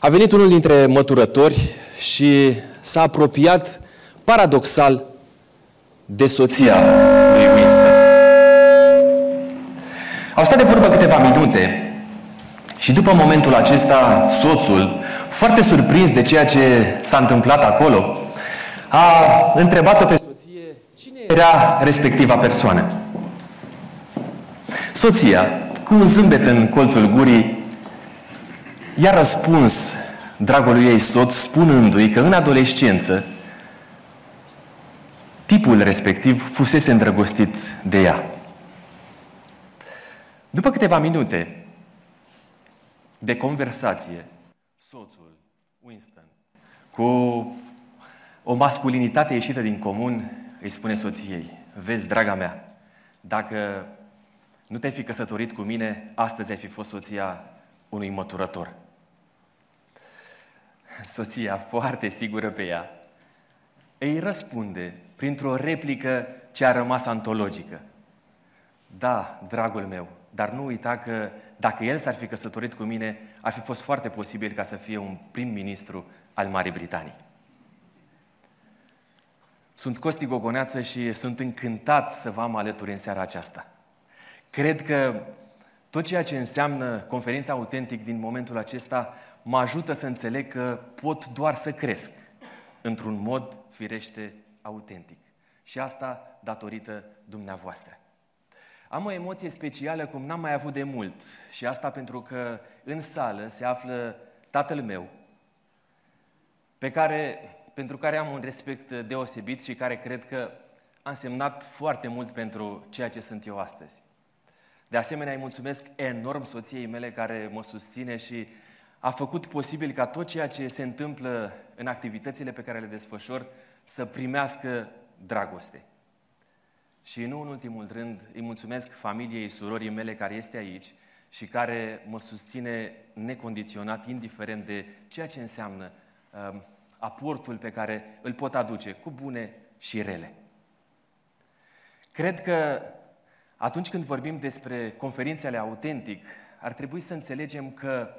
A venit unul dintre măturători și s-a apropiat paradoxal de soția lui Winston. Au stat de vorbă câteva minute și după momentul acesta, soțul, foarte surprins de ceea ce s-a întâmplat acolo, a întrebat-o pe soție cine era respectiva persoană. Soția, cu un zâmbet în colțul gurii, i-a răspuns dragului ei soț, spunându-i că în adolescență tipul respectiv fusese îndrăgostit de ea. După câteva minute de conversație, soțul, Winston, cu o masculinitate ieșită din comun, îi spune soției, vezi, draga mea, dacă nu te-ai fi căsătorit cu mine, astăzi ai fi fost soția unui măturător. Soția, foarte sigură pe ea, îi răspunde printr-o replică ce a rămas antologică. Da, dragul meu, dar nu uita că dacă el s-ar fi căsătorit cu mine, ar fi fost foarte posibil ca să fie un prim-ministru al Marii Britanii. Sunt Costi Gogoneață și sunt încântat să vă am alături în seara aceasta. Cred că tot ceea ce înseamnă conferința autentic din momentul acesta mă ajută să înțeleg că pot doar să cresc într-un mod firește autentic. Și asta datorită dumneavoastră. Am o emoție specială cum n-am mai avut de mult și asta pentru că în sală se află tatăl meu, pe care, pentru care am un respect deosebit și care cred că a însemnat foarte mult pentru ceea ce sunt eu astăzi. De asemenea, îi mulțumesc enorm soției mele care mă susține și a făcut posibil ca tot ceea ce se întâmplă în activitățile pe care le desfășor să primească dragoste. Și nu în ultimul rând îi mulțumesc familiei surorii mele care este aici și care mă susține necondiționat, indiferent de ceea ce înseamnă uh, aportul pe care îl pot aduce, cu bune și rele. Cred că atunci când vorbim despre conferințele autentic, ar trebui să înțelegem că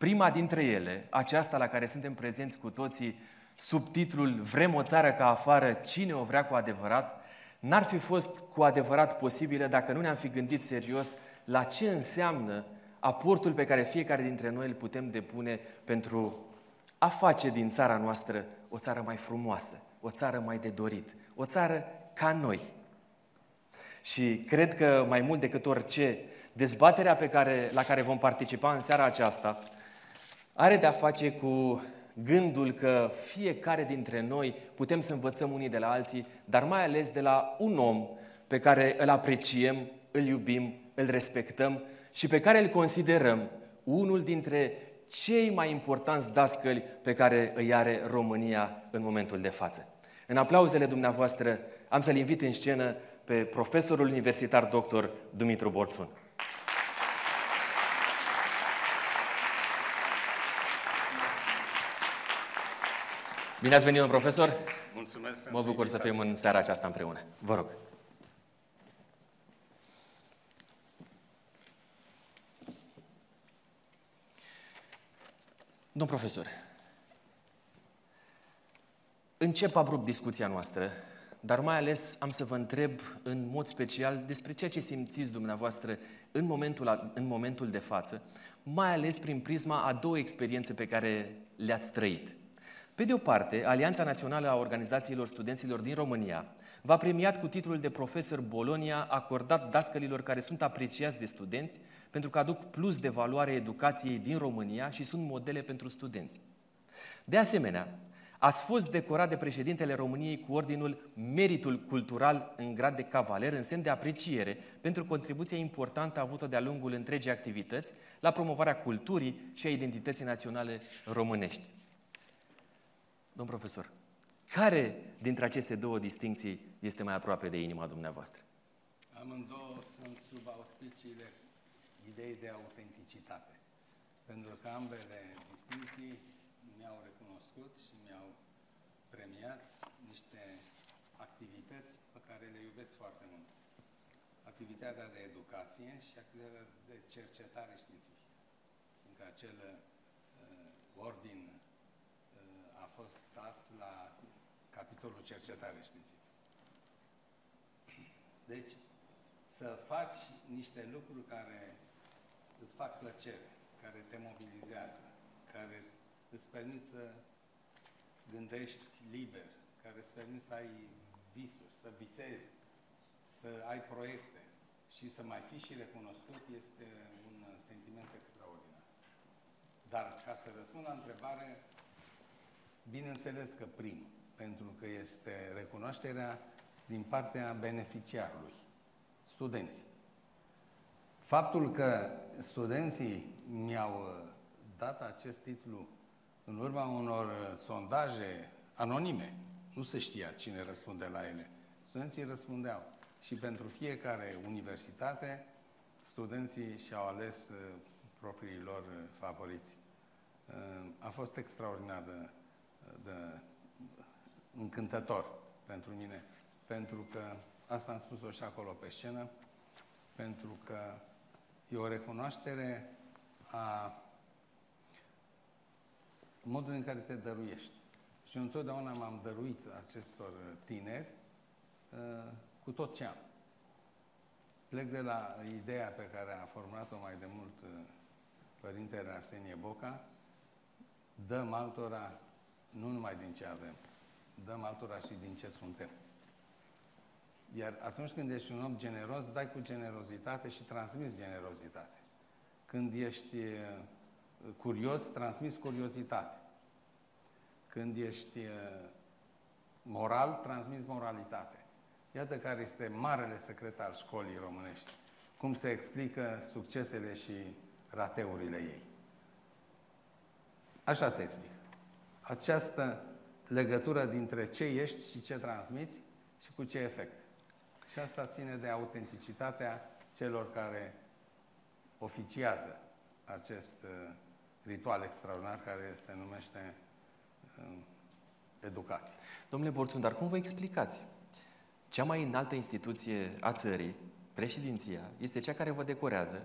prima dintre ele, aceasta la care suntem prezenți cu toții, sub titlul Vrem o țară ca afară, cine o vrea cu adevărat, n-ar fi fost cu adevărat posibilă dacă nu ne-am fi gândit serios la ce înseamnă aportul pe care fiecare dintre noi îl putem depune pentru a face din țara noastră o țară mai frumoasă, o țară mai de dorit, o țară ca noi. Și cred că mai mult decât orice, dezbaterea pe care, la care vom participa în seara aceasta are de-a face cu gândul că fiecare dintre noi putem să învățăm unii de la alții, dar mai ales de la un om pe care îl apreciem, îl iubim, îl respectăm și pe care îl considerăm unul dintre cei mai importanți dascăli pe care îi are România în momentul de față. În aplauzele dumneavoastră am să-l invit în scenă pe profesorul universitar doctor Dumitru Borțun. Bine ați venit, domnul profesor! Mulțumesc Mă bucur să fim în seara aceasta împreună. Vă rog. Domn profesor, încep abrupt discuția noastră, dar mai ales am să vă întreb în mod special despre ceea ce simțiți dumneavoastră în momentul, în momentul de față, mai ales prin prisma a două experiențe pe care le-ați trăit. Pe de o parte, Alianța Națională a Organizațiilor Studenților din România v-a premiat cu titlul de profesor Bolonia acordat dascălilor care sunt apreciați de studenți pentru că aduc plus de valoare educației din România și sunt modele pentru studenți. De asemenea, ați fost decorat de președintele României cu ordinul Meritul Cultural în grad de cavaler în semn de apreciere pentru contribuția importantă avută de-a lungul întregii activități la promovarea culturii și a identității naționale românești. Domn profesor, care dintre aceste două distinții este mai aproape de inima dumneavoastră? Amândouă sunt sub auspiciile idei de autenticitate. Pentru că ambele distinții mi-au recunoscut și mi-au premiat niște activități pe care le iubesc foarte mult. Activitatea de educație și activitatea de cercetare științifică. Fiindcă acele uh, ordin uh, a fost stat la capitolul cercetare științifică. Deci, să faci niște lucruri care îți fac plăcere, care te mobilizează, care îți permit să gândești liber, care îți permit să ai visuri, să visezi, să ai proiecte și să mai fii și recunoscut este un sentiment extraordinar. Dar ca să răspund la întrebare, bineînțeles că prim, pentru că este recunoașterea din partea beneficiarului, studenții. Faptul că studenții mi-au uh, dat acest titlu în urma unor uh, sondaje anonime, nu se știa cine răspunde la ele. Studenții răspundeau. Și pentru fiecare universitate, studenții și-au ales uh, proprii lor uh, favoriți. Uh, a fost extraordinar de, de încântător pentru mine, pentru că, asta am spus-o și acolo pe scenă, pentru că e o recunoaștere a modului în care te dăruiești. Și întotdeauna m-am dăruit acestor tineri uh, cu tot ce am. Plec de la ideea pe care a format-o mai de mult uh, Părintele Arsenie Boca, dăm altora nu numai din ce avem, dăm altora și din ce suntem. Iar atunci când ești un om generos, dai cu generozitate și transmiți generozitate. Când ești uh, curios, transmiți curiozitate. Când ești uh, moral, transmiți moralitate. Iată care este marele secret al școlii românești. Cum se explică succesele și rateurile ei. Așa se explică. Această legătură dintre ce ești și ce transmiți și cu ce efect. Și asta ține de autenticitatea celor care oficiază acest uh, ritual extraordinar care se numește uh, educație. Domnule Borțun, dar cum vă explicați? Cea mai înaltă instituție a țării, președinția, este cea care vă decorează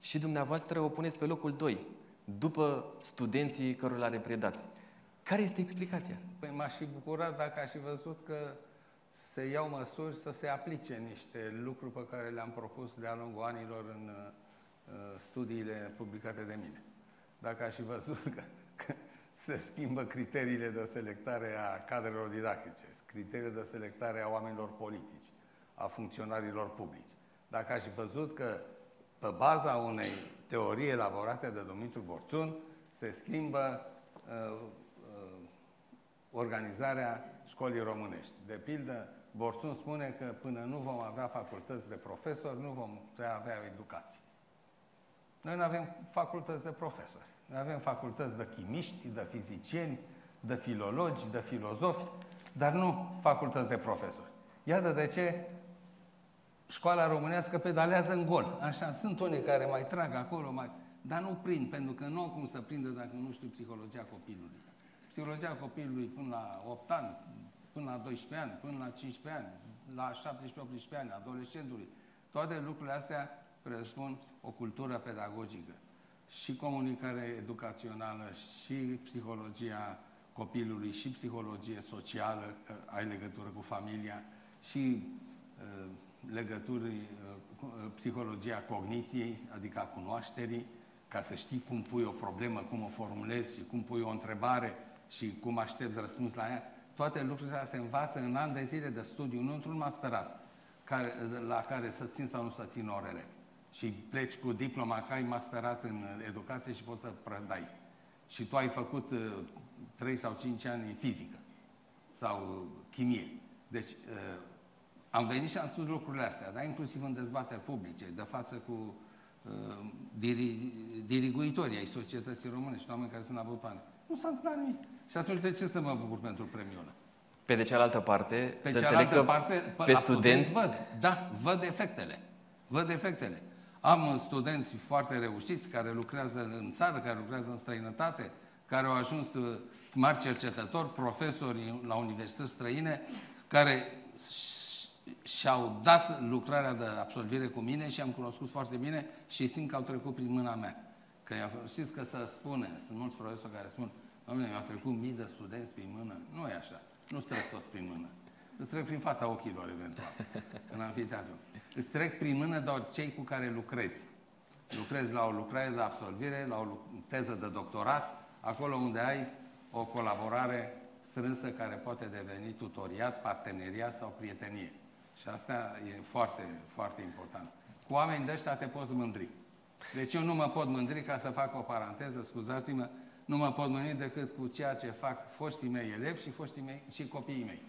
și dumneavoastră o puneți pe locul 2, după studenții cărora le predați. Care este explicația? Păi m-aș fi bucurat dacă aș fi văzut că se iau măsuri să se aplice niște lucruri pe care le-am propus de-a lungul anilor în uh, studiile publicate de mine. Dacă aș fi văzut că, că se schimbă criteriile de selectare a cadrelor didactice, criteriile de selectare a oamenilor politici, a funcționarilor publici. Dacă aș fi văzut că pe baza unei teorii elaborate de Dumitru Borțun se schimbă uh, uh, organizarea școlii românești. De pildă, Borțun spune că până nu vom avea facultăți de profesori, nu vom putea avea educație. Noi nu avem facultăți de profesori. Noi avem facultăți de chimiști, de fizicieni, de filologi, de filozofi, dar nu facultăți de profesori. Iată de ce școala românească pedalează în gol. Așa, sunt unii care mai trag acolo, mai... dar nu prind, pentru că nu au cum să prindă dacă nu știu psihologia copilului. Psihologia copilului până la 8 ani, până la 12 ani, până la 15 ani, la 17-18 ani, adolescentului. Toate lucrurile astea presupun o cultură pedagogică și comunicare educațională și psihologia copilului și psihologie socială, că ai legătură cu familia și uh, legături, uh, psihologia cogniției, adică a cunoașterii, ca să știi cum pui o problemă, cum o formulezi și cum pui o întrebare și cum aștepți răspuns la ea. Toate lucrurile astea se învață în ani de zile de studiu, nu într-un masterat, care, la care să țin sau nu să țin orele. Și pleci cu diploma că ai masterat în educație și poți să predai. Și tu ai făcut uh, 3 sau 5 ani în fizică sau chimie. Deci, uh, am venit și am spus lucrurile astea, dar inclusiv în dezbateri publice, de față cu uh, diri, diriguitorii ai societății românești, oameni care sunt avut bani. Nu s-a întâmplat nimic. Și atunci de ce să mă bucur pentru premiul ăla? Pe de cealaltă parte, Pe să cealaltă înțeleg că parte, pe la studenți... văd. Da, văd efectele. Văd efectele. Am studenți foarte reușiți care lucrează în țară, care lucrează în străinătate, care au ajuns uh, mari cercetători, profesori la universități străine, care și-au dat lucrarea de absolvire cu mine și am cunoscut foarte bine și simt că au trecut prin mâna mea. Că știți că se spune, sunt mulți profesori care spun, Doamne, mi-au trecut mii de studenți prin mână. Nu e așa. Nu trec toți prin mână. Îți trec prin fața ochilor, eventual, în anfiteatru. Îți trec prin mână doar cei cu care lucrezi. Lucrezi la o lucrare de absolvire, la o teză de doctorat, acolo unde ai o colaborare strânsă care poate deveni tutoriat, parteneriat sau prietenie. Și asta e foarte, foarte important. Cu oameni de ăștia te poți mândri. Deci eu nu mă pot mândri, ca să fac o paranteză, scuzați-mă, nu mă pot mândri decât cu ceea ce fac foștii mei elevi și foștii mei și copiii mei.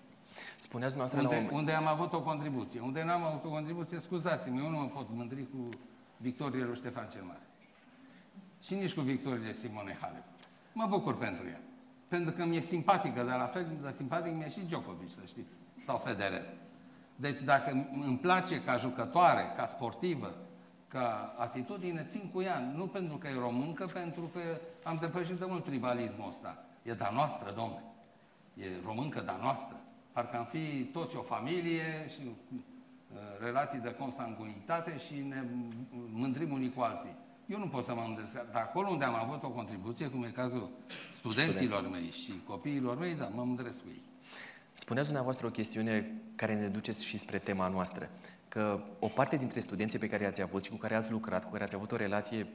Spuneați unde, la un... unde am avut o contribuție. Unde n-am avut o contribuție, scuzați-mă, eu nu mă pot mândri cu victoriile lui Ștefan cel Mare. Și nici cu victoriile Simone Halep. Mă bucur pentru ea. Pentru că mi-e simpatică, dar la fel de simpatic mi-e și Djokovic, să știți. Sau Federer. Deci dacă îmi place ca jucătoare, ca sportivă, ca atitudine, țin cu ea. Nu pentru că e româncă, pentru că am depășit de mult tribalismul ăsta. E da noastră, domne. E româncă da noastră. Parcă am fi toți o familie și uh, relații de consanguinitate și ne mândrim unii cu alții. Eu nu pot să mă mândresc, dar acolo unde am avut o contribuție, cum e cazul studenților mei și copiilor mei, da, mă mândresc cu ei. Spuneați dumneavoastră o chestiune care ne duce și spre tema noastră, că o parte dintre studenții pe care i-ați avut și cu care ați lucrat, cu care ați avut o relație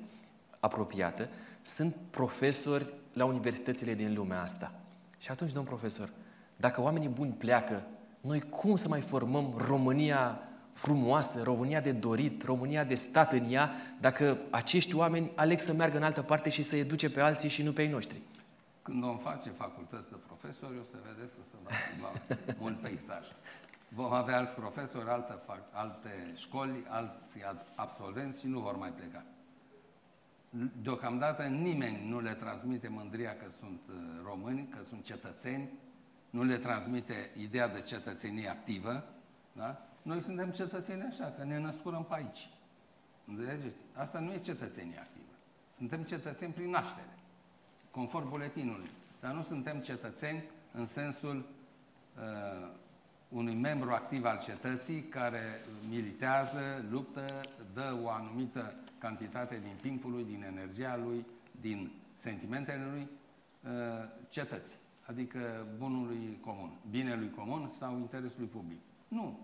apropiată, sunt profesori la universitățile din lumea asta. Și atunci, domn profesor, dacă oamenii buni pleacă, noi cum să mai formăm România frumoasă, România de dorit, România de stat în ea, dacă acești oameni aleg să meargă în altă parte și să educe pe alții și nu pe ei noștri? Când vom face facultăți de profesori, o să vedeți că se va schimba mult peisaj. Vom avea alți profesori, alte, alte școli, alți absolvenți și nu vor mai pleca. Deocamdată nimeni nu le transmite mândria că sunt uh, români, că sunt cetățeni, nu le transmite ideea de cetățenie activă, da? Noi suntem cetățeni așa, că ne născurăm pe aici. Înțelegeți? Asta nu e cetățenie activă. Suntem cetățeni prin naștere, conform buletinului. Dar nu suntem cetățeni în sensul uh, unui membru activ al cetății care militează, luptă, dă o anumită cantitate din timpul lui, din energia lui, din sentimentele lui uh, cetății, adică bunului comun, binelui comun sau interesului public. Nu.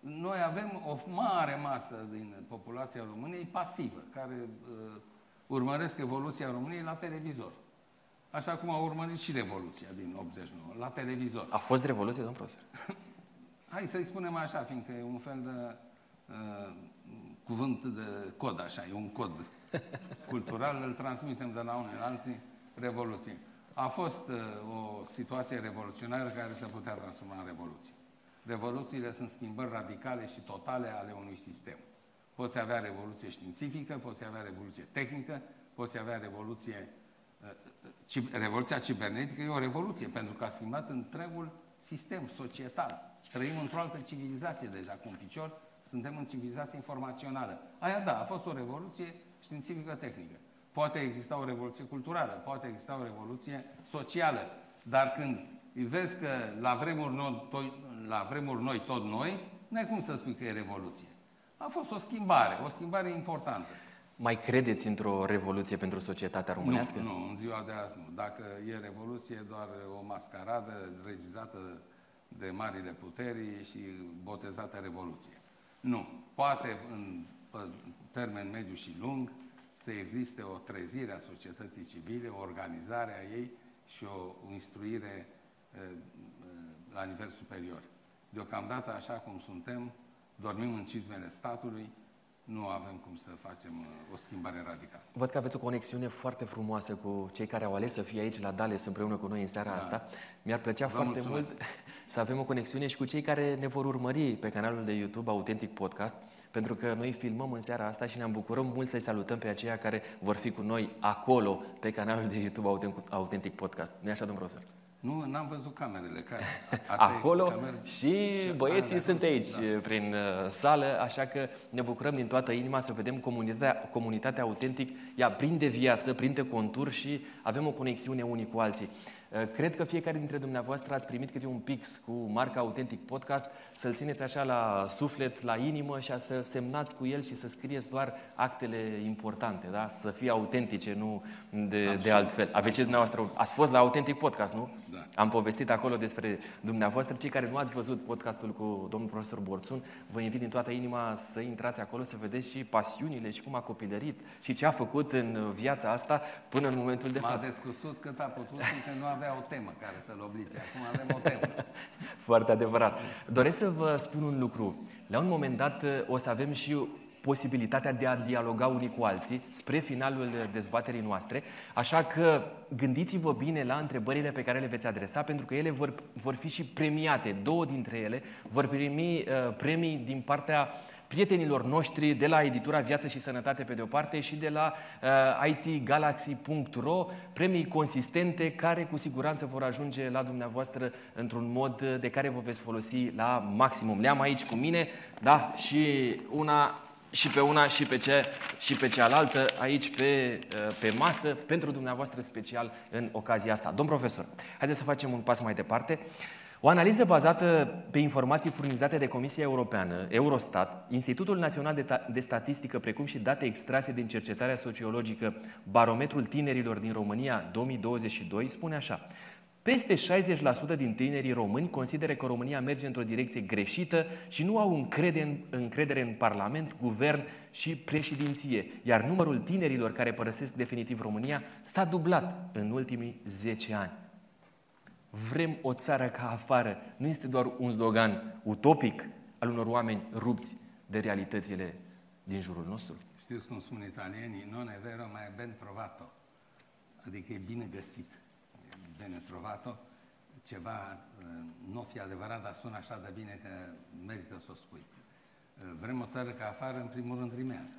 Noi avem o mare masă din populația României pasivă, care uh, urmăresc evoluția României la televizor. Așa cum a urmărit și Revoluția din 89, la televizor. A fost Revoluție, domn profesor? Hai să-i spunem așa, fiindcă e un fel de uh, cuvânt de cod, așa, e un cod cultural, îl transmitem de la unii în alții, Revoluție. A fost uh, o situație revoluționară care se putea transforma în Revoluție. Revoluțiile sunt schimbări radicale și totale ale unui sistem. Poți avea revoluție științifică, poți avea revoluție tehnică, poți avea revoluție... Uh, revoluția cibernetică e o revoluție, pentru că a schimbat întregul sistem societal. Trăim într-o altă civilizație deja, cu un picior, suntem în civilizație informațională. Aia da, a fost o revoluție științifică-tehnică. Poate exista o revoluție culturală, poate exista o revoluție socială, dar când vezi că la vremuri, noi, la vremuri noi, tot noi, nu ai cum să spui că e revoluție. A fost o schimbare, o schimbare importantă. Mai credeți într-o revoluție pentru societatea românească? Nu, nu, în ziua de azi nu. Dacă e revoluție, doar o mascaradă regizată de marile puteri și botezată revoluție. Nu. Poate în termen mediu și lung să existe o trezire a societății civile, o organizare a ei și o instruire la nivel superior. Deocamdată, așa cum suntem, dormim în cizmele statului, nu avem cum să facem uh, o schimbare radicală. Văd că aveți o conexiune foarte frumoasă cu cei care au ales să fie aici la Dales împreună cu noi în seara da. asta. Mi-ar plăcea Vă foarte mulțumesc. mult să avem o conexiune și cu cei care ne vor urmări pe canalul de YouTube Autentic Podcast, pentru că noi filmăm în seara asta și ne bucurăm mult să-i salutăm pe aceia care vor fi cu noi acolo pe canalul de YouTube Autentic Podcast. Nu-i așa, domnul profesor? Nu, n-am văzut camerele. Care? Asta Acolo camer... și băieții și sunt aici da. prin uh, sală, așa că ne bucurăm din toată inima să vedem comunitatea, comunitatea autentic, ea prinde viață, prinde contur și avem o conexiune unii cu alții. Uh, cred că fiecare dintre dumneavoastră ați primit câte un pix cu marca Autentic Podcast, să-l țineți așa la suflet, la inimă și să semnați cu el și să scrieți doar actele importante, da? Să fie autentice, nu de, de altfel. Aveți dumneavoastră, ați fost la Autentic Podcast, nu? Da. Am povestit acolo despre dumneavoastră. Cei care nu ați văzut podcastul cu domnul profesor Borțun, vă invit din toată inima să intrați acolo, să vedeți și pasiunile și cum a copilărit și ce a făcut în viața asta până în momentul de M-a față. descusut cât a putut, că nu avea o temă care să-l oblige. Acum avem o temă. Foarte adevărat. Doresc să vă spun un lucru. La un moment dat o să avem și posibilitatea de a dialoga unii cu alții spre finalul dezbaterii noastre, așa că gândiți-vă bine la întrebările pe care le veți adresa, pentru că ele vor, vor fi și premiate. Două dintre ele vor primi uh, premii din partea prietenilor noștri de la editura Viață și Sănătate pe de o parte și de la uh, itgalaxy.ro, premii consistente care cu siguranță vor ajunge la dumneavoastră într-un mod de care vă veți folosi la maximum. Le-am aici cu mine, da, și una și pe una și pe, ce, și pe cealaltă aici pe, uh, pe masă pentru dumneavoastră special în ocazia asta. Domn profesor, haideți să facem un pas mai departe. O analiză bazată pe informații furnizate de Comisia Europeană, Eurostat, Institutul Național de, de Statistică, precum și date extrase din cercetarea sociologică Barometrul Tinerilor din România 2022, spune așa. Peste 60% din tinerii români consideră că România merge într-o direcție greșită și nu au încredere în, încredere în Parlament, Guvern și președinție, iar numărul tinerilor care părăsesc definitiv România s-a dublat în ultimii 10 ani. Vrem o țară ca afară. Nu este doar un slogan utopic al unor oameni rupți de realitățile din jurul nostru. Știți cum spun italienii? Non è vero, ma è ben trovato. Adică e bine găsit. E bine trovato. Ceva uh, nu fi adevărat, dar sună așa de bine că merită să o spui. Uh, vrem o țară ca afară, în primul rând rimează.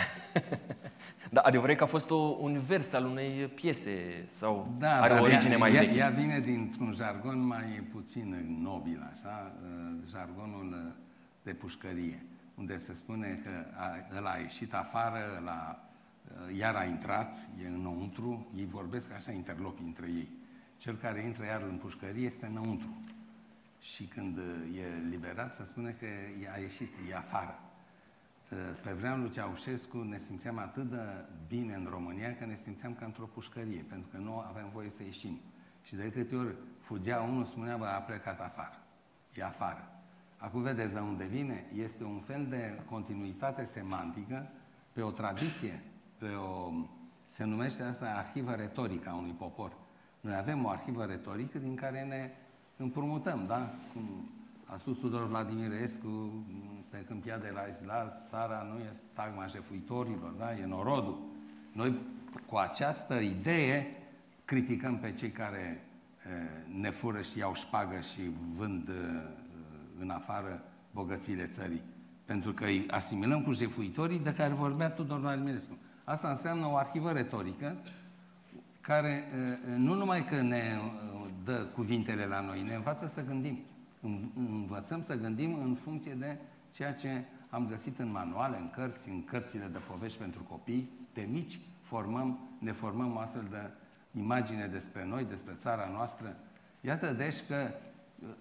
da, adevărat că a fost o, un vers al unei piese sau da, are o origine ea, mai ea, veche. Ea vine dintr-un jargon mai puțin nobil, așa, uh, jargonul de pușcărie, unde se spune că a, ăla a ieșit afară, ăla uh, iar a intrat, e înăuntru, ei vorbesc așa interlopi între ei. Cel care intră iar în pușcărie este înăuntru. Și când uh, e liberat, se spune că a ieșit, e afară. Pe vremea lui Ceaușescu ne simțeam atât de bine în România că ne simțeam ca într-o pușcărie, pentru că nu aveam voie să ieșim. Și de câte ori fugea unul, spunea, bă, a plecat afară. E afară. Acum vedeți de unde vine? Este un fel de continuitate semantică pe o tradiție, pe o... se numește asta arhivă retorică a unui popor. Noi avem o arhivă retorică din care ne împrumutăm, da? Cum a spus Tudor Vladimirescu pe câmpia de la Isla, țara nu e stagma jefuitorilor, da? e norodul. Noi cu această idee criticăm pe cei care ne fură și iau șpagă și vând în afară bogățiile țării. Pentru că îi asimilăm cu jefuitorii de care vorbea Tudor Vladimirescu. Asta înseamnă o arhivă retorică care nu numai că ne dă cuvintele la noi, ne învață să gândim. Învățăm să gândim în funcție de ceea ce am găsit în manuale, în cărți, în cărțile de povești pentru copii, de mici, formăm, ne formăm o astfel de imagine despre noi, despre țara noastră. Iată deci că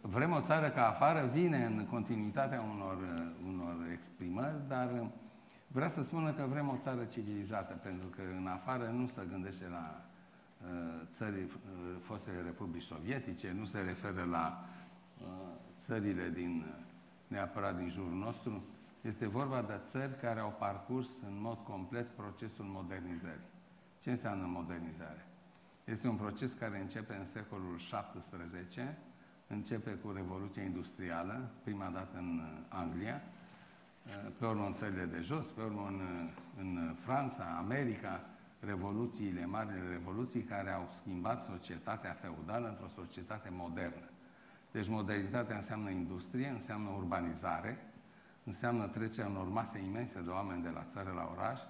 vrem o țară ca afară, vine în continuitatea unor, unor exprimări, dar vrea să spună că vrem o țară civilizată, pentru că în afară nu se gândește la uh, țării uh, fostele republici sovietice, nu se referă la uh, țările din neapărat din jurul nostru, este vorba de țări care au parcurs în mod complet procesul modernizării. Ce înseamnă modernizare? Este un proces care începe în secolul XVII, începe cu Revoluția Industrială, prima dată în Anglia, pe urmă în țările de jos, pe urmă în, în Franța, America, revoluțiile, marile revoluții care au schimbat societatea feudală într-o societate modernă. Deci modernitatea înseamnă industrie, înseamnă urbanizare, înseamnă trecerea unor mase imense de oameni de la țară la oraș,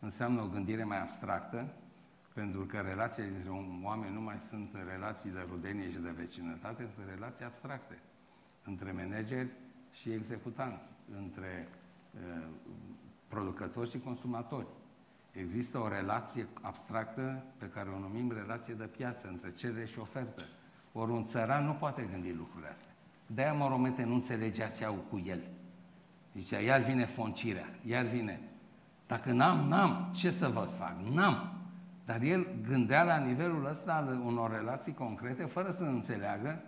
înseamnă o gândire mai abstractă, pentru că relațiile dintre oameni nu mai sunt relații de rudenie și de vecinătate, sunt relații abstracte între manageri și executanți, între uh, producători și consumatori. Există o relație abstractă pe care o numim relație de piață între cerere și ofertă. Ori un țăran nu poate gândi lucrurile astea. De-aia Moromete nu înțelegea ce au cu el. Zicea, iar vine foncirea, iar vine. Dacă n-am, n-am, ce să vă fac? N-am. Dar el gândea la nivelul ăsta al unor relații concrete, fără să înțeleagă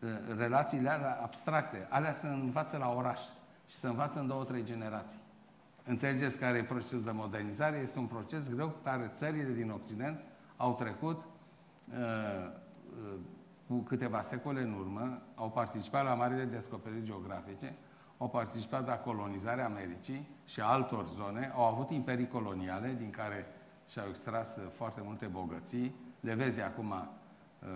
uh, relațiile alea abstracte. Alea se învață la oraș și se învață în două, trei generații. Înțelegeți care e procesul de modernizare? Este un proces greu pe care țările din Occident au trecut uh, uh, cu câteva secole în urmă, au participat la marile descoperiri geografice, au participat la colonizarea Americii și altor zone, au avut imperii coloniale din care și-au extras uh, foarte multe bogății. Le vezi acum uh,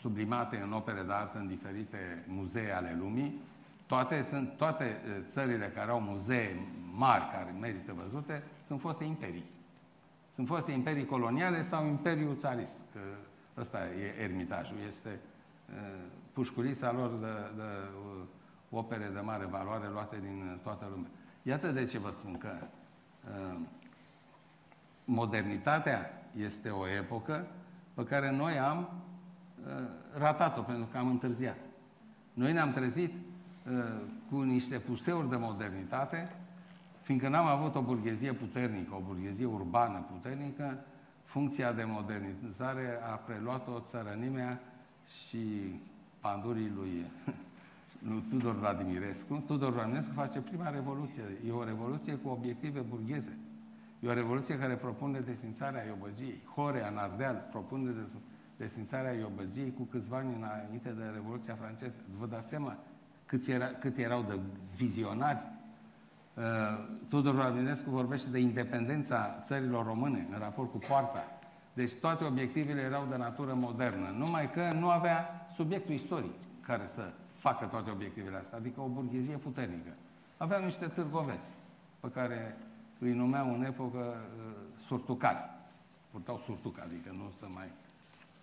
sublimate în opere de artă în diferite muzee ale lumii. Toate, sunt, toate uh, țările care au muzee mari care merită văzute sunt foste imperii. Sunt foste imperii coloniale sau imperiul țarist. Că ăsta e ermitajul, este pușculița lor de, de opere de mare valoare luate din toată lumea. Iată de ce vă spun că uh, modernitatea este o epocă pe care noi am uh, ratat-o pentru că am întârziat. Noi ne-am trezit uh, cu niște puseuri de modernitate, fiindcă n-am avut o burghezie puternică, o burghezie urbană puternică, funcția de modernizare a preluat-o țărănimea și pandurii lui lui Tudor Vladimirescu. Tudor Vladimirescu face prima revoluție. E o revoluție cu obiective burgheze. E o revoluție care propune desfințarea Iobăgiei. Horea, în Ardeal, propune desfințarea Iobăgiei cu câțiva ani înainte de Revoluția franceză. Vă dați seama cât, era, cât erau de vizionari? Uh, Tudor Vladimirescu vorbește de independența țărilor române în raport cu poarta. Deci toate obiectivele erau de natură modernă, numai că nu avea subiectul istoric care să facă toate obiectivele astea, adică o burghezie puternică. Aveau niște târgoveți pe care îi numeau în epocă uh, surtucari. Purtau surtuc, adică nu să mai...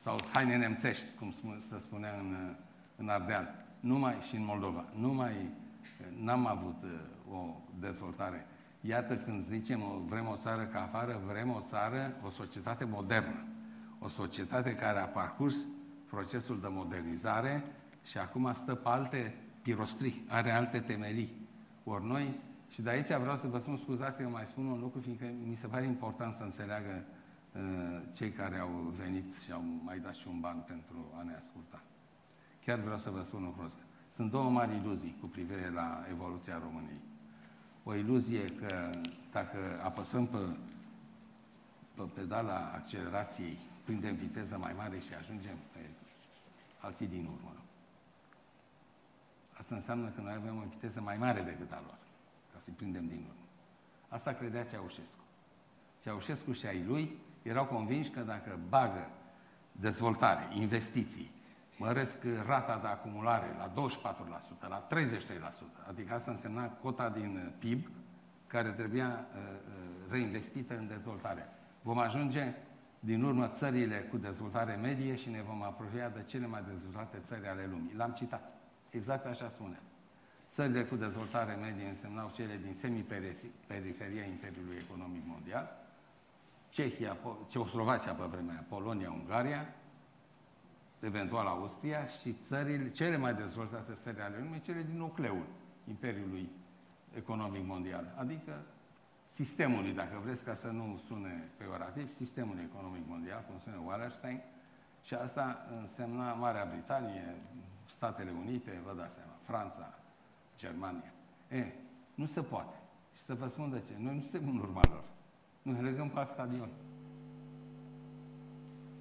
sau haine nemțești, cum se spunea în, uh, în Ardeal. Numai și în Moldova. Nu mai uh, n-am avut uh, o dezvoltare. Iată când zicem vrem o țară ca afară, vrem o țară, o societate modernă. O societate care a parcurs procesul de modernizare și acum stă pe alte pirostri, are alte temelii. Ori noi, și de aici vreau să vă spun, scuzați că mai spun un lucru, fiindcă mi se pare important să înțeleagă uh, cei care au venit și au mai dat și un ban pentru a ne asculta. Chiar vreau să vă spun lucrul ăsta. Sunt două mari iluzii cu privire la evoluția României. O iluzie că dacă apăsăm pe, pe pedala accelerației, prindem viteză mai mare și ajungem pe alții din urmă. Asta înseamnă că noi avem o viteză mai mare decât a lor, ca să-i prindem din urmă. Asta credea Ceaușescu. Ceaușescu și ai lui erau convinși că dacă bagă dezvoltare, investiții, măresc rata de acumulare la 24%, la 33%, adică asta însemna cota din PIB care trebuia uh, uh, reinvestită în dezvoltare. Vom ajunge din urmă țările cu dezvoltare medie și ne vom apropia de cele mai dezvoltate țări ale lumii. L-am citat. Exact așa spune. Țările cu dezvoltare medie însemnau cele din semi-periferia Imperiului Economic Mondial, Cehia, Ceoslovacia pe vremea, Polonia, Ungaria, eventual Austria și țările, cele mai dezvoltate țări ale lumii, cele din nucleul Imperiului Economic Mondial, adică sistemului, dacă vreți, ca să nu sune peorativ, sistemul economic mondial, cum spune Wallerstein, și asta însemna Marea Britanie, Statele Unite, vă dați seama, Franța, Germania. E, nu se poate. Și să vă spun de ce. Noi nu suntem în urma lor. Noi legăm pe stadion.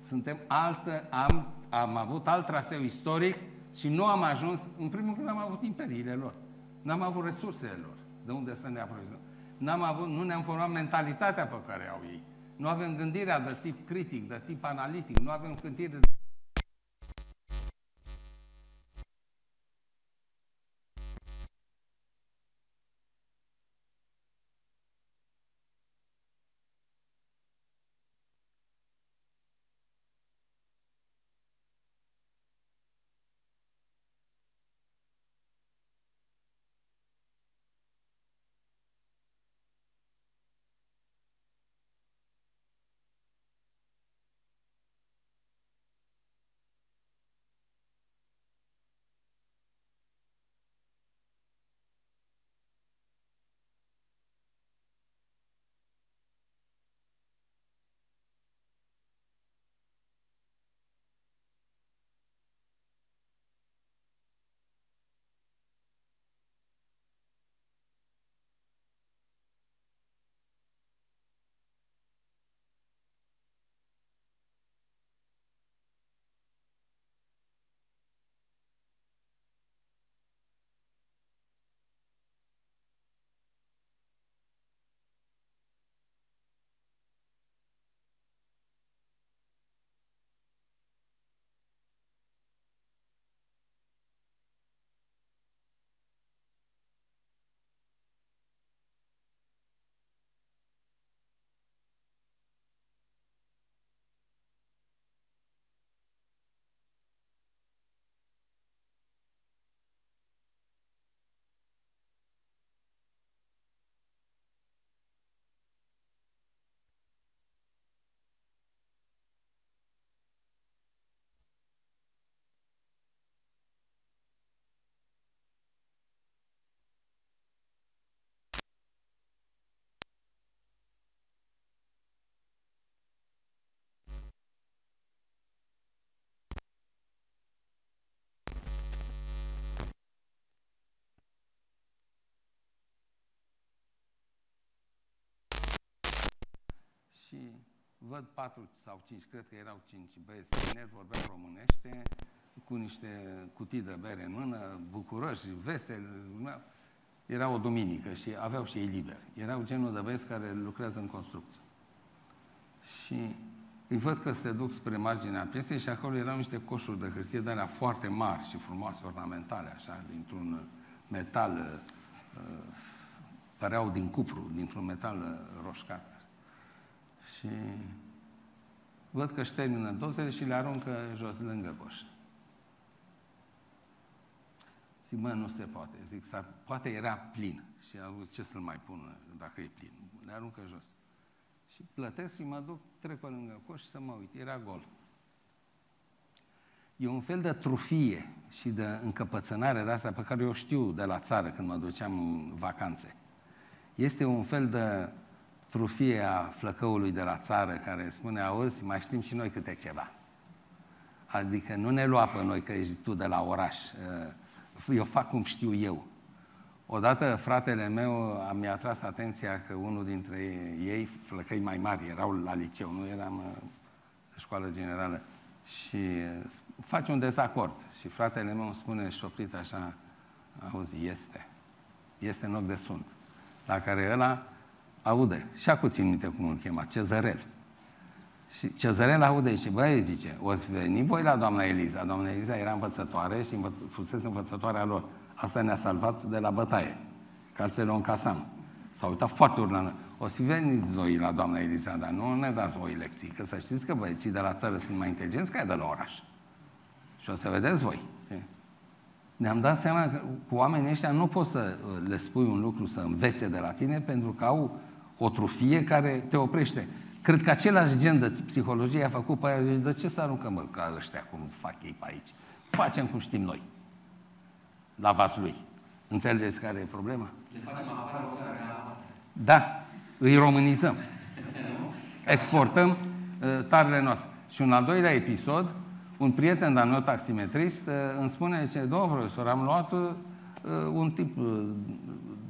Suntem altă, am, am avut alt traseu istoric și nu am ajuns, în primul rând, am avut imperiile lor. N-am avut resursele lor, de unde să ne aprovizionăm. N-am avut, nu ne-am format mentalitatea pe care au ei. Nu avem gândirea de tip critic, de tip analitic, nu avem gândire de și văd patru sau cinci, cred că erau cinci băieți tineri, vorbeau românește, cu niște cutii de bere în mână, bucuroși, veseli. Era o duminică și aveau și ei liber. Erau genul de băieți care lucrează în construcție. Și îi văd că se duc spre marginea piesei și acolo erau niște coșuri de hârtie de alea foarte mari și frumoase, ornamentale, așa, dintr-un metal, uh, păreau din cupru, dintr-un metal uh, roșcat. Și văd că își termină dozele și le aruncă jos lângă coș. Zic, mă, nu se poate. Zic, poate era plin. Și au ce să-l mai pun dacă e plin? Le aruncă jos. Și plătesc și mă duc, trec pe lângă coș să mă uit. Era gol. E un fel de trufie și de încăpățânare de asta pe care eu știu de la țară când mă duceam în vacanțe. Este un fel de trufie a flăcăului de la țară care spune, auzi, mai știm și noi câte ceva. Adică nu ne lua pe noi că ești tu de la oraș. Eu fac cum știu eu. Odată fratele meu mi-a atras atenția că unul dintre ei, flăcăi mai mari, erau la liceu, nu eram în uh, școală generală, și uh, face un dezacord. Și fratele meu îmi spune șoptit așa, auzi, este. Este în loc de sunt. La care ăla aude. Și acum țin minte cum îl chema, Cezărel. Și Cezărel aude și băi, zice, o să veni voi la doamna Eliza. Doamna Eliza era învățătoare și învăț- fusese învățătoarea lor. Asta ne-a salvat de la bătaie, că altfel o încasam. S-a uitat foarte urlană. O să veniți voi la doamna Eliza, dar nu ne dați voi lecții, că să știți că băieții de la țară sunt mai inteligenți ca de la oraș. Și o să vedeți voi. Ne-am dat seama că cu oamenii ăștia nu poți să uh, le spui un lucru să învețe de la tine pentru că au o trufie care te oprește. Cred că același gen de psihologie a făcut pe aia, de ce să aruncăm mă, ca ăștia cum fac ei pe aici? Facem cum știm noi la vas lui. Înțelegeți care e problema? Le facem afară o țară ca Da, îi românizăm. Exportăm uh, tarele noastre. Și un al doilea episod, un prieten de-al meu taximetrist uh, îmi spune, ce, domnul profesor, am luat uh, un tip uh,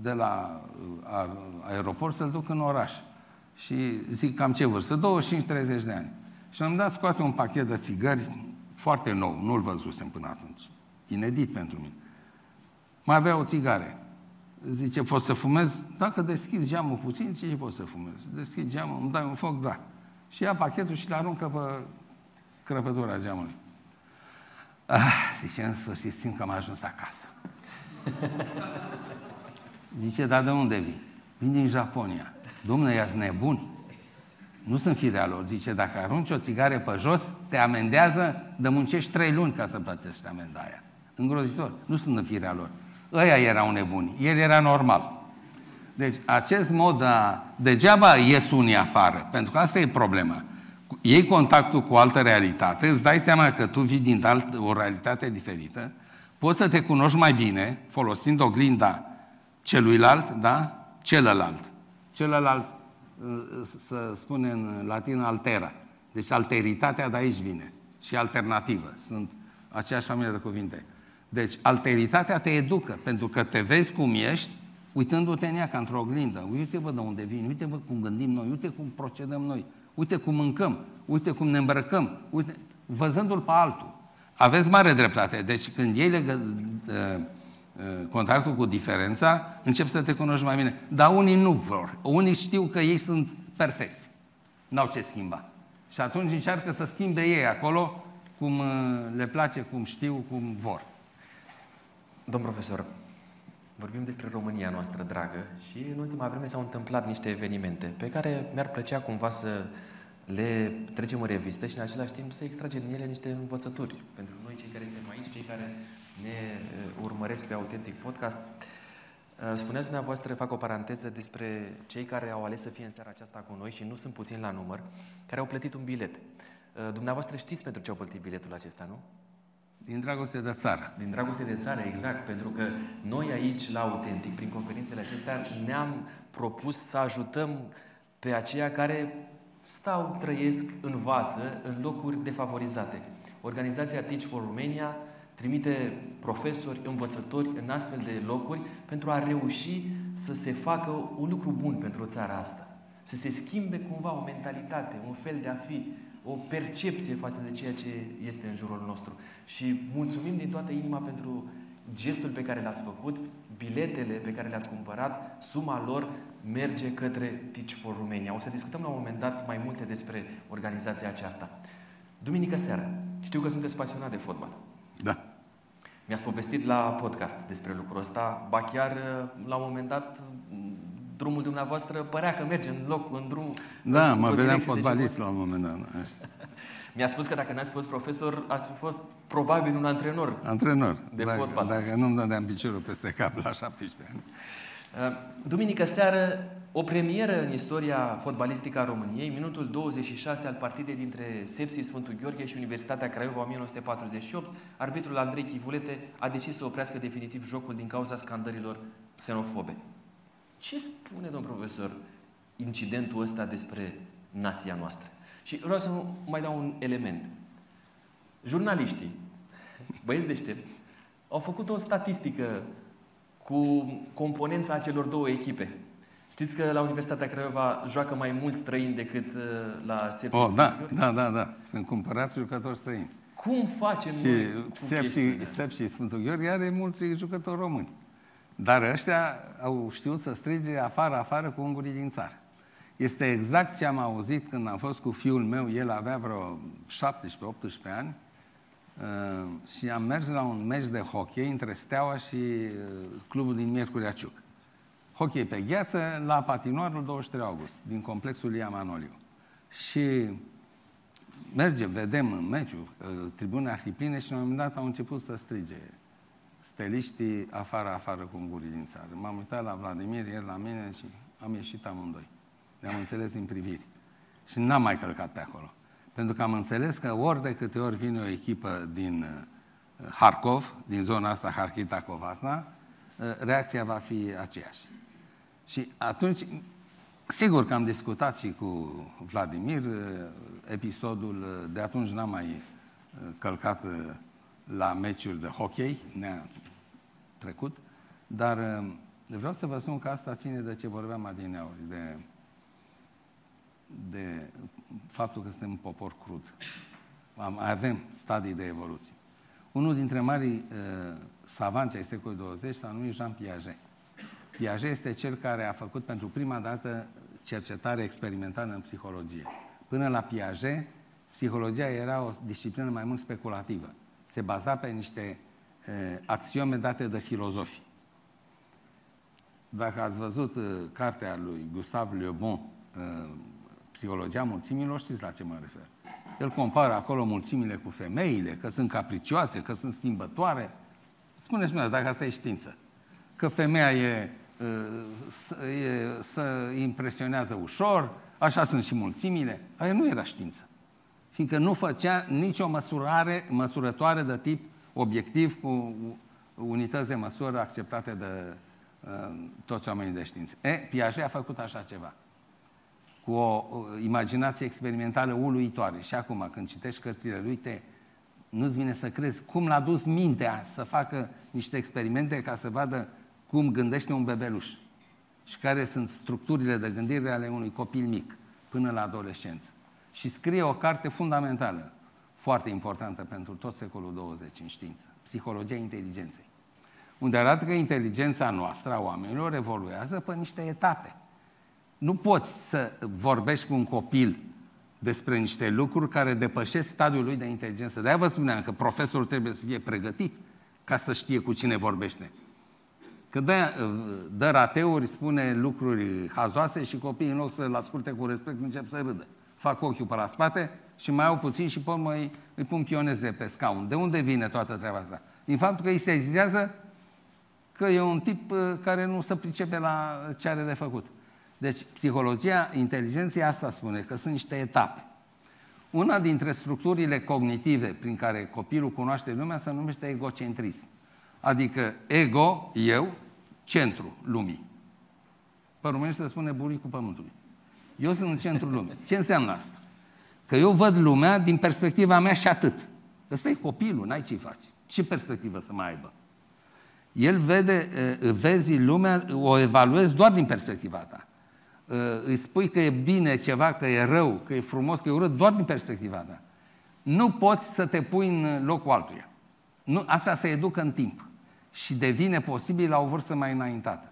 de la uh, aeroport să-l duc în oraș. Și zic, cam ce vârstă? 25-30 de ani. Și am dat scoate un pachet de țigări foarte nou, nu-l văzusem până atunci. Inedit pentru mine. Mai avea o țigare. Zice, pot să fumez? Dacă deschizi geamul puțin, ce pot să fumez? Deschid geamul, îmi dai un foc, da. Și ia pachetul și le aruncă pe crăpătura geamului. Ah, zice, în sfârșit simt că am ajuns acasă. zice, dar de unde vii? Vin din Japonia. Domnule, ia nebuni. Nu sunt firea lor. Zice, dacă arunci o țigare pe jos, te amendează de muncești trei luni ca să plătești amenda aia. Îngrozitor. Nu sunt în firea lor. Ăia erau nebuni. El era normal. Deci, acest mod, a, degeaba ies unii afară, pentru că asta e problema. Iei contactul cu o altă realitate, îți dai seama că tu vii din alt, o realitate diferită, poți să te cunoști mai bine folosind oglinda celuilalt, da? Celălalt. Celălalt, să spune în latin, altera. Deci alteritatea de aici vine. Și alternativă. Sunt aceeași familie de cuvinte. Deci, alteritatea te educă, pentru că te vezi cum ești, uitându-te în ea ca într-o oglindă. Uite-vă de unde vin, uite-vă cum gândim noi, uite cum procedăm noi, uite cum mâncăm, uite cum ne îmbrăcăm, uite, văzându-l pe altul. Aveți mare dreptate. Deci când ei legă, uh, uh, contactul cu diferența, încep să te cunoști mai bine. Dar unii nu vor. Unii știu că ei sunt perfecți. N-au ce schimba. Și atunci încearcă să schimbe ei acolo cum uh, le place, cum știu, cum vor. Domn profesor, vorbim despre România noastră dragă și în ultima vreme s-au întâmplat niște evenimente pe care mi-ar plăcea cumva să le trecem în revistă și în același timp să extragem din ele niște învățături pentru noi, cei care suntem aici, cei care ne uh, urmăresc pe Autentic Podcast. Uh, spuneați dumneavoastră, fac o paranteză despre cei care au ales să fie în seara aceasta cu noi și nu sunt puțini la număr, care au plătit un bilet. Uh, dumneavoastră știți pentru ce au plătit biletul acesta, nu? Din dragoste de țară. Din dragoste de țară, exact. Pentru că noi aici, la Autentic, prin conferințele acestea, ne-am propus să ajutăm pe aceia care stau, trăiesc, învață în locuri defavorizate. Organizația Teach for Romania trimite profesori, învățători în astfel de locuri pentru a reuși să se facă un lucru bun pentru țara asta. să se schimbe cumva o mentalitate, un fel de a fi, o percepție față de ceea ce este în jurul nostru. Și mulțumim din toată inima pentru gestul pe care l-ați făcut, biletele pe care le-ați cumpărat, suma lor merge către Teach for Romania. O să discutăm la un moment dat mai multe despre organizația aceasta. Duminică seara, știu că sunteți pasionat de fotbal. Da. Mi-ați povestit la podcast despre lucrul ăsta, ba chiar la un moment dat drumul dumneavoastră părea că merge în loc, în drum. Da, mă vedeam fotbalist la un moment dat. Mi-ați spus că dacă n-ați fost profesor, ați fi fost probabil un antrenor. Antrenor. De dacă, fotbal. Dacă nu-mi dădeam piciorul peste cap la 17 ani. Uh, duminică seară, o premieră în istoria fotbalistică a României, minutul 26 al partidei dintre Sepsi Sfântul Gheorghe și Universitatea Craiova 1948, arbitrul Andrei Chivulete a decis să oprească definitiv jocul din cauza scandărilor xenofobe. Ce spune, domn profesor, incidentul ăsta despre nația noastră? Și vreau să mai dau un element. Jurnaliștii, băieți deștepți, au făcut o statistică cu componența celor două echipe. Știți că la Universitatea Craiova joacă mai mulți străini decât uh, la Sepsi oh, da, da, da, da. Sunt cumpărați jucători străini. Cum facem și Sepsi, Sepsi Sfântul Gheorghe are mulți jucători români. Dar ăștia au știut să strige afară, afară cu ungurii din țară. Este exact ce am auzit când am fost cu fiul meu, el avea vreo 17-18 ani, uh, și am mers la un meci de hockey între Steaua și uh, clubul din Miercurea Ciuc. Hockey pe gheață la patinoarul 23 august, din complexul Ia Manoliu. Și mergem, vedem în meciul, uh, tribune arhipline și la un moment dat au început să strige steliștii afară, afară cu gurii din țară. M-am uitat la Vladimir, el la mine și am ieșit amândoi. Ne-am înțeles din priviri. Și n-am mai călcat pe acolo. Pentru că am înțeles că ori de câte ori vine o echipă din uh, Harkov, din zona asta, Harkita Covasna, uh, reacția va fi aceeași. Și atunci, sigur că am discutat și cu Vladimir, uh, episodul de atunci n-am mai călcat la meciuri de hockey, ne-a trecut, dar vreau să vă spun că asta ține de ce vorbeam adineauri, de de faptul că suntem un popor crud. Avem stadii de evoluție. Unul dintre marii uh, savanți ai secolului 20 s-a numit Jean Piaget. Piaget este cel care a făcut pentru prima dată cercetare experimentală în psihologie. Până la Piaget, psihologia era o disciplină mai mult speculativă. Se baza pe niște uh, axiome date de filozofi. Dacă ați văzut uh, cartea lui Gustave Le Bon, uh, psihologia mulțimilor, știți la ce mă refer. El compară acolo mulțimile cu femeile, că sunt capricioase, că sunt schimbătoare. Spuneți-mi, dacă asta e știință. Că femeia e, e, să impresionează ușor, așa sunt și mulțimile. Aia nu era știință. Fiindcă nu făcea nicio măsurare, măsurătoare de tip obiectiv cu unități de măsură acceptate de uh, toți oamenii de știință. E, Piaget a făcut așa ceva cu o imaginație experimentală uluitoare. Și acum, când citești cărțile lui, te, nu-ți vine să crezi cum l-a dus mintea să facă niște experimente ca să vadă cum gândește un bebeluș și care sunt structurile de gândire ale unui copil mic până la adolescență. Și scrie o carte fundamentală, foarte importantă pentru tot secolul 20 în știință, Psihologia inteligenței, unde arată că inteligența noastră a oamenilor evoluează pe niște etape nu poți să vorbești cu un copil despre niște lucruri care depășesc stadiul lui de inteligență. De-aia vă spuneam că profesorul trebuie să fie pregătit ca să știe cu cine vorbește. Că dă, dă rateuri, spune lucruri hazoase și copiii în loc să-l asculte cu respect încep să râdă. Fac ochiul pe la spate și mai au puțin și pe urmă îi, îi pun pioneze pe scaun. De unde vine toată treaba asta? Din faptul că îi se zizează că e un tip uh, care nu se pricepe la ce are de făcut. Deci, psihologia inteligenței asta spune că sunt niște etape. Una dintre structurile cognitive prin care copilul cunoaște lumea se numește egocentrism. Adică ego, eu, centru lumii. Pe românește se spune buricul pământului. Eu sunt în centrul lumii. Ce înseamnă asta? Că eu văd lumea din perspectiva mea și atât. Ăsta e copilul, n-ai ce faci. Ce perspectivă să mai aibă? El vede, vezi lumea, o evaluezi doar din perspectiva ta. uh, îi spui că e bine ceva, că e rău, că e frumos, că e urât, doar din perspectiva ta. Nu poți să te pui în locul altuia. Nu, asta se educă în timp și devine posibil la o vârstă mai înaintată.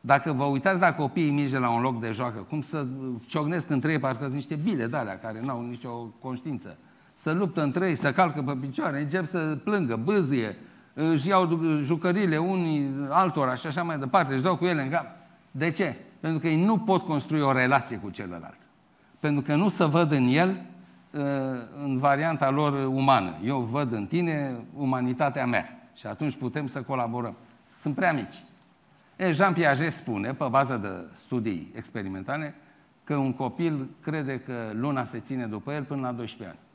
Dacă vă uitați la copiii mici de la un loc de joacă, cum să ciognesc între ei, parcă sunt niște bile de alea care n-au nicio conștiință. Să luptă între ei, să calcă pe picioare, încep să plângă, bâzie, își iau jucările unii altora și așa mai departe, își dau cu ele în cap. De ce? Pentru că ei nu pot construi o relație cu celălalt. Pentru că nu se văd în el uh, în varianta lor umană. Eu văd în tine umanitatea mea și atunci putem să colaborăm. Sunt prea mici. E, Jean Piaget spune, pe bază de studii experimentale, că un copil crede că luna se ține după el până la 12 ani.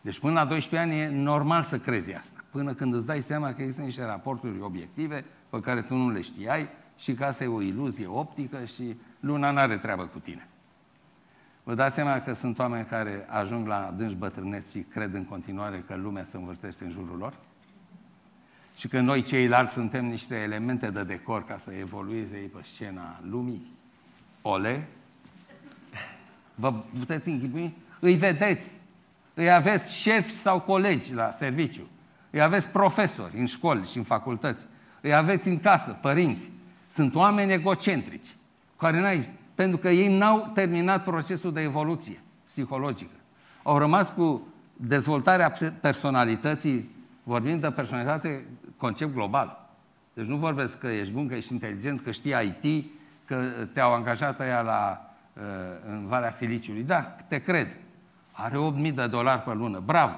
Deci până la 12 ani e normal să crezi asta. Până când îți dai seama că există niște raporturi obiective pe care tu nu le știai și că asta e o iluzie optică și luna nu are treabă cu tine. Vă dați seama că sunt oameni care ajung la dânși bătrâneți și cred în continuare că lumea se învârtește în jurul lor? Și că noi ceilalți suntem niște elemente de decor ca să evolueze ei pe scena lumii? Ole? Vă puteți închipui? Îi vedeți. Îi aveți șefi sau colegi la serviciu. Îi aveți profesori în școli și în facultăți. Îi aveți în casă, părinți. Sunt oameni egocentrici, care n-ai pentru că ei n-au terminat procesul de evoluție psihologică. Au rămas cu dezvoltarea personalității, vorbim de personalitate, concept global. Deci nu vorbesc că ești bun, că ești inteligent, că știi IT, că te-au angajat aia la, uh, în Valea Siliciului. Da, te cred. Are 8.000 de dolari pe lună. Bravo!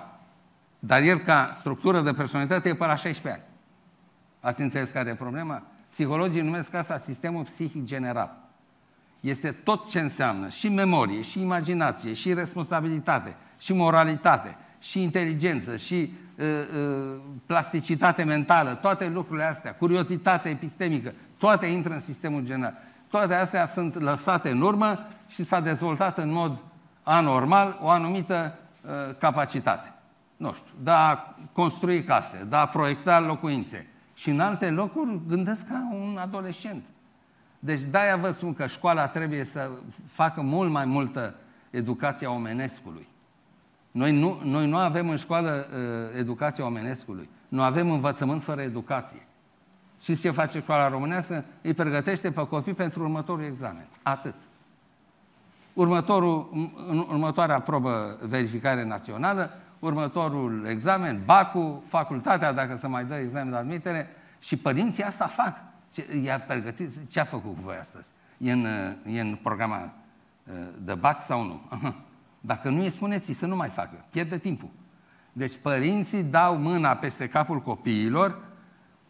Dar el, ca structură de personalitate, e pe la 16 ani. Ați înțeles care e problema? Psihologii numesc asta sistemul psihic general este tot ce înseamnă și memorie, și imaginație, și responsabilitate, și moralitate, și inteligență, și uh, uh, plasticitate mentală, toate lucrurile astea, curiozitate epistemică, toate intră în sistemul general. Toate astea sunt lăsate în urmă și s-a dezvoltat în mod anormal o anumită uh, capacitate. Nu știu, de a construi case, de a proiecta locuințe. Și în alte locuri gândesc ca un adolescent. Deci de-aia vă spun că școala trebuie să facă mult mai multă educația omenescului. Noi nu, noi nu avem în școală uh, educația omenescului. Nu avem învățământ fără educație. Și ce face școala românească? Îi pregătește pe copii pentru următorul examen. Atât. Următorul, următoarea probă verificare națională, următorul examen, BACU, facultatea, dacă se mai dă examen de admitere, și părinții asta fac. Ce, i-a pregătit, ce a făcut cu voi astăzi? E în, e în programa uh, de BAC sau nu? Aha. Dacă nu e, spuneți să nu mai facă. Pierde timpul. Deci părinții dau mâna peste capul copiilor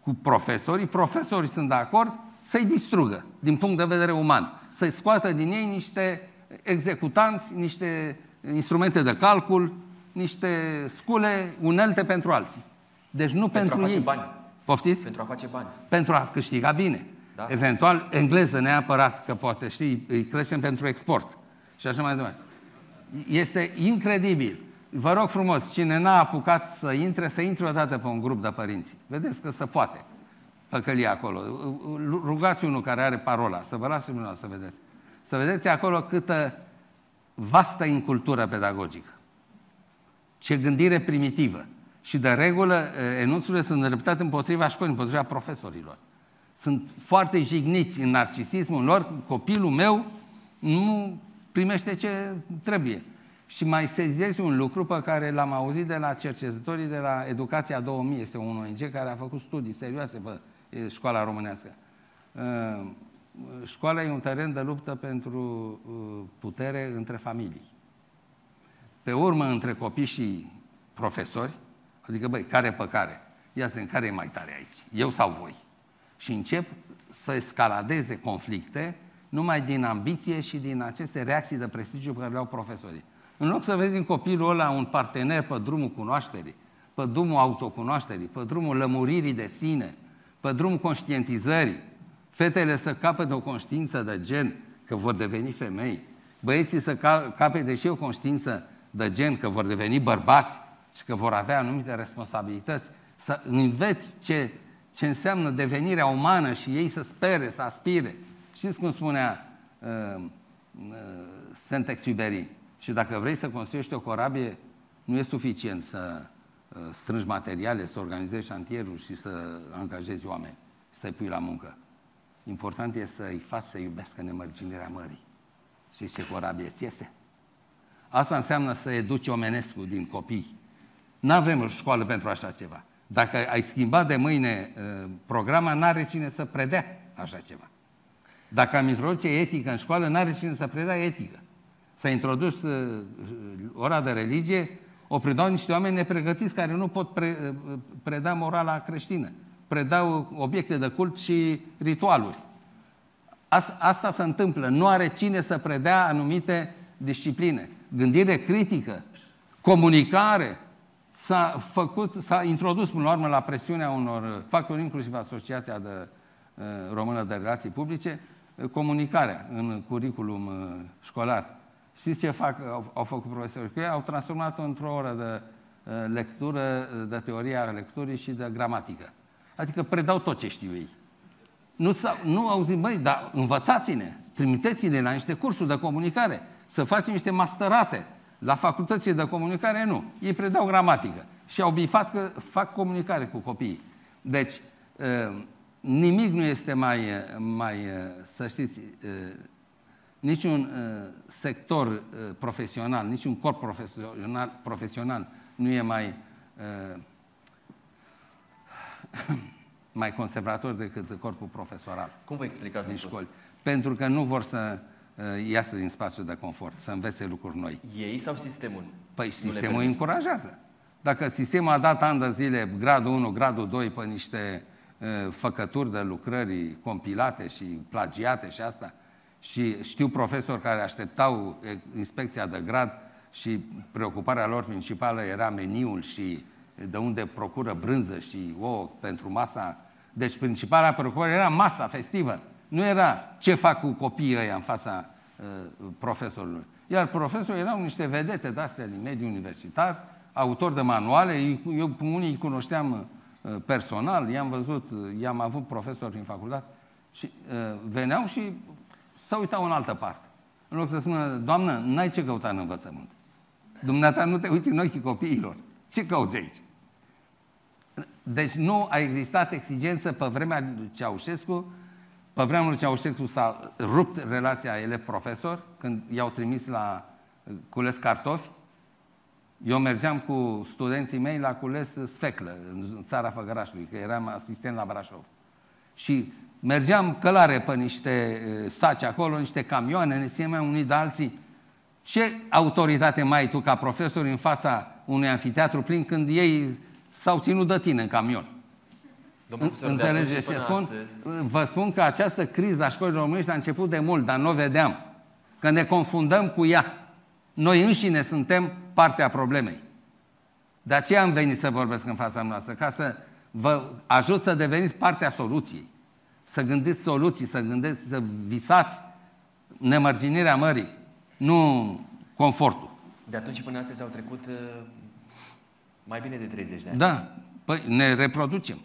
cu profesorii, profesorii sunt de acord să-i distrugă din punct de vedere uman, să-i scoată din ei niște executanți, niște instrumente de calcul, niște scule, unelte pentru alții. Deci nu pentru, pentru ei. Bani. Poftiți? Pentru a face bani. Pentru a câștiga bine. Da. Eventual, engleză neapărat, că poate, știi, îi creștem pentru export. Și așa mai departe. Este incredibil. Vă rog frumos, cine n-a apucat să intre, să intre odată pe un grup de părinți. Vedeți că se poate păcălia acolo. Rugați unul care are parola, să vă las unul să vedeți. Să vedeți acolo câtă vastă incultură pedagogică. Ce gândire primitivă. Și de regulă, enunțurile sunt îndreptate împotriva școlii, împotriva profesorilor. Sunt foarte jigniți în narcisismul lor, copilul meu nu primește ce trebuie. Și mai sezezi un lucru pe care l-am auzit de la cercetătorii de la Educația 2000, este un ONG care a făcut studii serioase pe școala românească. Școala e un teren de luptă pentru putere între familii. Pe urmă, între copii și profesori, Adică, băi, care pe care? Ia să care e mai tare aici? Eu sau voi? Și încep să escaladeze conflicte numai din ambiție și din aceste reacții de prestigiu pe care le au profesorii. În loc să vezi în copilul ăla un partener pe drumul cunoașterii, pe drumul autocunoașterii, pe drumul lămuririi de sine, pe drumul conștientizării, fetele să capete o conștiință de gen că vor deveni femei, băieții să capete și o conștiință de gen că vor deveni bărbați, și că vor avea anumite responsabilități, să înveți ce ce înseamnă devenirea umană și ei să spere, să aspire. Știți cum spunea uh, uh, Saint-Exupéry? Și dacă vrei să construiești o corabie, nu e suficient să uh, strângi materiale, să organizezi șantierul și să angajezi oameni, să-i pui la muncă. Important e să-i faci să iubească nemărginirea mării. Și ce corabie ți iese? Asta înseamnă să educi omenescul din copii. Nu avem o școală pentru așa ceva. Dacă ai schimbat de mâine uh, programa, n-are cine să predea așa ceva. Dacă am introduce etică în școală, n-are cine să predea etică. S-a introdus uh, ora de religie, o predau niște oameni nepregătiți care nu pot pre, uh, preda morala creștină. Predau obiecte de cult și ritualuri. Asta se întâmplă. Nu are cine să predea anumite discipline. Gândire critică, comunicare, s-a făcut, s-a introdus până la urmă la presiunea unor factori, inclusiv Asociația de, uh, Română de Relații Publice, uh, comunicarea în curriculum uh, școlar. Știți ce fac, au, au făcut profesorii cu ei? Au transformat-o într-o oră de lectură, de teoria lecturii și de gramatică. Adică predau tot ce știu ei. Nu, nu au zis, băi, dar învățați-ne, trimiteți-ne la niște cursuri de comunicare, să facem niște masterate. La facultățile de comunicare nu. Ei predau gramatică și au bifat că fac comunicare cu copiii. Deci, ă, nimic nu este mai, mai ă, să știți, ă, niciun sector profesional, niciun corp profesional, profesional nu e mai mai conservator decât corpul profesoral. Cum vă explicați din școli? Pentru că nu vor să uh, iasă din spațiul de confort, să învețe lucruri noi. Ei sau sistemul? Păi sistemul îi încurajează. Dacă sistemul a dat ani de zile gradul 1, gradul 2 pe niște uh, făcături de lucrări compilate și plagiate și asta, și știu profesori care așteptau inspecția de grad și preocuparea lor principală era meniul și de unde procură brânză și ouă pentru masa. Deci principala preocupare era masa festivă. Nu era ce fac cu copiii ăia în fața uh, profesorului. Iar profesorii erau niște vedete de-astea din mediul universitar, autori de manuale, eu pe unii îi cunoșteam uh, personal, i-am văzut, uh, i-am avut profesori în facultate și uh, veneau și să uitau în altă parte. În loc să spună, doamnă, n-ai ce căuta în învățământ. Dumneata nu te uiți în ochii copiilor. Ce cauți aici? Deci nu a existat exigență pe vremea lui Ceaușescu, pe vremea lui Ceaușescu s-a rupt relația elev-profesor, când i-au trimis la uh, cules cartofi. Eu mergeam cu studenții mei la cules sfeclă, în țara Făgărașului, că eram asistent la Brașov. Și mergeam călare pe niște uh, saci acolo, niște camioane, ne țineam unii de alții. Ce autoritate mai ai tu ca profesor în fața unui anfiteatru plin când ei s-au ținut de tine în camion. Înțelegeți ce spun? Astăzi... Vă spun că această criză a școlii românești a început de mult, dar nu o vedeam. Că ne confundăm cu ea. Noi înșine suntem partea problemei. De aceea am venit să vorbesc în fața noastră, ca să vă ajut să deveniți partea soluției. Să gândiți soluții, să gândiți, să visați nemărginirea mării, nu confortul. De atunci până astăzi au trecut uh, mai bine de 30 de ani. Da. Păi ne reproducem.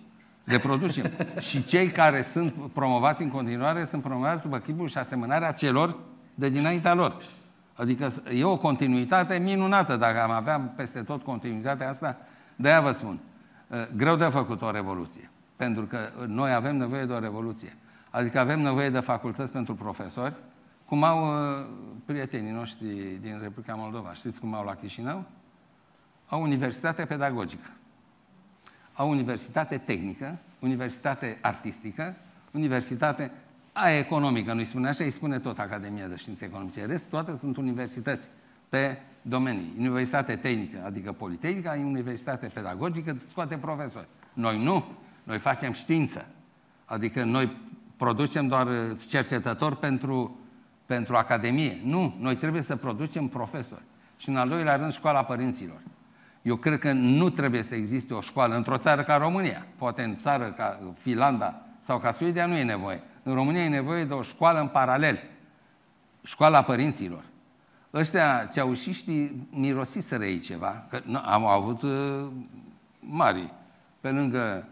Reproducem. și cei care sunt promovați în continuare sunt promovați după chipul și asemănarea celor de dinaintea lor. Adică e o continuitate minunată. Dacă am avea peste tot continuitatea asta, de aia vă spun. Uh, greu de făcut o revoluție. Pentru că noi avem nevoie de o revoluție. Adică avem nevoie de facultăți pentru profesori, cum au uh, prietenii noștri din Republica Moldova. Știți cum au la Chișinău? Au universitate pedagogică, au universitate tehnică, universitate artistică, universitate a economică, nu-i spune așa, îi spune tot Academia de Științe Economice. Rest, toate sunt universități pe domenii. Universitate tehnică, adică Politehnica, universitate pedagogică, scoate profesori. Noi nu, noi facem știință. Adică noi producem doar cercetători pentru, pentru Academie. Nu, noi trebuie să producem profesori. Și în al doilea rând, școala părinților. Eu cred că nu trebuie să existe o școală într-o țară ca România. Poate în țară ca Finlanda sau ca Suedia nu e nevoie. În România e nevoie de o școală în paralel. Școala părinților. Ăștia ceaușiștii mirosiseră ei ceva, că nu, am avut uh, mari, pe lângă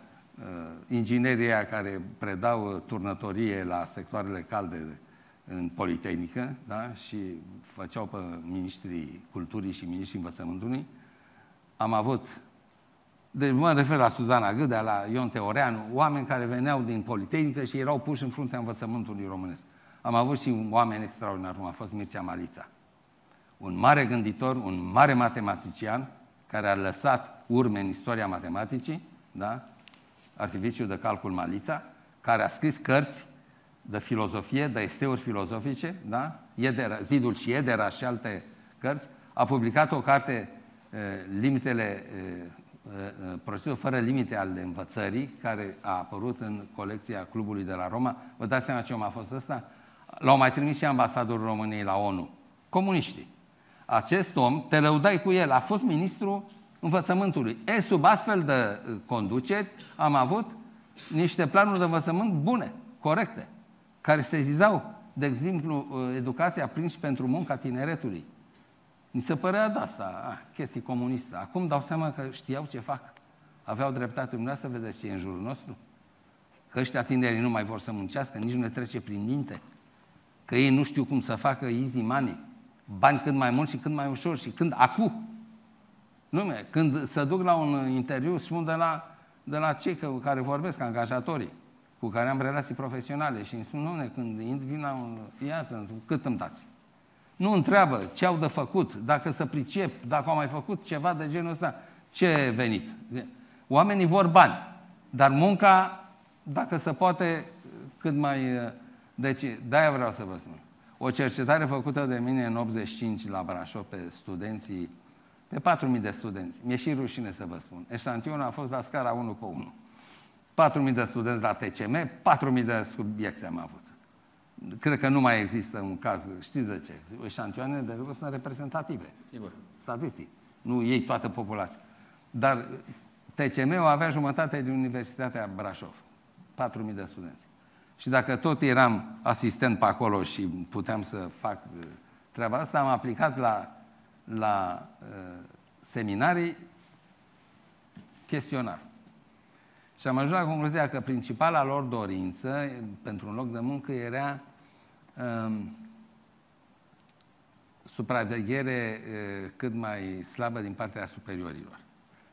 ingineria care predau turnătorie la sectoarele calde în Politehnică da? și făceau pe ministrii culturii și ministrii învățământului. Am avut, deci mă refer la Suzana Gâdea, la Ion Teoreanu, oameni care veneau din Politehnică și erau puși în fruntea învățământului românesc. Am avut și oameni extraordinari, cum a fost Mircea Malița. Un mare gânditor, un mare matematician, care a lăsat urme în istoria matematicii, da? artificiul de calcul Malița, care a scris cărți de filozofie, de eseuri filozofice, da? Edera, Zidul și Edera și alte cărți, a publicat o carte, Limitele, Procesul fără limite al învățării, care a apărut în colecția Clubului de la Roma. Vă dați seama ce om a fost ăsta? L-au mai trimis și ambasadorul României la ONU. Comuniștii. Acest om, te lăudai cu el, a fost ministru învățământului. E, sub astfel de conduceri am avut niște planuri de învățământ bune, corecte care se zizau, de exemplu, uh, educația prins pentru munca tineretului. Mi se părea de asta, ah, chestii comunistă. Acum dau seama că știau ce fac. Aveau dreptate. Dumneavoastră vedeți ce e în jurul nostru? Că ăștia tinerii nu mai vor să muncească, nici nu le trece prin minte. Că ei nu știu cum să facă easy money. Bani cât mai mult și cât mai ușor și când, acum. Nu, când se duc la un interviu, spun de la, de la cei care vorbesc, angajatorii cu care am relații profesionale și îmi spun, nu, când vin la un piață, cât îmi dați? Nu întreabă ce au de făcut, dacă să pricep, dacă au mai făcut ceva de genul ăsta, ce venit. Oamenii vor bani, dar munca, dacă se poate, cât mai... Deci, de-aia vreau să vă spun. O cercetare făcută de mine în 85 la Brașov pe studenții, pe 4.000 de studenți. Mi-e și rușine să vă spun. Eșantionul a fost la scara 1 cu 1. 4.000 de studenți la TCM, 4.000 de subiecte am avut. Cred că nu mai există un caz, știți de ce? Eșantioanele de lucru sunt reprezentative. Sigur. Statistic. Nu ei toată populația. Dar TCM-ul avea jumătate de Universitatea Brașov. 4.000 de studenți. Și dacă tot eram asistent pe acolo și puteam să fac uh, treaba asta, am aplicat la, la uh, seminarii chestionar. Și am ajuns la concluzia că principala lor dorință pentru un loc de muncă era um, supraveghere uh, cât mai slabă din partea superiorilor.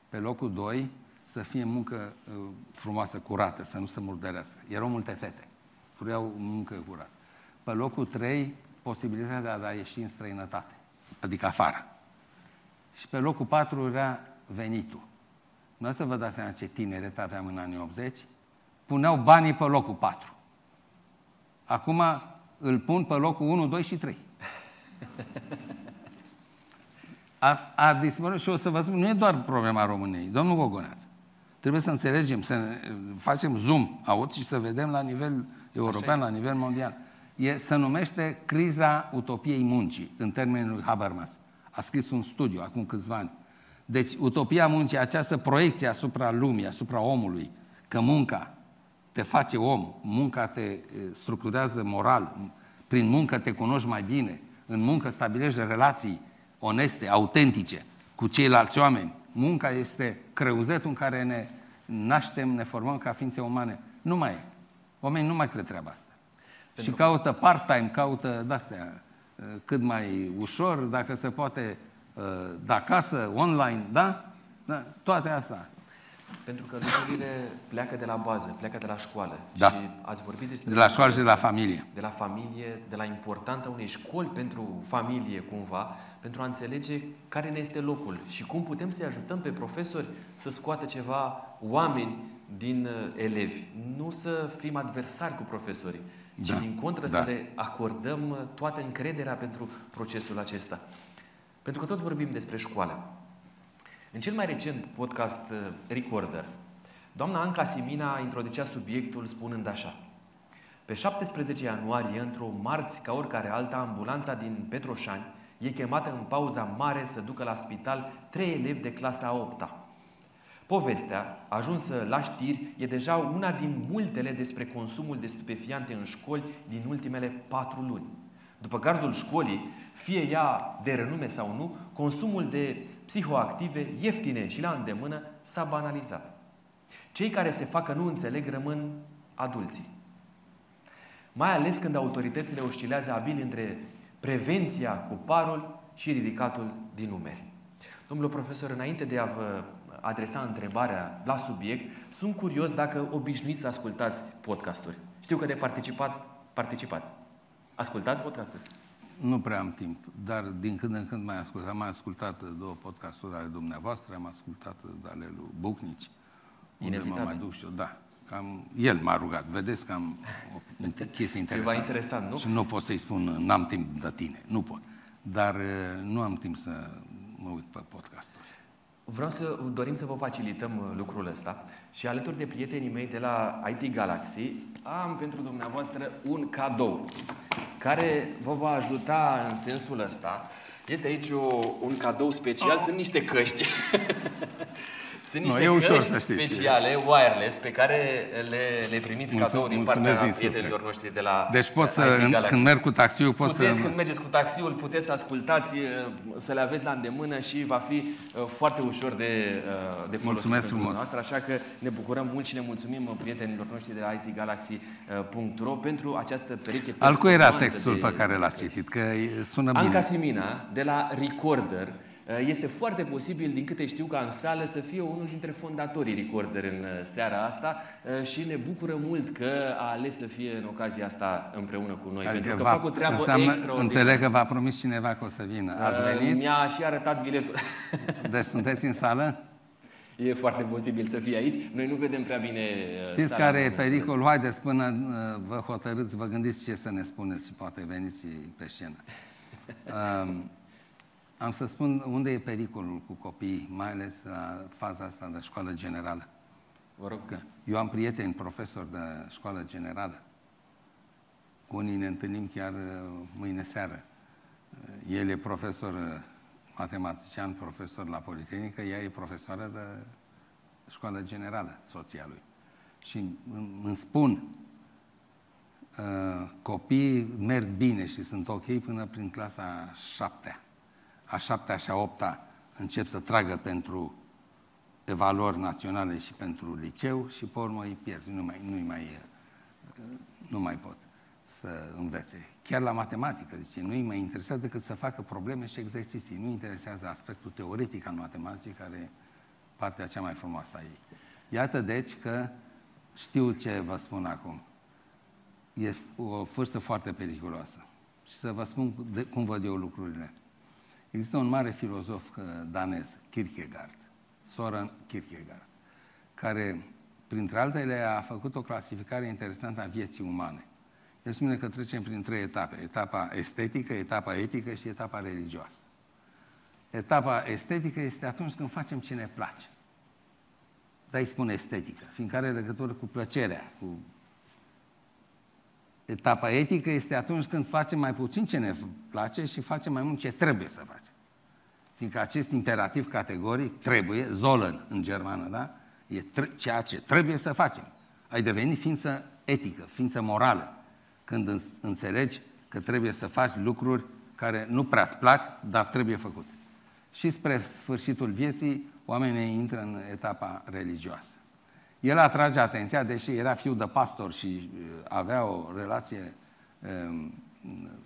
Pe locul 2, să fie muncă uh, frumoasă, curată, să nu se murdărească. Erau multe fete. Vreau muncă curată. Pe locul 3, posibilitatea de a ieși în străinătate, adică afară. Și pe locul 4 era venitul. Nu să vă dați seama ce tineret aveam în anii 80. Puneau banii pe locul 4. Acum îl pun pe locul 1, 2 și 3. A, a dispărut și o să vă spun, nu e doar problema României. Domnul Gogoneaț, trebuie să înțelegem, să facem zoom out și să vedem la nivel european, la nivel mondial. E, se numește criza utopiei muncii, în termenul Habermas. A scris un studiu acum câțiva ani. Deci, utopia muncii, această proiecție asupra lumii, asupra omului, că munca te face om, munca te structurează moral, prin muncă te cunoști mai bine, în muncă stabilești relații oneste, autentice cu ceilalți oameni. Munca este creuzetul în care ne naștem, ne formăm ca ființe umane. Nu mai e. Oamenii nu mai cred treaba asta. Pentru și caută part-time, caută de-astea cât mai ușor, dacă se poate Uh, de acasă, online, da? da? Toate astea. Pentru că lucrurile pleacă de la bază, pleacă de la școală. Da. Și ați vorbit despre... De la școală și de la familie. De la familie, de la importanța unei școli pentru familie, cumva, pentru a înțelege care ne este locul și cum putem să-i ajutăm pe profesori să scoată ceva oameni din uh, elevi. Nu să fim adversari cu profesorii, ci da. din contră da. să le acordăm uh, toată încrederea pentru procesul acesta. Pentru că tot vorbim despre școală. În cel mai recent podcast uh, Recorder, doamna Anca Simina introducea subiectul spunând așa. Pe 17 ianuarie, într-o marți ca oricare alta, ambulanța din Petroșani e chemată în pauza mare să ducă la spital trei elevi de clasa a 8 -a. Povestea, ajunsă la știri, e deja una din multele despre consumul de stupefiante în școli din ultimele patru luni. După gardul școlii, fie ea de renume sau nu, consumul de psihoactive ieftine și la îndemână s-a banalizat. Cei care se fac că nu înțeleg rămân adulții. Mai ales când autoritățile oscilează abil între prevenția cu parul și ridicatul din numeri. Domnule profesor, înainte de a vă adresa întrebarea la subiect, sunt curios dacă obișnuiți să ascultați podcasturi. Știu că de participat, participați. Ascultați podcasturi? Nu prea am timp, dar din când în când mai ascult. Am ascultat două podcasturi ale dumneavoastră, am ascultat ale lui Bucnici, unde mă mai duc și eu. Da, cam, el m-a rugat. Vedeți că am o chestie interesantă. Ceva interesant, nu? Și nu pot să-i spun, n-am timp de tine. Nu pot. Dar uh, nu am timp să mă uit pe podcasturi. Vreau să dorim să vă facilităm uh, lucrul ăsta și alături de prietenii mei de la IT Galaxy am pentru dumneavoastră un cadou care vă va ajuta în sensul ăsta. Este aici o, un cadou special, oh. sunt niște căști Sunt niște no, căști speciale, wireless, pe care le, le primiți Mulțum, cadou din partea din prietenilor noștri de la Deci pot să, când merg cu taxiul, pot puteți, să... când mergeți cu taxiul, puteți să ascultați, să le aveți la îndemână și va fi foarte ușor de, de folosit Mulțumesc frumos. noastră, așa că ne bucurăm mult și ne mulțumim prietenilor noștri de la itgalaxy.ro pentru această pereche Al cui era textul de... pe care l-ați citit? Că sună bine. Anca Simina, de la Recorder, Eh, este foarte posibil, din câte știu, ca în sală să fie unul dintre fondatorii Recorder în eh, seara asta eh, și ne bucură mult că a ales să fie în ocazia asta împreună cu noi, adică pentru că fac o treabă extraordinară. Înțeleg că v-a promis cineva că o să vină. Ați venit? Mi-a și arătat biletul. Deci sunteți în sală? E foarte posibil să fie aici. Noi nu vedem prea bine Știți sala care e pericolul? Haideți până vă hotărâți, vă gândiți ce să ne spuneți și poate veniți pe scenă. Um, Am să spun unde e pericolul cu copiii, mai ales la faza asta de școală generală. Vă rog. Că eu am prieteni profesori de școală generală. Cu unii ne întâlnim chiar uh, mâine seară. Uh, el e profesor uh, matematician, profesor la Politehnică, ea e profesoară de școală generală, soția lui. Și îmi spun, copiii merg bine și sunt ok până prin clasa șaptea a șaptea și a opta încep să tragă pentru evaluări naționale și pentru liceu și pe urmă îi pierzi, nu mai, nu mai, nu mai pot să învețe. Chiar la matematică, zice, nu îi mai interesează decât să facă probleme și exerciții. Nu interesează aspectul teoretic al matematicii, care e partea cea mai frumoasă a ei. Iată deci că știu ce vă spun acum. E o vârstă foarte periculoasă. Și să vă spun de, cum văd eu lucrurile. Există un mare filozof uh, danez, Kierkegaard, Soren Kierkegaard, care, printre altele, a făcut o clasificare interesantă a vieții umane. El spune că trecem prin trei etape. Etapa estetică, etapa etică și etapa religioasă. Etapa estetică este atunci când facem ce ne place. Dar îi spune estetică, fiindcă are legătură cu plăcerea, cu Etapa etică este atunci când facem mai puțin ce ne place și facem mai mult ce trebuie să facem. Fiindcă acest imperativ categoric trebuie, zolen în germană, da? E ceea ce trebuie să facem. Ai devenit ființă etică, ființă morală, când înțelegi că trebuie să faci lucruri care nu prea-ți plac, dar trebuie făcute. Și spre sfârșitul vieții, oamenii intră în etapa religioasă. El atrage atenția, deși era fiu de pastor și uh, avea o relație um,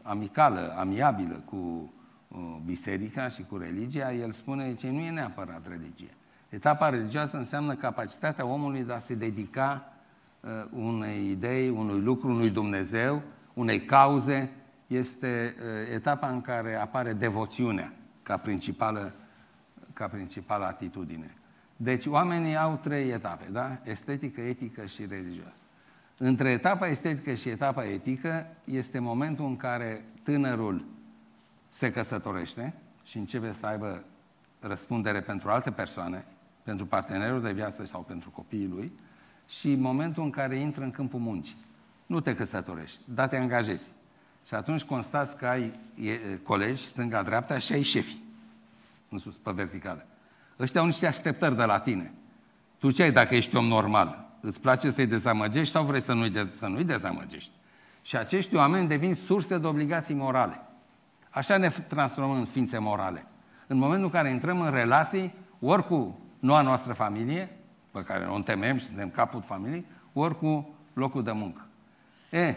amicală, amiabilă cu uh, biserica și cu religia, el spune că nu e neapărat religie. Etapa religioasă înseamnă capacitatea omului de a se dedica uh, unei idei, unui lucru, unui Dumnezeu, unei cauze. Este etapa în care apare devoțiunea ca principală, ca principală atitudine. Deci oamenii au trei etape, da? Estetică, etică și religioasă. Între etapa estetică și etapa etică este momentul în care tânărul se căsătorește și începe să aibă răspundere pentru alte persoane, pentru partenerul de viață sau pentru copiii lui, și momentul în care intră în câmpul muncii. Nu te căsătorești, dar te angajezi. Și atunci constați că ai colegi stânga-dreapta și ai șefi în sus, pe verticală. Ăștia au niște așteptări de la tine. Tu ce ai dacă ești om normal? Îți place să-i dezamăgești sau vrei să nu-i, dez- să nu-i dezamăgești? Și acești oameni devin surse de obligații morale. Așa ne transformăm în ființe morale. În momentul în care intrăm în relații, ori cu noua noastră familie, pe care o întemeiem și suntem capul familiei, ori cu locul de muncă. E,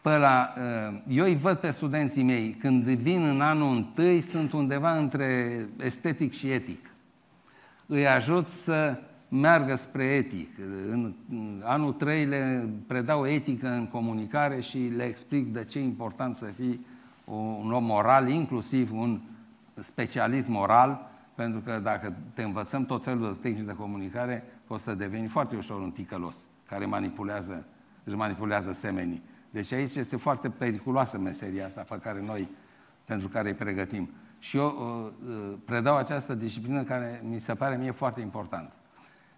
pe la, uh, eu îi văd pe studenții mei, când vin în anul întâi, sunt undeva între estetic și etic. Îi ajut să meargă spre etic. În anul 3 le predau etică în comunicare și le explic de ce e important să fii un om moral, inclusiv un specialist moral, pentru că dacă te învățăm tot felul de tehnici de comunicare, poți să deveni foarte ușor un ticălos care manipulează, își manipulează semenii. Deci aici este foarte periculoasă meseria asta pe care noi, pentru care îi pregătim. Și eu uh, uh predau această disciplină care mi se pare mie foarte importantă.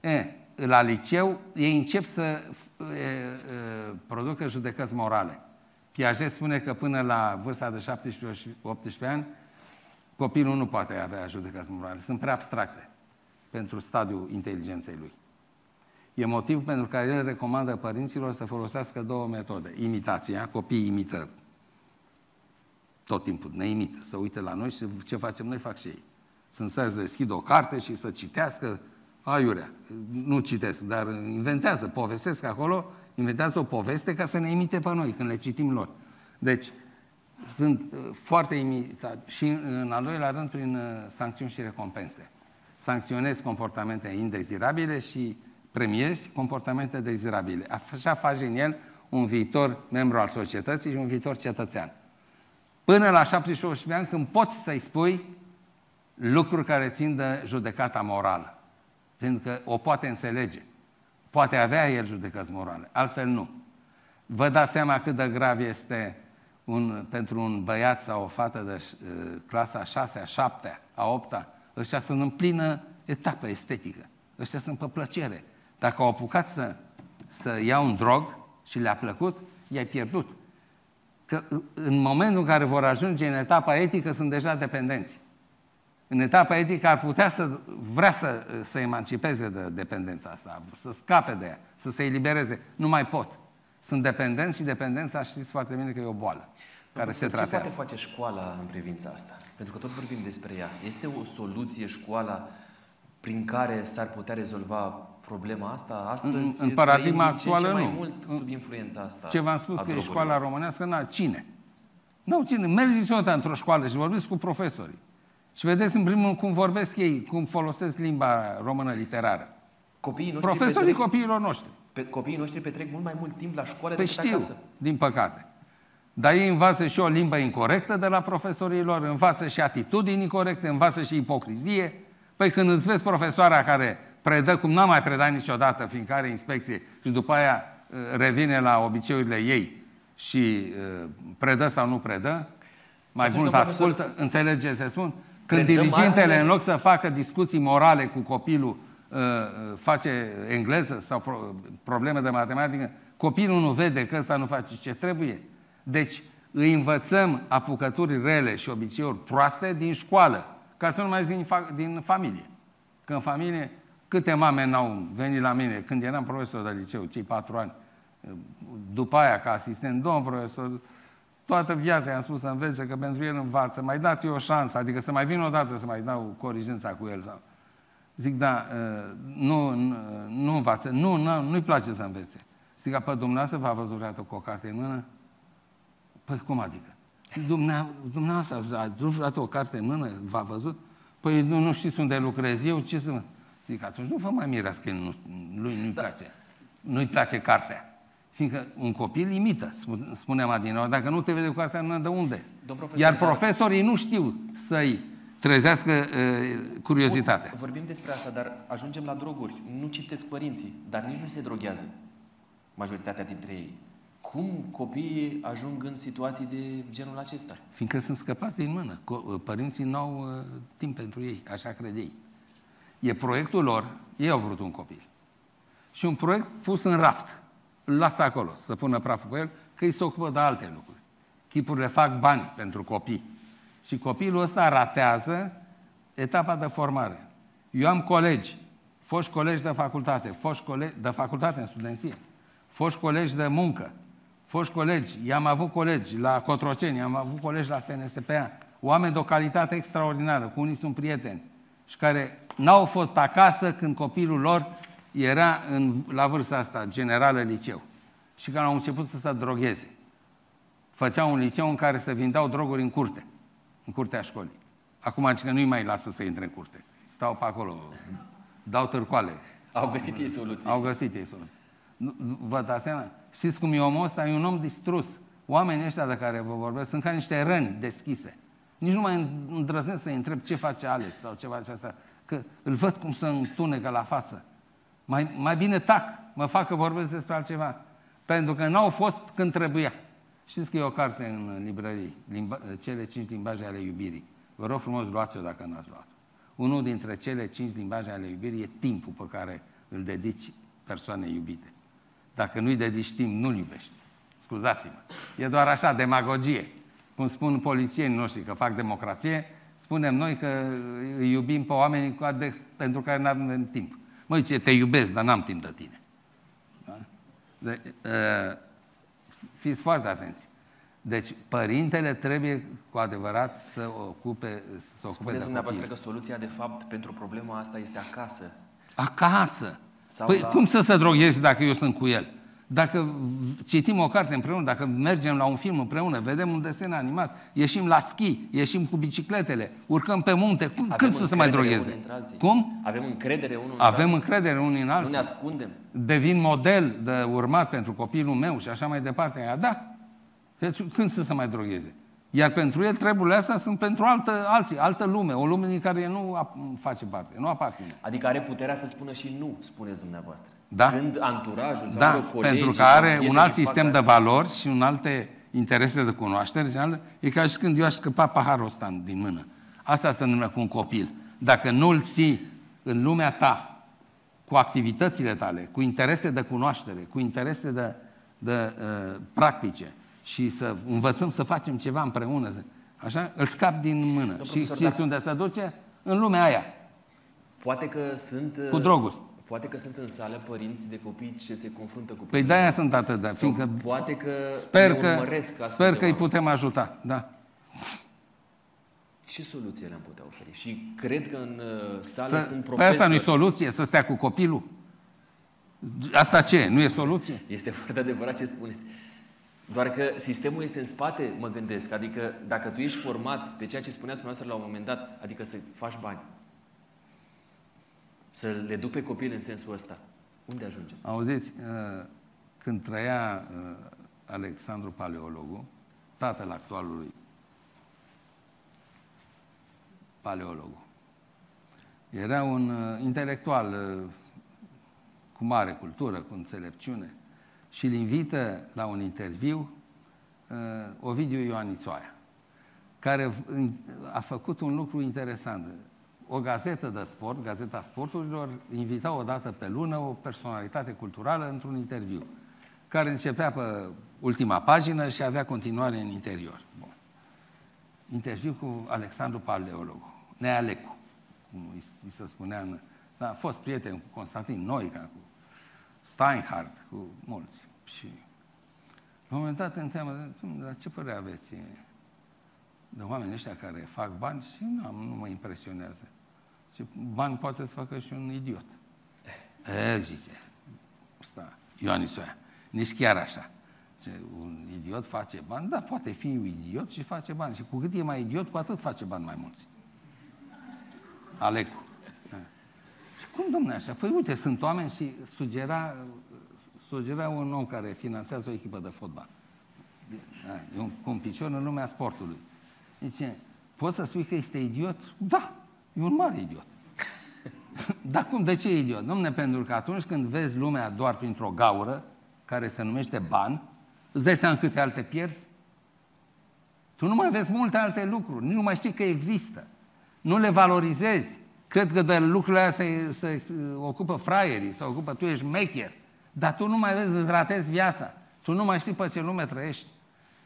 E, la liceu ei încep să e, e, producă judecăți morale. Piaget spune că până la vârsta de 17-18 ani, copilul nu poate avea judecăți morale. Sunt prea abstracte pentru stadiul inteligenței lui. E motiv pentru care el recomandă părinților să folosească două metode. Imitația, copiii imită tot timpul, ne imită, să uite la noi și ce facem noi fac și ei. Sunt să deschid o carte și să citească aiurea. Nu citesc, dar inventează, povestesc acolo, inventează o poveste ca să ne imite pe noi când le citim lor. Deci, sunt uh, foarte imitat și în al doilea rând prin uh, sancțiuni și recompense. Sancționezi comportamente indezirabile și premiezi comportamente dezirabile. Așa faci din el un viitor membru al societății și un viitor cetățean. Până la 78 de ani, când poți să-i spui lucruri care țin de judecata morală. Pentru că o poate înțelege. Poate avea el judecăți morale, altfel nu. Vă dați seama cât de grav este un, pentru un băiat sau o fată de uh, clasa a 6 a 7 a 8 ăștia sunt în plină etapă estetică. Ăștia sunt pe plăcere. Dacă au apucat să, să ia un drog și le-a plăcut, i-ai pierdut. Că în momentul în care vor ajunge în etapa etică, sunt deja dependenți. În etapa etică ar putea să vrea să se emancipeze de dependența asta, să scape de ea, să se elibereze. Nu mai pot. Sunt dependenți și dependența știți foarte bine că e o boală care se tratează. Ce poate face școala în privința asta? Pentru că tot vorbim despre ea. Este o soluție școala prin care s-ar putea rezolva problema asta? Astăzi în, în paradigma actuală ce mai nu. mult sub influența asta. Ce v-am spus că e școala românească, na, cine? Nu, cine? Mergeți o într-o școală și vorbiți cu profesorii. Și vedeți în primul rând cum vorbesc ei, cum folosesc limba română literară. Copiii noștri Profesorii petrec, copiilor noștri. Pe, copiii noștri petrec mult mai mult timp la școală păi decât știu, acasă. din păcate. Dar ei învață și o limbă incorrectă de la profesorii lor, învață și atitudini incorrecte, învață și ipocrizie. Păi când îți vezi profesoara care predă cum n-a mai predat niciodată, fiindcă are inspecție, și după aia uh, revine la obiceiurile ei și uh, predă sau nu predă, mai mult ascultă, înțelege ce spun? Când dirigintele, în loc să facă discuții morale cu copilul, uh, face engleză sau probleme de matematică, copilul nu vede că ăsta nu face ce trebuie. Deci îi învățăm apucături rele și obiceiuri proaste din școală, ca să nu mai zic din, fa- din familie. Că în familie, câte mame n-au venit la mine când eram profesor de liceu, cei patru ani, după aia ca asistent, domn profesor, toată viața i-am spus să învețe că pentru el învață, mai dați o șansă, adică să mai vin o dată să mai dau corigența cu el. Sau... Zic, da, ă, nu, nu, nu învață, nu, nu, nu-i place să învețe. Zic, pe dumneavoastră v-a văzut vreodată cu o carte în mână? Păi cum adică? Dumneavoastră ați vreodată o carte în mână? V-a văzut? Păi nu, nu știți unde lucrez eu, ce să mă... Zic, atunci nu vă mai mirați că nu, lui nu-i da. place. Nu-i place cartea. Fiindcă un copil imită, spuneam adineori, dacă nu te vede cu cartea în mână, de unde? Profesor, Iar profesorii nu știu să-i trezească uh, curiozitatea. Vorbim despre asta, dar ajungem la droguri. Nu citesc părinții, dar nici nu se droghează majoritatea dintre ei. Cum copiii ajung în situații de genul acesta? Fiindcă sunt scăpați din mână. Părinții nu au uh, timp pentru ei, așa crede ei. E proiectul lor, ei au vrut un copil. Și un proiect pus în raft. Îl lasă acolo, să pună praful cu el, că îi se ocupă de alte lucruri. Chipurile fac bani pentru copii. Și copilul ăsta ratează etapa de formare. Eu am colegi, foști colegi de facultate, foști colegi de facultate în studenție, foști colegi de muncă, foști colegi, i-am avut colegi la Cotroceni, am avut colegi la SNSPA, oameni de o calitate extraordinară, cu unii sunt prieteni, și care n-au fost acasă când copilul lor era în, la vârsta asta, generală liceu, și care au început să se drogheze. Făceau un liceu în care se vindeau droguri în curte, în curtea școlii. Acum că nu-i mai lasă să intre în curte. Stau pe acolo, dau târcoale. Au găsit ei soluții. Au găsit ei soluții. Vă dați seama? Știți cum e omul ăsta? E un om distrus. Oamenii ăștia de care vă vorbesc sunt ca niște răni deschise. Nici nu mai îndrăznesc să-i întreb ce face Alex sau ce face asta. Că îl văd cum se întunecă la față. Mai, mai bine tac, mă fac că vorbesc despre altceva. Pentru că n-au fost când trebuia. Știți că e o carte în librării, limba, cele cinci limbaje ale iubirii. Vă rog frumos, luați-o dacă n-ați luat Unul dintre cele cinci limbaje ale iubirii e timpul pe care îl dedici persoanei iubite. Dacă nu-i dedici timp, nu-l iubești. Scuzați-mă. E doar așa, demagogie. Cum spun polițienii noștri că fac democrație, spunem noi că îi iubim pe oamenii pentru care nu avem timp. Măi, ce te iubesc, dar n-am timp de tine. Da? De, uh, fiți foarte atenți. Deci, părintele trebuie cu adevărat să ocupe, să ocupe Spuneți dumneavoastră că soluția, de fapt, pentru problema asta este acasă. Acasă. Sau păi la... cum să se droghezi dacă eu sunt cu el? Dacă citim o carte împreună, dacă mergem la un film împreună, vedem un desen animat, ieșim la schi, ieșim cu bicicletele, urcăm pe munte, cum, când să se mai drogheze? Cum? Avem încredere unul în Avem alții. încredere unul în alții. Nu ne ascundem. Devin model de urmat pentru copilul meu și așa mai departe. Da. Deci când să se mai drogheze? Iar pentru el treburile astea sunt pentru altă, alții, altă lume, o lume din care el nu face parte, nu aparține. Adică are puterea să spună și nu, spuneți dumneavoastră. Da. Când anturajul sau da, colegii, pentru că are un alt sistem de valori și un alte interese de cunoaștere, și alte, e ca și când eu aș scăpa paharul ăsta din mână. Asta se numește cu un copil. Dacă nu îl ții în lumea ta, cu activitățile tale, cu interese de cunoaștere, cu interese de, de uh, practice, și să învățăm să facem ceva împreună, așa, îl scap din mână. Domnul și știți unde se duce? În lumea aia. Poate că sunt... Cu droguri. Poate că sunt în sală părinți de copii ce se confruntă cu Păi de-aia sunt atât de... Fiindcă poate că sper că, sper că îi putem ajuta, da. Ce soluție le-am putea oferi? Și cred că în uh, sală să, sunt profesori... Pe asta nu e soluție, să stea cu copilul? Asta ce? Nu e soluție? Este foarte adevărat ce spuneți. Doar că sistemul este în spate, mă gândesc. Adică dacă tu ești format pe ceea ce spuneați dumneavoastră la un moment dat, adică să faci bani, să le duc pe copil în sensul ăsta, unde ajungem? Auziți, uh, când trăia uh, Alexandru Paleologu, tatăl actualului Paleologu, era un uh, intelectual cu mare cultură, cu înțelepciune, și îl invită la un interviu uh, Ovidiu Ioanițoaia, care a făcut un lucru interesant. O gazetă de sport, Gazeta Sporturilor, invita o dată pe lună o personalitate culturală într-un interviu, care începea pe ultima pagină și avea continuare în interior. Bun. Interviu cu Alexandru Paleologu, Nealecu, cum îi se spunea în... Da, a fost prieten cu Constantin Noica, cu Steinhardt, cu mulți. Și la un moment dat întreabă, dar ce părere aveți de oameni ăștia care fac bani și nu, nu mă impresionează. Și bani poate să facă și un idiot. E, zice, ăsta, Ioan Isoia, nici chiar așa. Ce, un idiot face bani, da, poate fi un idiot și face bani. Și cu cât e mai idiot, cu atât face bani mai mulți. Alecu. Cum, domnule, așa? Păi uite, sunt oameni și sugera, sugera un om care finanțează o echipă de fotbal. Da, e un, cu un picior în lumea sportului. Zice, poți să spui că este idiot? Da, e un mare idiot. Dar cum, de ce e idiot? Domne, pentru că atunci când vezi lumea doar printr-o gaură, care se numește ban, îți dai seama câte alte pierzi? Tu nu mai vezi multe alte lucruri, nu mai știi că există. Nu le valorizezi. Cred că de lucrurile astea se, se ocupă fraierii, se ocupă, tu ești mecher. Dar tu nu mai vezi, îți ratezi viața. Tu nu mai știi pe ce lume trăiești.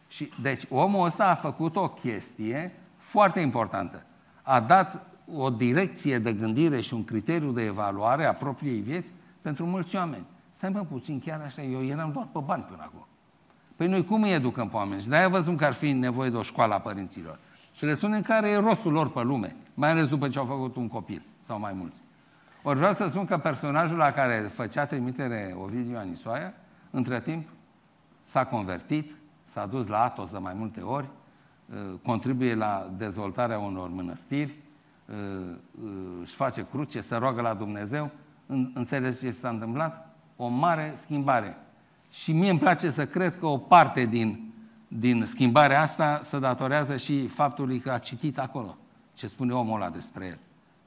Și, deci omul ăsta a făcut o chestie foarte importantă. A dat o direcție de gândire și un criteriu de evaluare a propriei vieți pentru mulți oameni. Stai mă puțin, chiar așa, eu eram doar pe bani până acum. Păi noi cum îi educăm pe oameni? Și de-aia văzut că ar fi nevoie de o școală a părinților. Și le spunem care e rostul lor pe lume, mai ales după ce au făcut un copil sau mai mulți. Ori vreau să spun că personajul la care făcea trimitere Ovidiu Anisoaia, între timp s-a convertit, s-a dus la Atos de mai multe ori, uh, contribuie la dezvoltarea unor mănăstiri, uh, uh, își face cruce, se roagă la Dumnezeu. Înțelegeți ce s-a întâmplat? O mare schimbare. Și mie îmi place să cred că o parte din, din schimbarea asta se datorează și faptului că a citit acolo ce spune omul ăla despre el.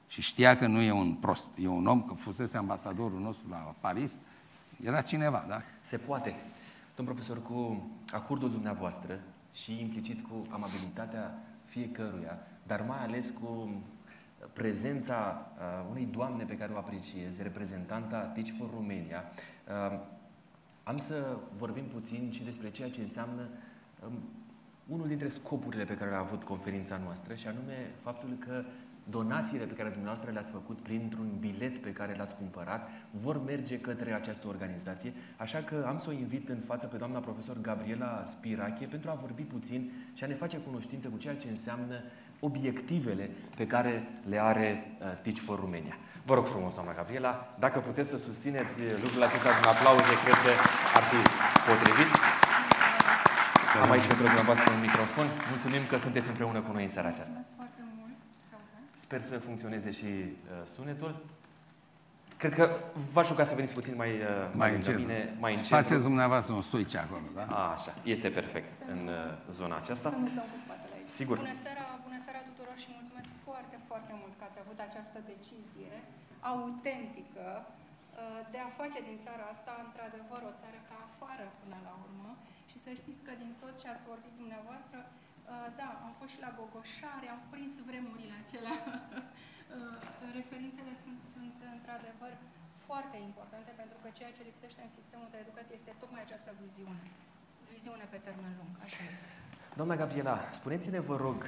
Și știa că nu e un prost, e un om, că fusese ambasadorul nostru la Paris, era cineva, da? Se poate. Domn profesor, cu acordul dumneavoastră și implicit cu amabilitatea fiecăruia, dar mai ales cu prezența uh, unei doamne pe care o apreciez, reprezentanta Teach for Romania, uh, am să vorbim puțin și despre ceea ce înseamnă um, unul dintre scopurile pe care le-a avut conferința noastră și anume faptul că donațiile pe care dumneavoastră le-ați făcut printr-un bilet pe care l-ați cumpărat vor merge către această organizație. Așa că am să o invit în față pe doamna profesor Gabriela Spirache pentru a vorbi puțin și a ne face cunoștință cu ceea ce înseamnă obiectivele pe care le are uh, Teach for Romania. Vă rog frumos, doamna Gabriela, dacă puteți să susțineți lucrul acesta cu aplauze, cred că ar fi potrivit. Am aici pentru dumneavoastră un microfon. Mulțumim că sunteți împreună cu noi în seara aceasta. Sper să funcționeze și uh, sunetul. Cred că v-aș ruga să veniți puțin mai, uh, mai, mai încet. mine, mai încet. Faceți dumneavoastră un switch acolo, da? A, așa, este perfect în uh, zona aceasta. Sigur. Bună seara, bună seara tuturor și mulțumesc foarte, foarte mult că ați avut această decizie autentică uh, de a face din țara asta, într-adevăr, o țară ca afară până la urmă să știți că din tot ce ați vorbit dumneavoastră, uh, da, am fost și la Bogoșare, am prins vremurile acelea. Uh, referințele sunt, sunt într-adevăr foarte importante pentru că ceea ce lipsește în sistemul de educație este tocmai această viziune. Viziune pe termen lung, așa este. Doamna Gabriela, spuneți-ne, vă rog,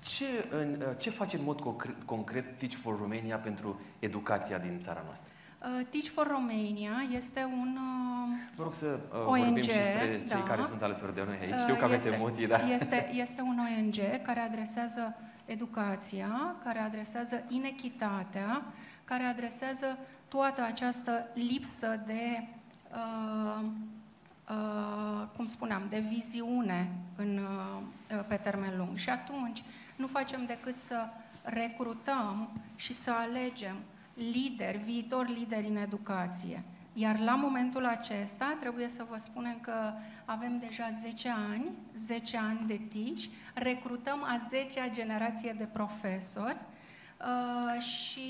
ce, în, uh, ce face în mod concret Teach for Romania pentru educația din țara noastră? Uh, Teach for Romania este un uh, Vă rog să uh, ONG, vorbim și despre da, cei care sunt alături de noi aici. Știu că aveți este, emoții, dar... Este, este un ONG care adresează educația, care adresează inechitatea, care adresează toată această lipsă de, uh, uh, cum spuneam, de viziune în, uh, pe termen lung. Și atunci nu facem decât să recrutăm și să alegem lideri, viitori lideri în educație. Iar la momentul acesta trebuie să vă spunem că avem deja 10 ani, 10 ani de tici, recrutăm a 10-a generație de profesori uh, și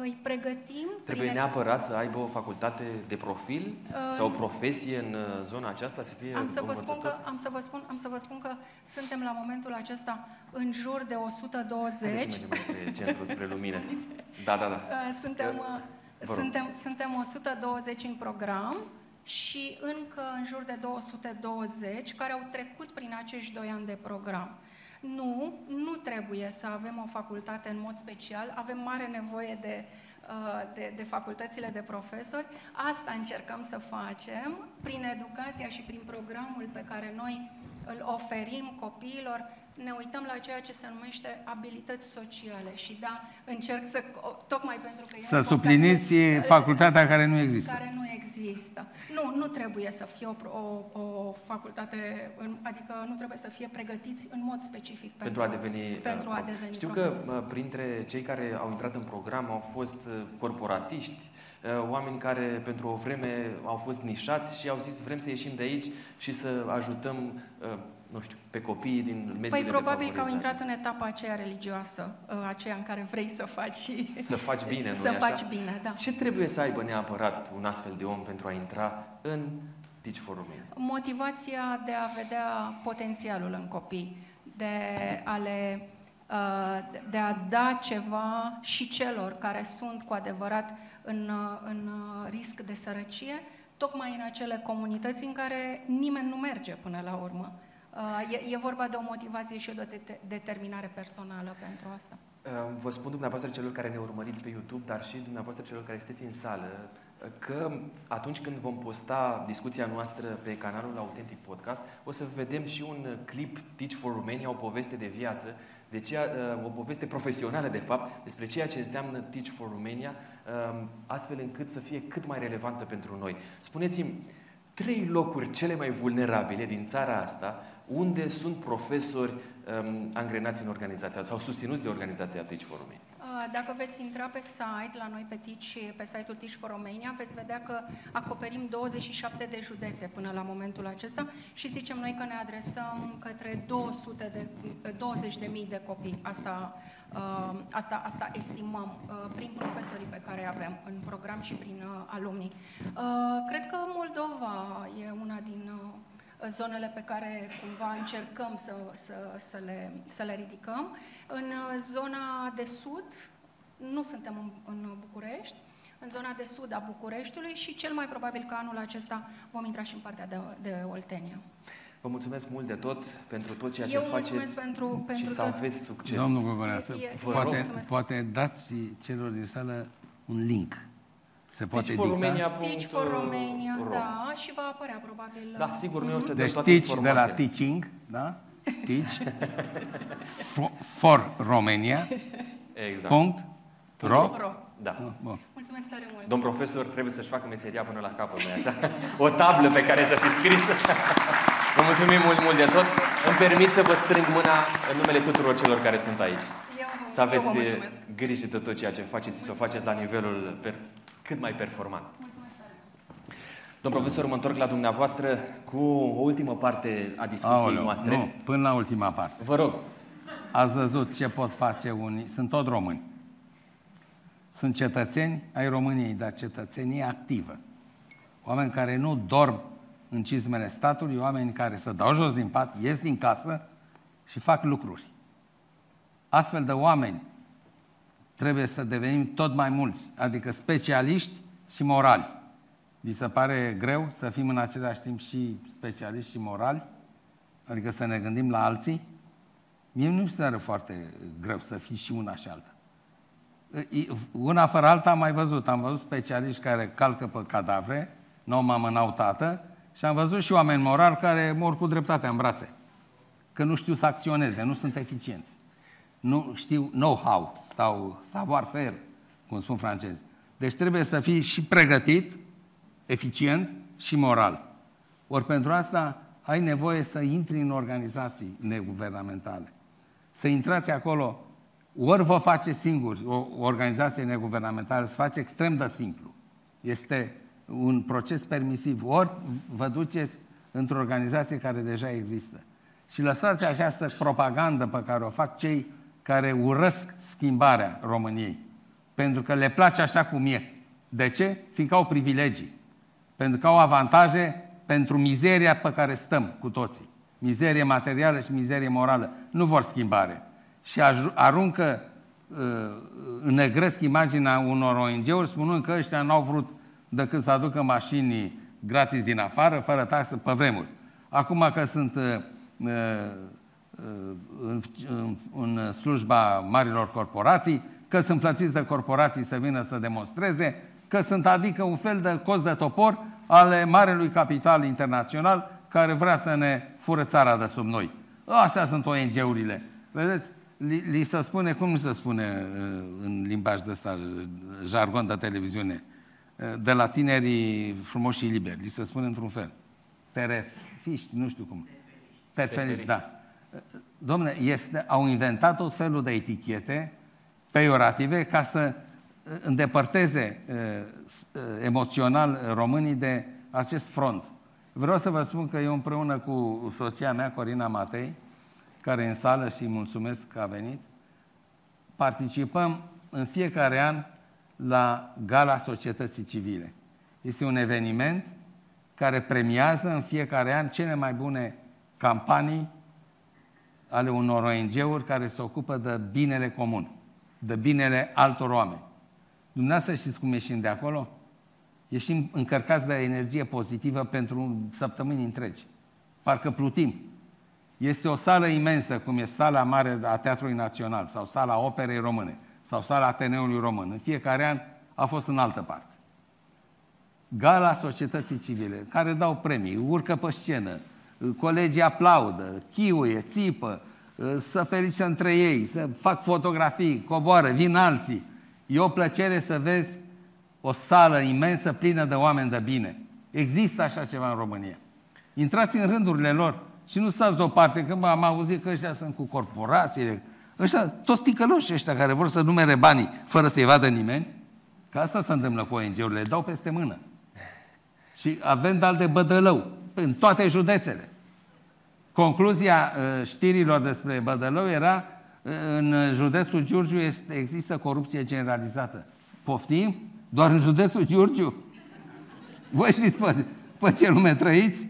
îi pregătim... Trebuie neapărat să aibă o facultate de profil uh, sau o profesie în uh, zona aceasta să fie am să, vă spun că, am, să vă spun, am să vă spun că suntem la momentul acesta în jur de 120. Haideți să mergem spre centru, spre lumină. Da, da, da. Uh, suntem, uh, suntem, suntem 120 în program și încă în jur de 220 care au trecut prin acești doi ani de program. Nu, nu trebuie să avem o facultate în mod special, avem mare nevoie de, uh, de, de facultățile de profesori. Asta încercăm să facem prin educația și prin programul pe care noi îl oferim copiilor ne uităm la ceea ce se numește abilități sociale și da, încerc să, tocmai pentru că... Să supliniți facultatea care nu există. Care nu există. Nu, nu trebuie să fie o, o, o facultate, adică nu trebuie să fie pregătiți în mod specific pentru, pentru a deveni pentru a deveni Știu profesor. că printre cei care au intrat în program au fost uh, corporatiști, uh, oameni care pentru o vreme au fost nișați și au zis vrem să ieșim de aici și să ajutăm uh, nu știu, pe copiii din mediul Păi probabil că au intrat în etapa aceea religioasă, ă, aceea în care vrei să faci... Să faci bine, nu Să așa? faci bine, da. Ce trebuie să aibă neapărat un astfel de om pentru a intra în Teach for Romania? Motivația de a vedea potențialul în copii, de a le ă, de a da ceva și celor care sunt cu adevărat în, în risc de sărăcie, tocmai în acele comunități în care nimeni nu merge până la urmă. Uh, e, e vorba de o motivație și o de determinare personală pentru asta. Uh, vă spun dumneavoastră celor care ne urmăriți pe YouTube, dar și dumneavoastră celor care sunteți în sală, uh, că atunci când vom posta discuția noastră pe canalul Authentic Podcast, o să vedem și un clip Teach for Romania, o poveste de viață de ceea, uh, o poveste profesională, de fapt, despre ceea ce înseamnă Teach for Romania, um, astfel încât să fie cât mai relevantă pentru noi. Spuneți-mi, trei locuri cele mai vulnerabile din țara asta, unde sunt profesori um, angrenați în organizația sau susținuți de organizația Teach for Romania. Dacă veți intra pe site, la noi pe TICI, pe site-ul Teach for Romania, veți vedea că acoperim 27 de județe până la momentul acesta și zicem noi că ne adresăm către 200 de, 20 de mii de copii. Asta, uh, asta, asta estimăm uh, prin profesorii pe care avem în program și prin uh, alumni. Cred că Moldova e una din zonele pe care cumva încercăm să, să, să, le, să le ridicăm. În zona de sud, nu suntem în, în București, în zona de sud a Bucureștiului și cel mai probabil că anul acesta vom intra și în partea de, de Oltenia. Vă mulțumesc mult de tot pentru tot ceea ce Eu faceți pentru, pentru și să tot. aveți succes. Domnul Guvernează, poate, poate dați celor din sală un link se poate Teach for Romania. Teach for Romania, da, și va apărea probabil. Da, sigur, noi o să deci dăm toate teach de la teaching, da? Teach for, for Romania. Exact. Punct. Ro? Ro. Da. Ah, bun. Mulțumesc tare mult. Domn profesor trebuie să-și facă meseria până la capăt, nu așa? O tablă pe care să fi scris. Vă mulțumim mult, mult de tot. Îmi permit să vă strâng mâna în numele tuturor celor care sunt aici. Eu, să aveți eu grijă de tot ceea ce faceți, să o faceți la nivelul per cât mai performant. Domn profesor, mă întorc la dumneavoastră cu o ultimă parte a discuției Aoleu, noastre. Nu, până la ultima parte. Vă rog. Ați văzut ce pot face unii, sunt tot români. Sunt cetățeni ai României, dar cetățenie activă. Oameni care nu dorm în cizmele statului, oameni care se dau jos din pat, ies din casă și fac lucruri. Astfel de oameni trebuie să devenim tot mai mulți, adică specialiști și morali. Vi se pare greu să fim în același timp și specialiști și morali? Adică să ne gândim la alții? Mie nu mi se pare foarte greu să fii și una și alta. Una fără alta am mai văzut. Am văzut specialiști care calcă pe cadavre, nu mamă, n-au tată, și am văzut și oameni morali care mor cu dreptatea în brațe. Că nu știu să acționeze, nu sunt eficienți. Nu știu know-how sau savoir-faire, cum spun francezi. Deci trebuie să fii și pregătit, eficient și moral. Ori pentru asta ai nevoie să intri în organizații neguvernamentale. Să intrați acolo, ori vă face singuri o organizație neguvernamentală, se face extrem de simplu. Este un proces permisiv. Ori vă duceți într-o organizație care deja există. Și lăsați această propagandă pe care o fac cei care urăsc schimbarea României. Pentru că le place așa cum e. De ce? Fiindcă au privilegii. Pentru că au avantaje pentru mizeria pe care stăm cu toții. Mizerie materială și mizerie morală. Nu vor schimbare. Și aruncă, uh, negresc imaginea unor ONG-uri spunând că ăștia n-au vrut decât să aducă mașini gratis din afară, fără taxă, pe vremuri. Acum că sunt uh, uh, în, în, în slujba marilor corporații, că sunt plătiți de corporații să vină să demonstreze, că sunt adică un fel de cost de topor ale marelui capital internațional care vrea să ne fură țara de sub noi. Astea sunt ONG-urile. Vedeți? Li, li se spune, cum nu se spune uh, în limbaj de ăsta, jargon de televiziune, uh, de la tinerii frumoși și liberi, li se spune într-un fel. Terefiști, nu știu cum. Terfeliști, da. Domne, este, au inventat tot felul de etichete peiorative ca să uh, îndepărteze uh, uh, emoțional românii de acest front. Vreau să vă spun că eu împreună cu soția mea, Corina Matei, care e în sală și mulțumesc că a venit, participăm în fiecare an la Gala Societății Civile. Este un eveniment care premiază în fiecare an cele mai bune campanii ale unor ONG-uri care se ocupă de binele comun, de binele altor oameni. Dumneavoastră știți cum ieșim de acolo? Ieșim încărcați de energie pozitivă pentru săptămâni întregi. Parcă plutim. Este o sală imensă, cum e sala mare a Teatrului Național, sau sala Operei Române, sau sala Ateneului Român. În fiecare an a fost în altă parte. Gala societății civile, care dau premii, urcă pe scenă, colegii aplaudă, chiuie, țipă, să ferice între ei, să fac fotografii, coboară, vin alții. E o plăcere să vezi o sală imensă plină de oameni de bine. Există așa ceva în România. Intrați în rândurile lor și nu stați deoparte, că am auzit că ăștia sunt cu corporațiile, ăștia, toți ticăloși ăștia care vor să numere banii fără să-i vadă nimeni, că asta se întâmplă cu ONG-urile, le dau peste mână. Și avem dal de bădălău în toate județele. Concluzia uh, știrilor despre Bădălău era uh, în județul Giurgiu este, există corupție generalizată. Poftim? Doar în județul Giurgiu? Voi știți pe, pe ce lume trăiți?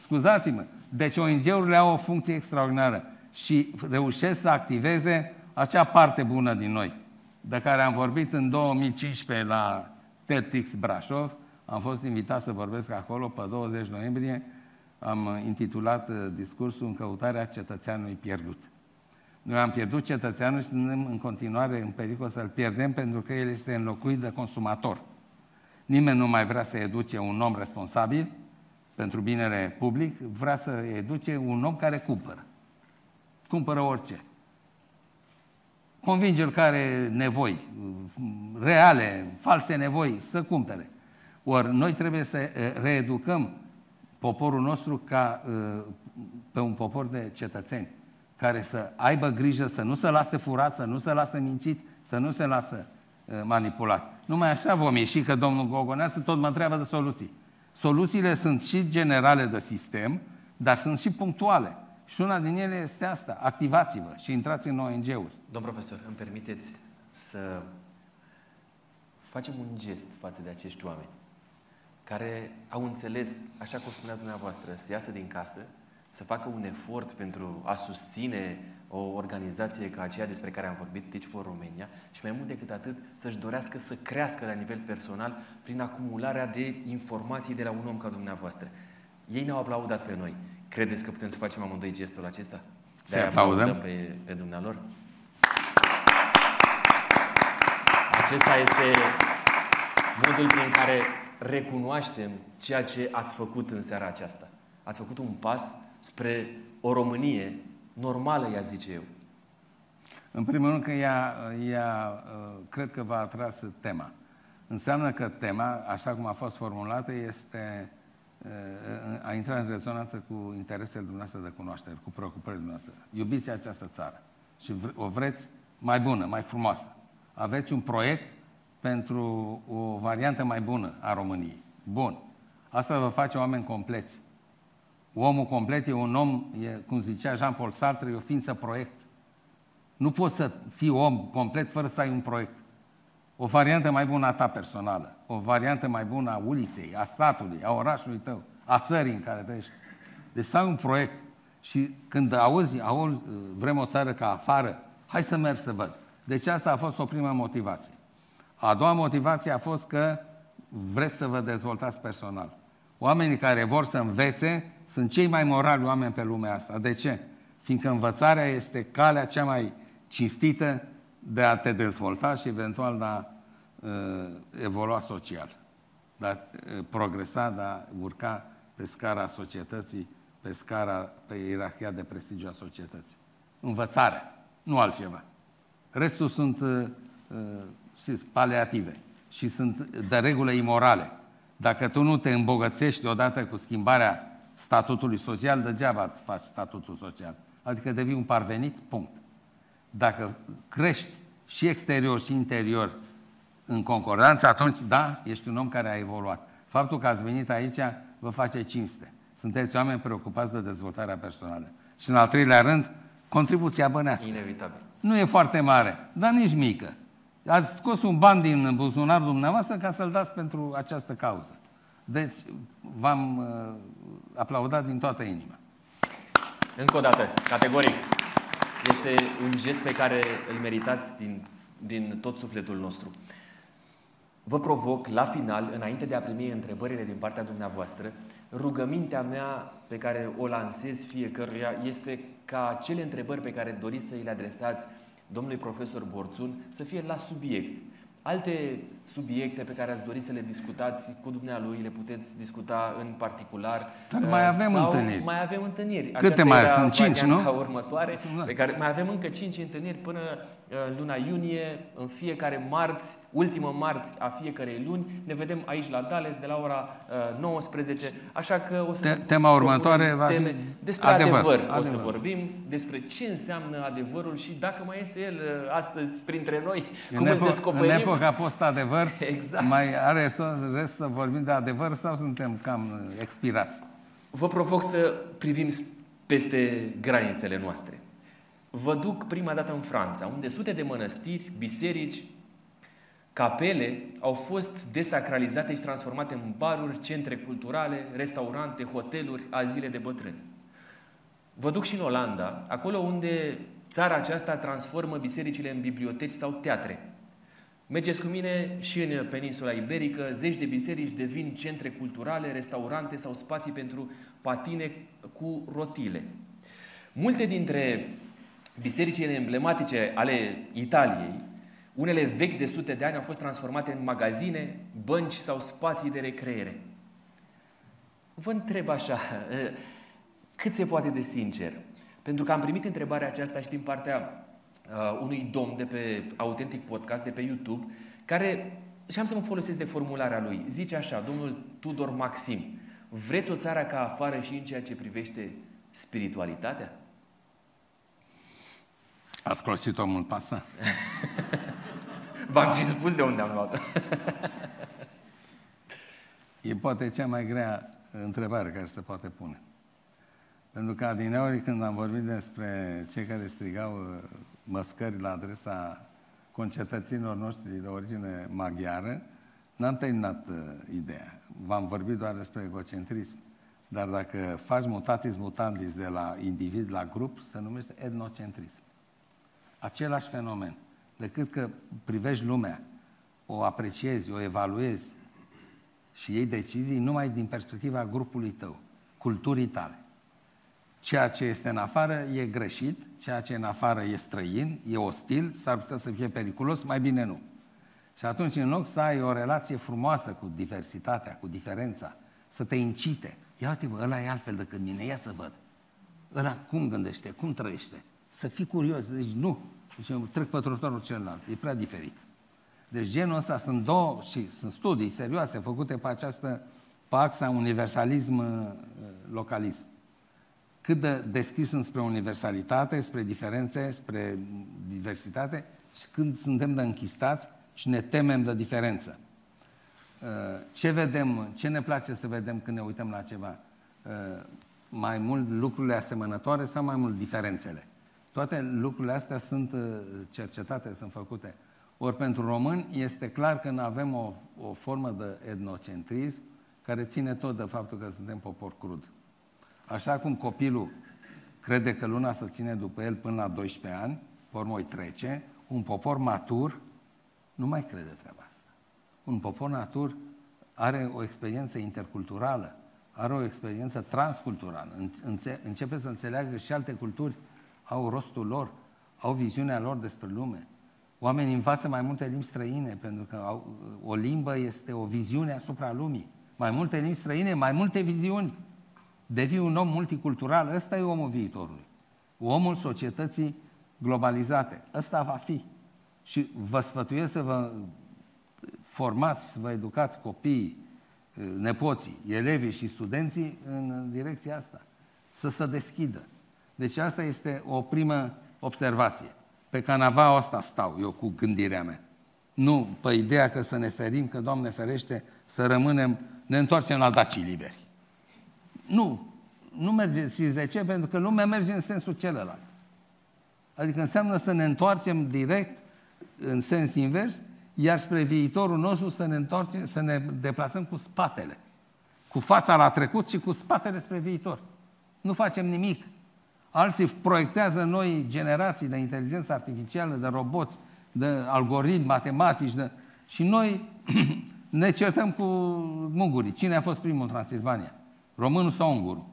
Scuzați-mă. Deci ONG-urile au o funcție extraordinară și reușesc să activeze acea parte bună din noi, de care am vorbit în 2015 la TEDx Brașov. Am fost invitat să vorbesc acolo pe 20 noiembrie. Am intitulat uh, discursul în căutarea cetățeanului pierdut. Noi am pierdut cetățeanul și suntem în continuare în pericol să-l pierdem pentru că el este înlocuit de consumator. Nimeni nu mai vrea să educe un om responsabil pentru binele public, vrea să educe un om care cumpără. Cumpără orice. Convinge-l care are nevoi, reale, false nevoi, să cumpere. Ori noi trebuie să eh, reeducăm poporul nostru ca eh, pe un popor de cetățeni care să aibă grijă să nu se lase furat, să nu se lasă mințit, să nu se lasă uh, manipulat. Numai așa vom ieși că domnul Gogoneasă tot mă întreabă de soluții. Soluțiile sunt și generale de sistem, dar sunt și punctuale. Și una din ele este asta. Activați-vă și intrați în ONG-uri. Domn profesor, îmi permiteți să facem un gest față de acești oameni care au înțeles, așa cum spuneați dumneavoastră, să iasă din casă, să facă un efort pentru a susține o organizație ca aceea despre care am vorbit, Teach for Romania, și mai mult decât atât, să-și dorească să crească la nivel personal prin acumularea de informații de la un om ca dumneavoastră. Ei ne-au aplaudat pe noi. Credeți că putem să facem amândoi gestul acesta? Să aplaudăm pe, pe dumnealor? Acesta este modul prin care recunoaștem ceea ce ați făcut în seara aceasta. Ați făcut un pas spre o Românie normală, i zice eu? În primul rând că ea, ea cred că v-a atras tema. Înseamnă că tema, așa cum a fost formulată, este a intrat în rezonanță cu interesele dumneavoastră de cunoaștere, cu preocupările dumneavoastră. Iubiți această țară și o vreți mai bună, mai frumoasă. Aveți un proiect pentru o variantă mai bună a României. Bun. Asta vă face oameni compleți. Omul complet e un om, e, cum zicea Jean-Paul Sartre, e o ființă proiect. Nu poți să fii om complet fără să ai un proiect. O variantă mai bună a ta personală, o variantă mai bună a uliței, a satului, a orașului tău, a țării în care trăiești. Deci să ai un proiect și când auzi, auzi, vrem o țară ca afară, hai să merg să văd. Deci asta a fost o primă motivație. A doua motivație a fost că vreți să vă dezvoltați personal. Oamenii care vor să învețe sunt cei mai morali oameni pe lumea asta. De ce? Fiindcă învățarea este calea cea mai cinstită de a te dezvolta și eventual de a uh, evolua social, de a uh, progresa, de a urca pe scara societății, pe scara, pe ierarhia de prestigiu a societății. Învățarea, nu altceva. Restul sunt uh, uh, paliative și sunt de regulă imorale. Dacă tu nu te îmbogățești odată cu schimbarea statutului social, degeaba îți faci statutul social. Adică devii un parvenit, punct. Dacă crești și exterior și interior în concordanță, atunci, da, ești un om care a evoluat. Faptul că ați venit aici vă face cinste. Sunteți oameni preocupați de dezvoltarea personală. Și în al treilea rând, contribuția bănească. Inevitabil. Nu e foarte mare, dar nici mică. Ați scos un ban din buzunarul dumneavoastră ca să-l dați pentru această cauză. Deci, v-am uh, aplaudat din toată inima. Încă o dată, categoric. Este un gest pe care îl meritați din, din tot sufletul nostru. Vă provoc la final, înainte de a primi întrebările din partea dumneavoastră, rugămintea mea pe care o lansez fiecăruia este ca acele întrebări pe care doriți să îi le adresați domnului profesor Borțun să fie la subiect. alte subiecte pe care ați dori să le discutați cu dumnealui, le puteți discuta în particular. Dar mai avem sau întâlniri. Mai avem întâlniri. Câte Aceasta mai era sunt? Cinci, nu? varianta următoare, Da. pe care mai avem încă cinci întâlniri până uh, în luna iunie, în fiecare marți, ultimă marți a fiecarei luni. Ne vedem aici la Dales de la ora uh, 19, așa că o să Te- ne tema propunem următoare va fi teme despre adevăr, adevăr. O să adevăr. vorbim despre ce înseamnă adevărul și dacă mai este el uh, astăzi printre noi, În, cum îl epo- în descoperim. epoca post-adevăr, Exact. mai are so- rest să vorbim de adevăr sau suntem cam uh, expirați? Vă provoc să privim s- peste granițele noastre. Vă duc prima dată în Franța, unde sute de mănăstiri, biserici, capele au fost desacralizate și transformate în baruri, centre culturale, restaurante, hoteluri, azile de bătrâni. Vă duc și în Olanda, acolo unde țara aceasta transformă bisericile în biblioteci sau teatre. Mergeți cu mine și în peninsula iberică, zeci de biserici devin centre culturale, restaurante sau spații pentru patine cu rotile. Multe dintre bisericile emblematice ale Italiei, unele vechi de sute de ani, au fost transformate în magazine, bănci sau spații de recreere. Vă întreb așa, cât se poate de sincer, pentru că am primit întrebarea aceasta și din partea uh, unui domn de pe Autentic Podcast, de pe YouTube, care, și am să mă folosesc de formularea lui, zice așa, domnul Tudor Maxim, vreți o țară ca afară și în ceea ce privește spiritualitatea? Ați closit omul pe asta? V-am și spus de unde am luat E poate cea mai grea întrebare care se poate pune. Pentru că adineori când am vorbit despre cei care strigau uh, măscări la adresa concetățenilor noștri de origine maghiară, n-am terminat uh, ideea. V-am vorbit doar despre egocentrism. Dar dacă faci mutatis mutandis de la individ la grup, se numește etnocentrism. Același fenomen. Decât că privești lumea, o apreciezi, o evaluezi și iei decizii numai din perspectiva grupului tău, culturii tale. Ceea ce este în afară e greșit, ceea ce e în afară e străin, e ostil, s-ar putea să fie periculos, mai bine nu. Și atunci, în loc să ai o relație frumoasă cu diversitatea, cu diferența, să te incite, ia uite-vă, ăla e altfel decât mine, ia să văd. Ăla cum gândește, cum trăiește. Să fii curios, deci nu. Deci eu trec pe trotuarul celălalt, e prea diferit. Deci genul ăsta sunt două și sunt studii serioase făcute pe această pe axa universalism-localism. Cât de deschis sunt spre universalitate, spre diferențe, spre diversitate și când suntem de închistați și ne temem de diferență. Ce vedem, ce ne place să vedem când ne uităm la ceva? Mai mult lucrurile asemănătoare sau mai mult diferențele? Toate lucrurile astea sunt cercetate, sunt făcute. Ori pentru români este clar că nu avem o, o formă de etnocentrism care ține tot de faptul că suntem popor crud. Așa cum copilul crede că luna să ține după el până la 12 ani, pe urmă îi trece, un popor matur nu mai crede treaba asta. Un popor matur are o experiență interculturală, are o experiență transculturală, începe să înțeleagă că și alte culturi au rostul lor, au viziunea lor despre lume. Oamenii învață mai multe limbi străine, pentru că au, o limbă este o viziune asupra lumii. Mai multe limbi străine, mai multe viziuni. Devii un om multicultural, ăsta e omul viitorului. Omul societății globalizate. Ăsta va fi. Și vă sfătuiesc să vă formați, să vă educați copiii, nepoții, elevii și studenții în direcția asta. Să se deschidă. Deci asta este o primă observație. Pe canava asta stau eu cu gândirea mea. Nu pe ideea că să ne ferim, că Doamne ferește, să rămânem, ne întoarcem la dacii liberi. Nu. Nu merge, și de ce? Pentru că lumea merge în sensul celălalt. Adică înseamnă să ne întoarcem direct în sens invers, iar spre viitorul nostru să ne, întoarcem, să ne deplasăm cu spatele. Cu fața la trecut și cu spatele spre viitor. Nu facem nimic. Alții proiectează noi generații de inteligență artificială, de roboți, de algoritmi matematici, de... și noi ne certăm cu mungurii. Cine a fost primul în Transilvania? Românul sau ungurul?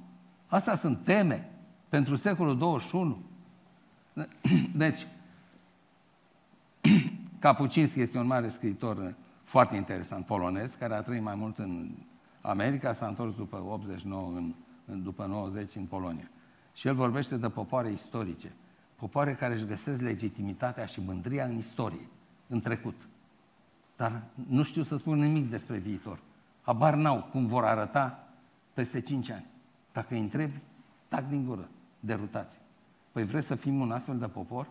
Astea sunt teme pentru secolul 21. Deci, Kapucinski este un mare scriitor foarte interesant, polonez, care a trăit mai mult în America, s-a întors după 89, în, în, după 90 în Polonia. Și el vorbește de popoare istorice, popoare care își găsesc legitimitatea și mândria în istorie, în trecut. Dar nu știu să spun nimic despre viitor. Habar n-au cum vor arăta peste 5 ani. Dacă îi întrebi, tac din gură, derutați. Păi vreți să fim un astfel de popor?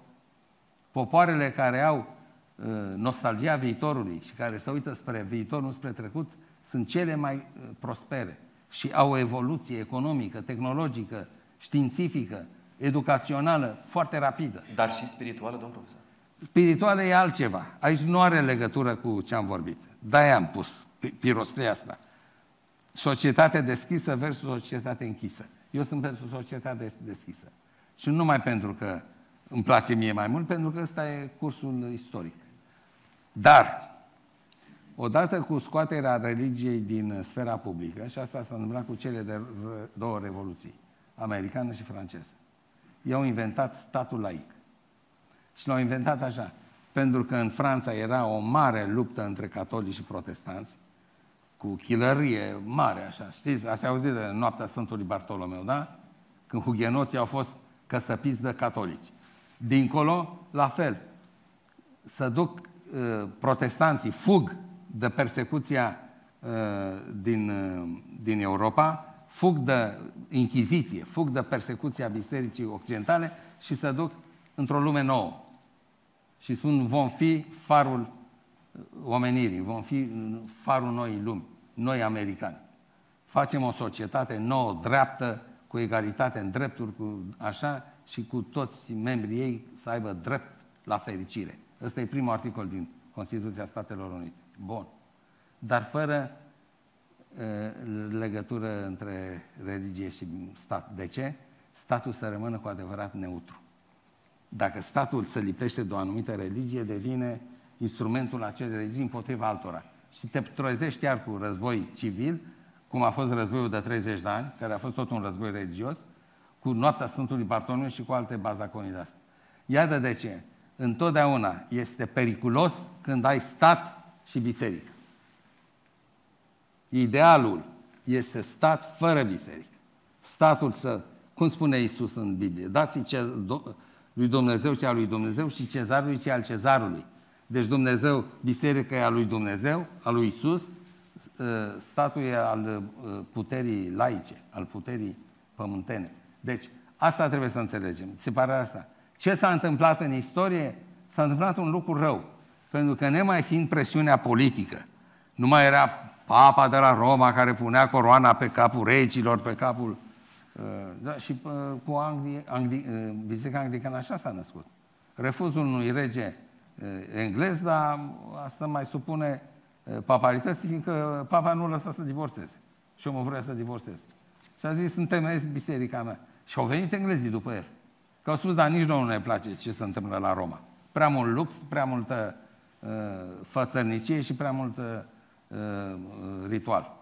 Popoarele care au uh, nostalgia viitorului și care se uită spre viitor, nu spre trecut, sunt cele mai uh, prospere și au o evoluție economică, tehnologică, științifică, educațională foarte rapidă. Dar și spirituală, domn profesor? Spirituală e altceva. Aici nu are legătură cu ce am vorbit. De-aia am pus pirostria asta. Societate deschisă versus societate închisă. Eu sunt pentru societate deschisă. Și nu numai pentru că îmi place mie mai mult, pentru că ăsta e cursul istoric. Dar, odată cu scoaterea religiei din sfera publică, și asta s-a întâmplat cu cele de două revoluții, americană și franceză, i-au inventat statul laic. Și l-au inventat așa, pentru că în Franța era o mare luptă între catolici și protestanți, cu chilărie mare, așa. Știți, ați auzit de noaptea Sfântului Bartolomeu, da? Când hugenoții au fost căsăpiți de catolici. Dincolo, la fel. Să duc uh, protestanții, fug de persecuția uh, din, uh, din Europa, fug de inchiziție, fug de persecuția Bisericii Occidentale și să duc într-o lume nouă. Și spun, vom fi farul omenirii, vom fi farul noii lumi, noi americani. Facem o societate nouă, dreaptă, cu egalitate în drepturi, cu așa, și cu toți membrii ei să aibă drept la fericire. Ăsta e primul articol din Constituția Statelor Unite. Bun. Dar fără uh, legătură între religie și stat. De ce? Statul să rămână cu adevărat neutru. Dacă statul se lipește de o anumită religie, devine instrumentul acelei religii împotriva altora. Și te trezești iar cu război civil, cum a fost războiul de 30 de ani, care a fost tot un război religios, cu noaptea Sfântului Bartolomeu și cu alte bazaconii de astea. Iată de ce. Întotdeauna este periculos când ai stat și biserică. Idealul este stat fără biserică. Statul să, cum spune Isus în Biblie, dați ce, lui Dumnezeu ce al lui Dumnezeu și cezarului ce al cezarului. Deci Dumnezeu, biserica e a lui Dumnezeu, a lui Isus, ă, statul e al ă, puterii laice, al puterii pământene. Deci, asta trebuie să înțelegem, separarea asta. Ce s-a întâmplat în istorie? S-a întâmplat un lucru rău. Pentru că nemai fiind presiunea politică, nu mai era papa de la Roma care punea coroana pe capul regilor, pe capul... Uh, da, și uh, cu Angli, Angli, uh, Biserica Anglicană așa s-a născut. Refuzul unui rege englez, dar să mai supune papalității, fiindcă papa nu lăsa să divorțeze. Și omul vrea să divorțeze. Și a zis, întemeiesc biserica mea. Și au venit englezii după el. Că au spus, dar nici nouă nu ne place ce se întâmplă la Roma. Prea mult lux, prea multă uh, fățărnicie și prea mult uh, ritual,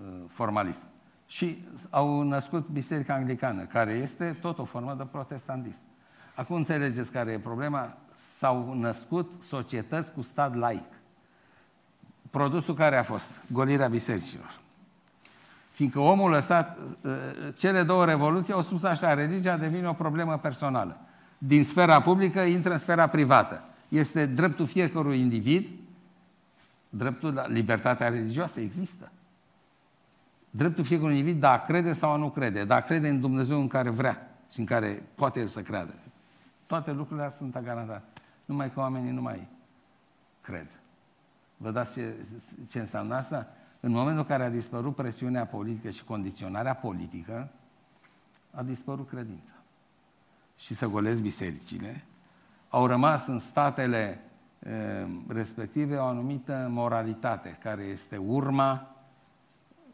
uh, formalism. Și au născut Biserica Anglicană, care este tot o formă de protestantism. Acum înțelegeți care e problema? S-au născut societăți cu stat laic. Produsul care a fost? Golirea bisericilor. Fiindcă omul lăsat, uh, cele două revoluții au spus așa, religia devine o problemă personală. Din sfera publică intră în sfera privată. Este dreptul fiecărui individ, dreptul la libertatea religioasă există. Dreptul fiecărui individ, da, crede sau nu crede, da, crede în Dumnezeu în care vrea și în care poate el să creadă. Toate lucrurile sunt garantate. Numai că oamenii nu mai cred. Vă dați ce, ce înseamnă asta? În momentul în care a dispărut presiunea politică și condiționarea politică, a dispărut credința. Și să golesc bisericile, au rămas în statele e, respective o anumită moralitate, care este urma,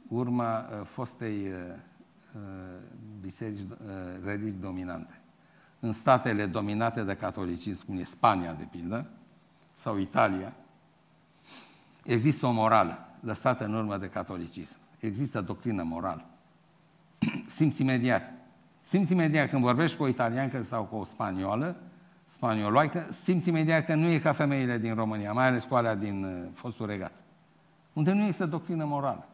urma e, fostei e, biserici religii dominante. În statele dominate de catolicism, cum e Spania, de pildă, sau Italia, există o morală lăsată în urmă de catolicism. Există doctrină morală. Simți imediat. Simți imediat când vorbești cu o italiancă sau cu o spaniolă, spanioloică, simți imediat că nu e ca femeile din România, mai ales cu alea din uh, fostul regat, unde nu există doctrină morală.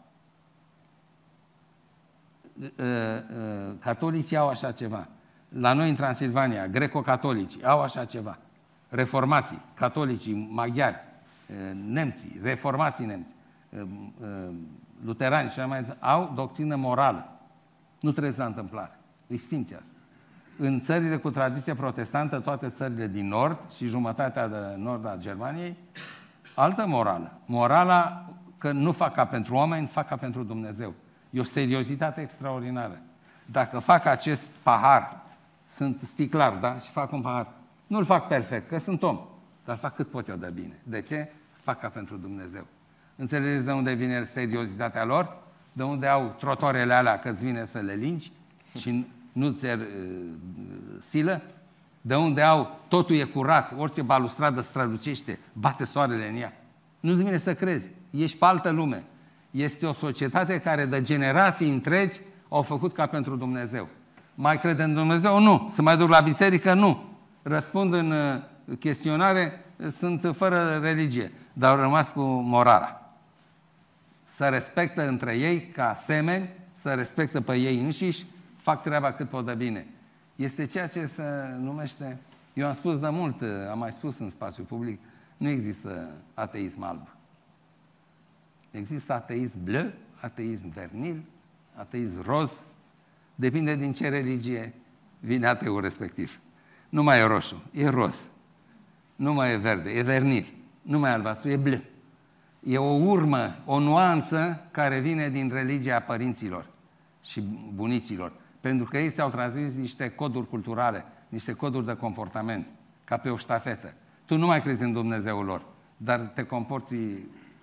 Uh, uh, catolicii au așa ceva. La noi în Transilvania, greco-catolicii au așa ceva. Reformații, catolicii, maghiari, nemții, reformații nemți, luterani și mai au doctrină morală. Nu trebuie să întâmplare. Îi simți asta. În țările cu tradiție protestantă, toate țările din nord și jumătatea de nord a Germaniei, altă morală. Morala că nu fac ca pentru oameni, fac ca pentru Dumnezeu. E o seriozitate extraordinară. Dacă fac acest pahar, sunt sticlar, da? Și fac un pahar. Nu-l fac perfect, că sunt om, dar fac cât pot eu de bine. De ce? Fac ca pentru Dumnezeu. Înțelegeți de unde vine seriozitatea lor? De unde au trotoarele alea că îți vine să le lingi și nu ți uh, silă? De unde au, totul e curat, orice balustradă strălucește, bate soarele în ea. Nu-ți vine să crezi, ești pe altă lume. Este o societate care de generații întregi au făcut ca pentru Dumnezeu. Mai crede în Dumnezeu? Nu. Să mai duc la biserică? Nu. Răspund în uh, chestionare, sunt fără religie, dar au rămas cu morala. Să respectă între ei ca semeni, să respectă pe ei înșiși, fac treaba cât pot de bine. Este ceea ce se numește, eu am spus de mult, uh, am mai spus în spațiu public, nu există ateism alb. Există ateism bleu, ateism vernil, ateism roz, depinde din ce religie vine ateul respectiv. Nu mai e roșu, e roz. Nu mai e verde, e vernil. Nu mai e albastru, e bleu. E o urmă, o nuanță care vine din religia părinților și bunicilor. Pentru că ei s-au transmis niște coduri culturale, niște coduri de comportament, ca pe o ștafetă. Tu nu mai crezi în Dumnezeul lor, dar te comporți,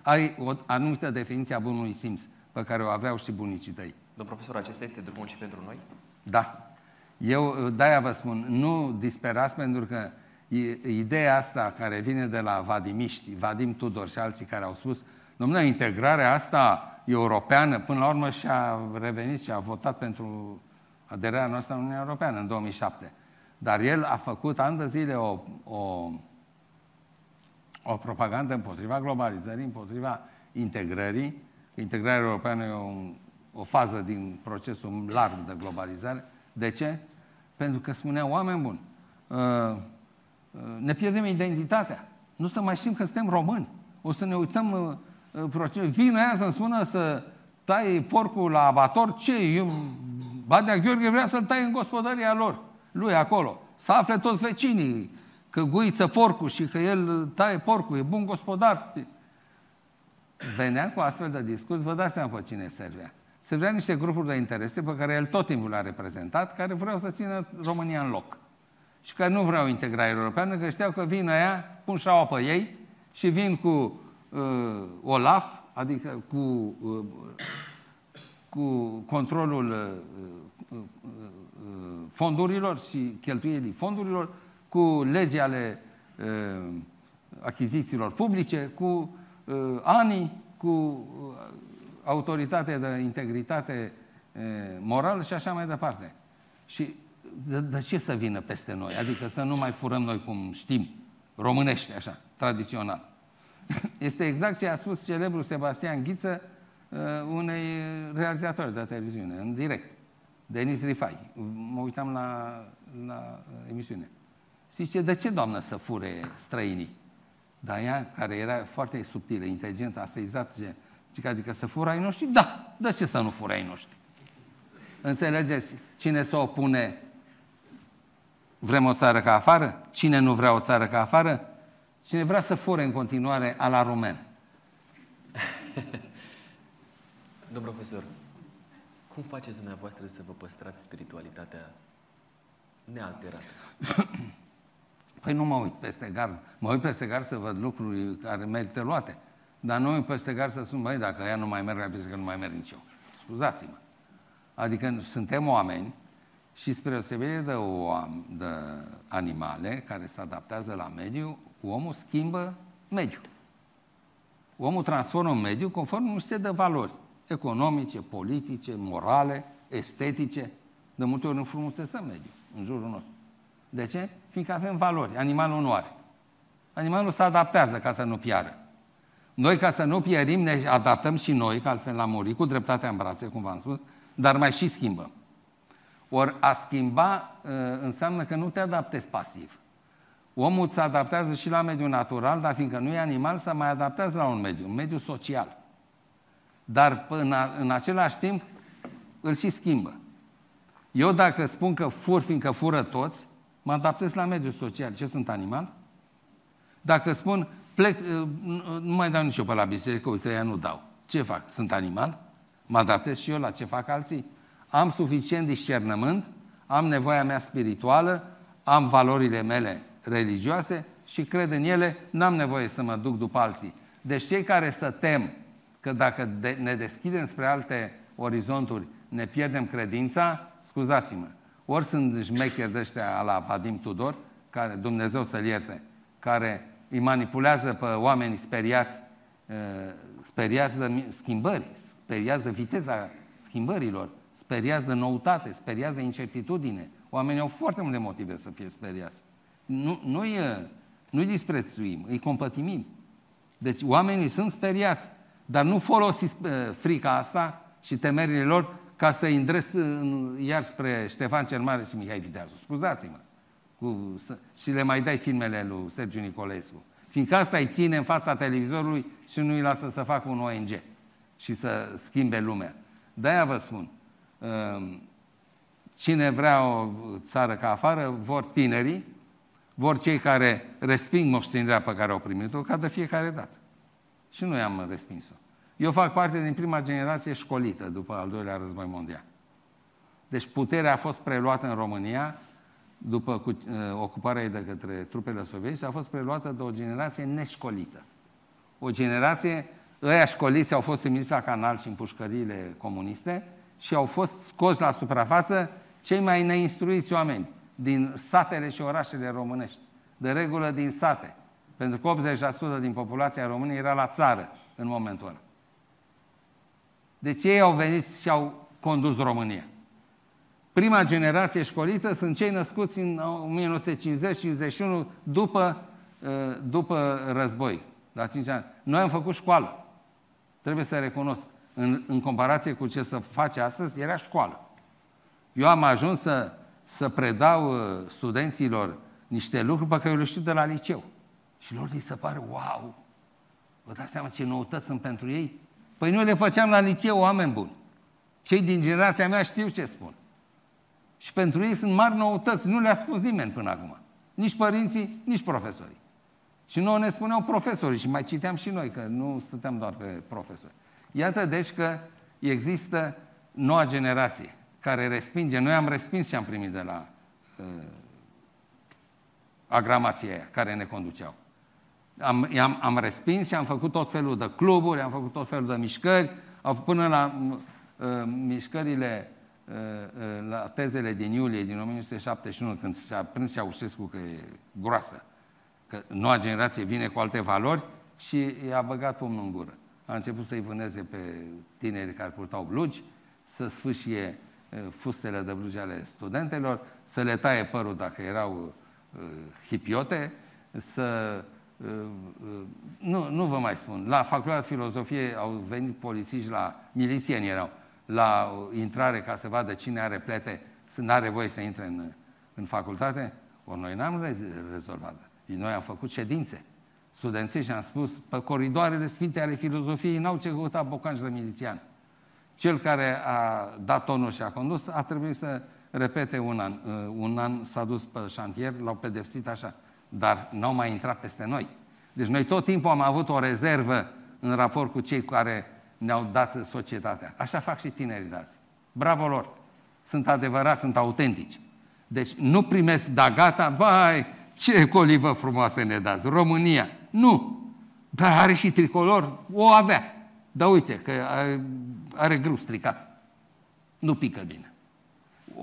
ai o anumită definiție a bunului simț pe care o aveau și bunicii tăi. Domn profesor, acesta este drumul și pentru noi? Da. Eu de-aia vă spun, nu disperați pentru că ideea asta care vine de la vadimiști, Vadim Tudor și alții care au spus, domnule, integrarea asta europeană, până la urmă și-a revenit și a votat pentru aderarea noastră în Uniunea Europeană în 2007. Dar el a făcut ani de zile o, o, o propagandă împotriva globalizării, împotriva integrării. Integrarea europeană e o, o fază din procesul larg de globalizare. De ce? Pentru că spunea oameni buni, uh, uh, ne pierdem identitatea. Nu să mai știm că suntem români. O să ne uităm uh, proces. Vine aia să-mi spună să tai porcul la abator. Ce? Eu Badea Gheorghe vrea să-l taie în gospodăria lor, lui acolo. Să afle toți vecinii că guiță porcul și că el taie porcul, e bun gospodar. Venea cu astfel de discurs, vă dați seama pe cine servea. Servea niște grupuri de interese pe care el tot timpul le-a reprezentat, care vreau să țină România în loc. Și care nu vreau integrare europeană, că știau că vin aia, pun șaua pe ei și vin cu uh, OLAF, adică cu uh, cu controlul uh, uh, uh, fondurilor și cheltuielii fondurilor, cu legii ale achizițiilor publice, cu ani, cu autoritate de integritate morală și așa mai departe. Și de, de ce să vină peste noi? Adică să nu mai furăm noi cum știm, românește așa, tradițional. Este exact ce a spus celebrul Sebastian Ghiță Uh, unei realizatori de televiziune, în direct, Denis Rifai. Mă uitam la, la emisiune. Zice, de ce, doamnă, să fure străinii? Dar ea, care era foarte subtilă, inteligentă, a sezat, zice, zice, adică să fură ai noștri? Da, de ce să nu fură ai noștri? Înțelegeți? Cine se opune, vrem o țară ca afară? Cine nu vrea o țară ca afară? Cine vrea să fure în continuare a la rumen? Domn profesor, cum faceți dumneavoastră să vă păstrați spiritualitatea nealterată? Păi nu mă uit peste gard. Mă uit peste gard să văd lucruri care merită luate. Dar nu uit peste gard să spun, băi, dacă ea nu mai merg la biserică, nu mai merg nici eu. Scuzați-mă. Adică suntem oameni și spre deosebire de, de animale care se adaptează la mediu, omul schimbă mediul. Omul transformă un mediu conform un set de valori economice, politice, morale, estetice. De multe ori înfrumusețăm mediul în jurul nostru. De ce? Fiindcă avem valori. Animalul nu are. Animalul se adaptează ca să nu piară. Noi, ca să nu pierim, ne adaptăm și noi, că altfel la muri, cu dreptatea în brațe, cum v-am spus, dar mai și schimbăm. Ori a schimba uh, înseamnă că nu te adaptezi pasiv. Omul se adaptează și la mediul natural, dar fiindcă nu e animal, se mai adaptează la un mediu, un mediu social. Dar în, în același timp îl și schimbă. Eu dacă spun că fur, fiindcă fură toți, mă adaptez la mediul social. Ce sunt animal? Dacă spun, plec, uh, nu mai dau nicio pe la biserică, uite, ea nu dau. Ce fac? Sunt animal? Mă adaptez și eu la ce fac alții? Am suficient discernământ, am nevoia mea spirituală, am valorile mele religioase și cred în ele, n-am nevoie să mă duc după alții. Deci cei care să tem că dacă de, ne deschidem spre alte orizonturi, ne pierdem credința, scuzați-mă, ori sunt șmecheri de ăștia la Vadim Tudor, care Dumnezeu să-l ierte, care îi manipulează pe oamenii speriați, uh, speriați de schimbări, speriați de viteza schimbărilor, speriați de noutate, speriați de incertitudine. Oamenii au foarte multe motive să fie speriați. Nu, nu-i, nu-i disprețuim, îi compătimim. Deci oamenii sunt speriați, dar nu folosiți uh, frica asta și temerile lor ca să îndres iar spre Ștefan cel Mare și Mihai Viteazu. Scuzați-mă. Cu, și le mai dai filmele lui Sergiu Nicolescu. Fiindcă asta îi ține în fața televizorului și nu îi lasă să facă un ONG și să schimbe lumea. De-aia vă spun, um, cine vrea o țară ca afară, vor tinerii, vor cei care resping moștenirea pe care au primit-o, ca de fiecare dată. Și noi am respins-o. Eu fac parte din prima generație școlită după al doilea război mondial. Deci puterea a fost preluată în România după cu, uh, ocuparea ei de către trupele sovietice, a fost preluată de o generație neșcolită. O generație, ăia școliți au fost trimiși la canal și în pușcăriile comuniste și au fost scoși la suprafață cei mai neinstruiți oameni din satele și orașele românești. De regulă din sate. Pentru că 80% din populația României era la țară în momentul ăla. Deci ei au venit și au condus România. Prima generație școlită sunt cei născuți în 1950-51 după, uh, după război, la 5 ani. Noi am făcut școală. Trebuie să recunosc. În, în comparație cu ce se face astăzi, era școală. Eu am ajuns să, să predau uh, studenților niște lucruri pe care le știu de la liceu. Și lor li se pare, wow, vă dați seama ce noutăți sunt pentru ei? Păi noi le făceam la liceu oameni buni. Cei din generația mea știu ce spun. Și pentru ei sunt mari noutăți, nu le-a spus nimeni până acum. Nici părinții, nici profesorii. Și nouă ne spuneau profesorii și mai citeam și noi, că nu stăteam doar pe profesori. Iată deci că există noua generație care respinge. Noi am respins și am primit de la uh, agramația aia care ne conduceau. Am, am, am respins și am făcut tot felul de cluburi, am făcut tot felul de mișcări, au până la uh, mișcările Uh, uh, la tezele din iulie din 1971, când s-a prins Ceaușescu că e groasă, că noua generație vine cu alte valori și i-a băgat pumnul în gură. A început să-i vâneze pe tinerii care purtau blugi, să sfâșie uh, fustele de blugi ale studentelor, să le taie părul dacă erau uh, hipiote, să... Uh, uh, nu, nu vă mai spun. La facultatea de filozofie au venit polițiști la... Milițieni erau la intrare ca să vadă cine are plete, nu are voie să intre în, în facultate? Ori noi n-am rezolvat. Noi am făcut ședințe studenții și am spus, pe coridoarele sfinte ale filozofiei n-au ce căuta bocanci de milițian. Cel care a dat tonul și a condus a trebuit să repete un an. Uh, un an s-a dus pe șantier, l-au pedepsit așa, dar n-au mai intrat peste noi. Deci noi tot timpul am avut o rezervă în raport cu cei care ne-au dat societatea. Așa fac și tinerii de azi. Bravo lor! Sunt adevărați, sunt autentici. Deci nu primesc, da gata, vai, ce colivă frumoasă ne dați, România. Nu! Dar are și tricolor, o avea. Dar uite, că are, are grâu stricat. Nu pică bine.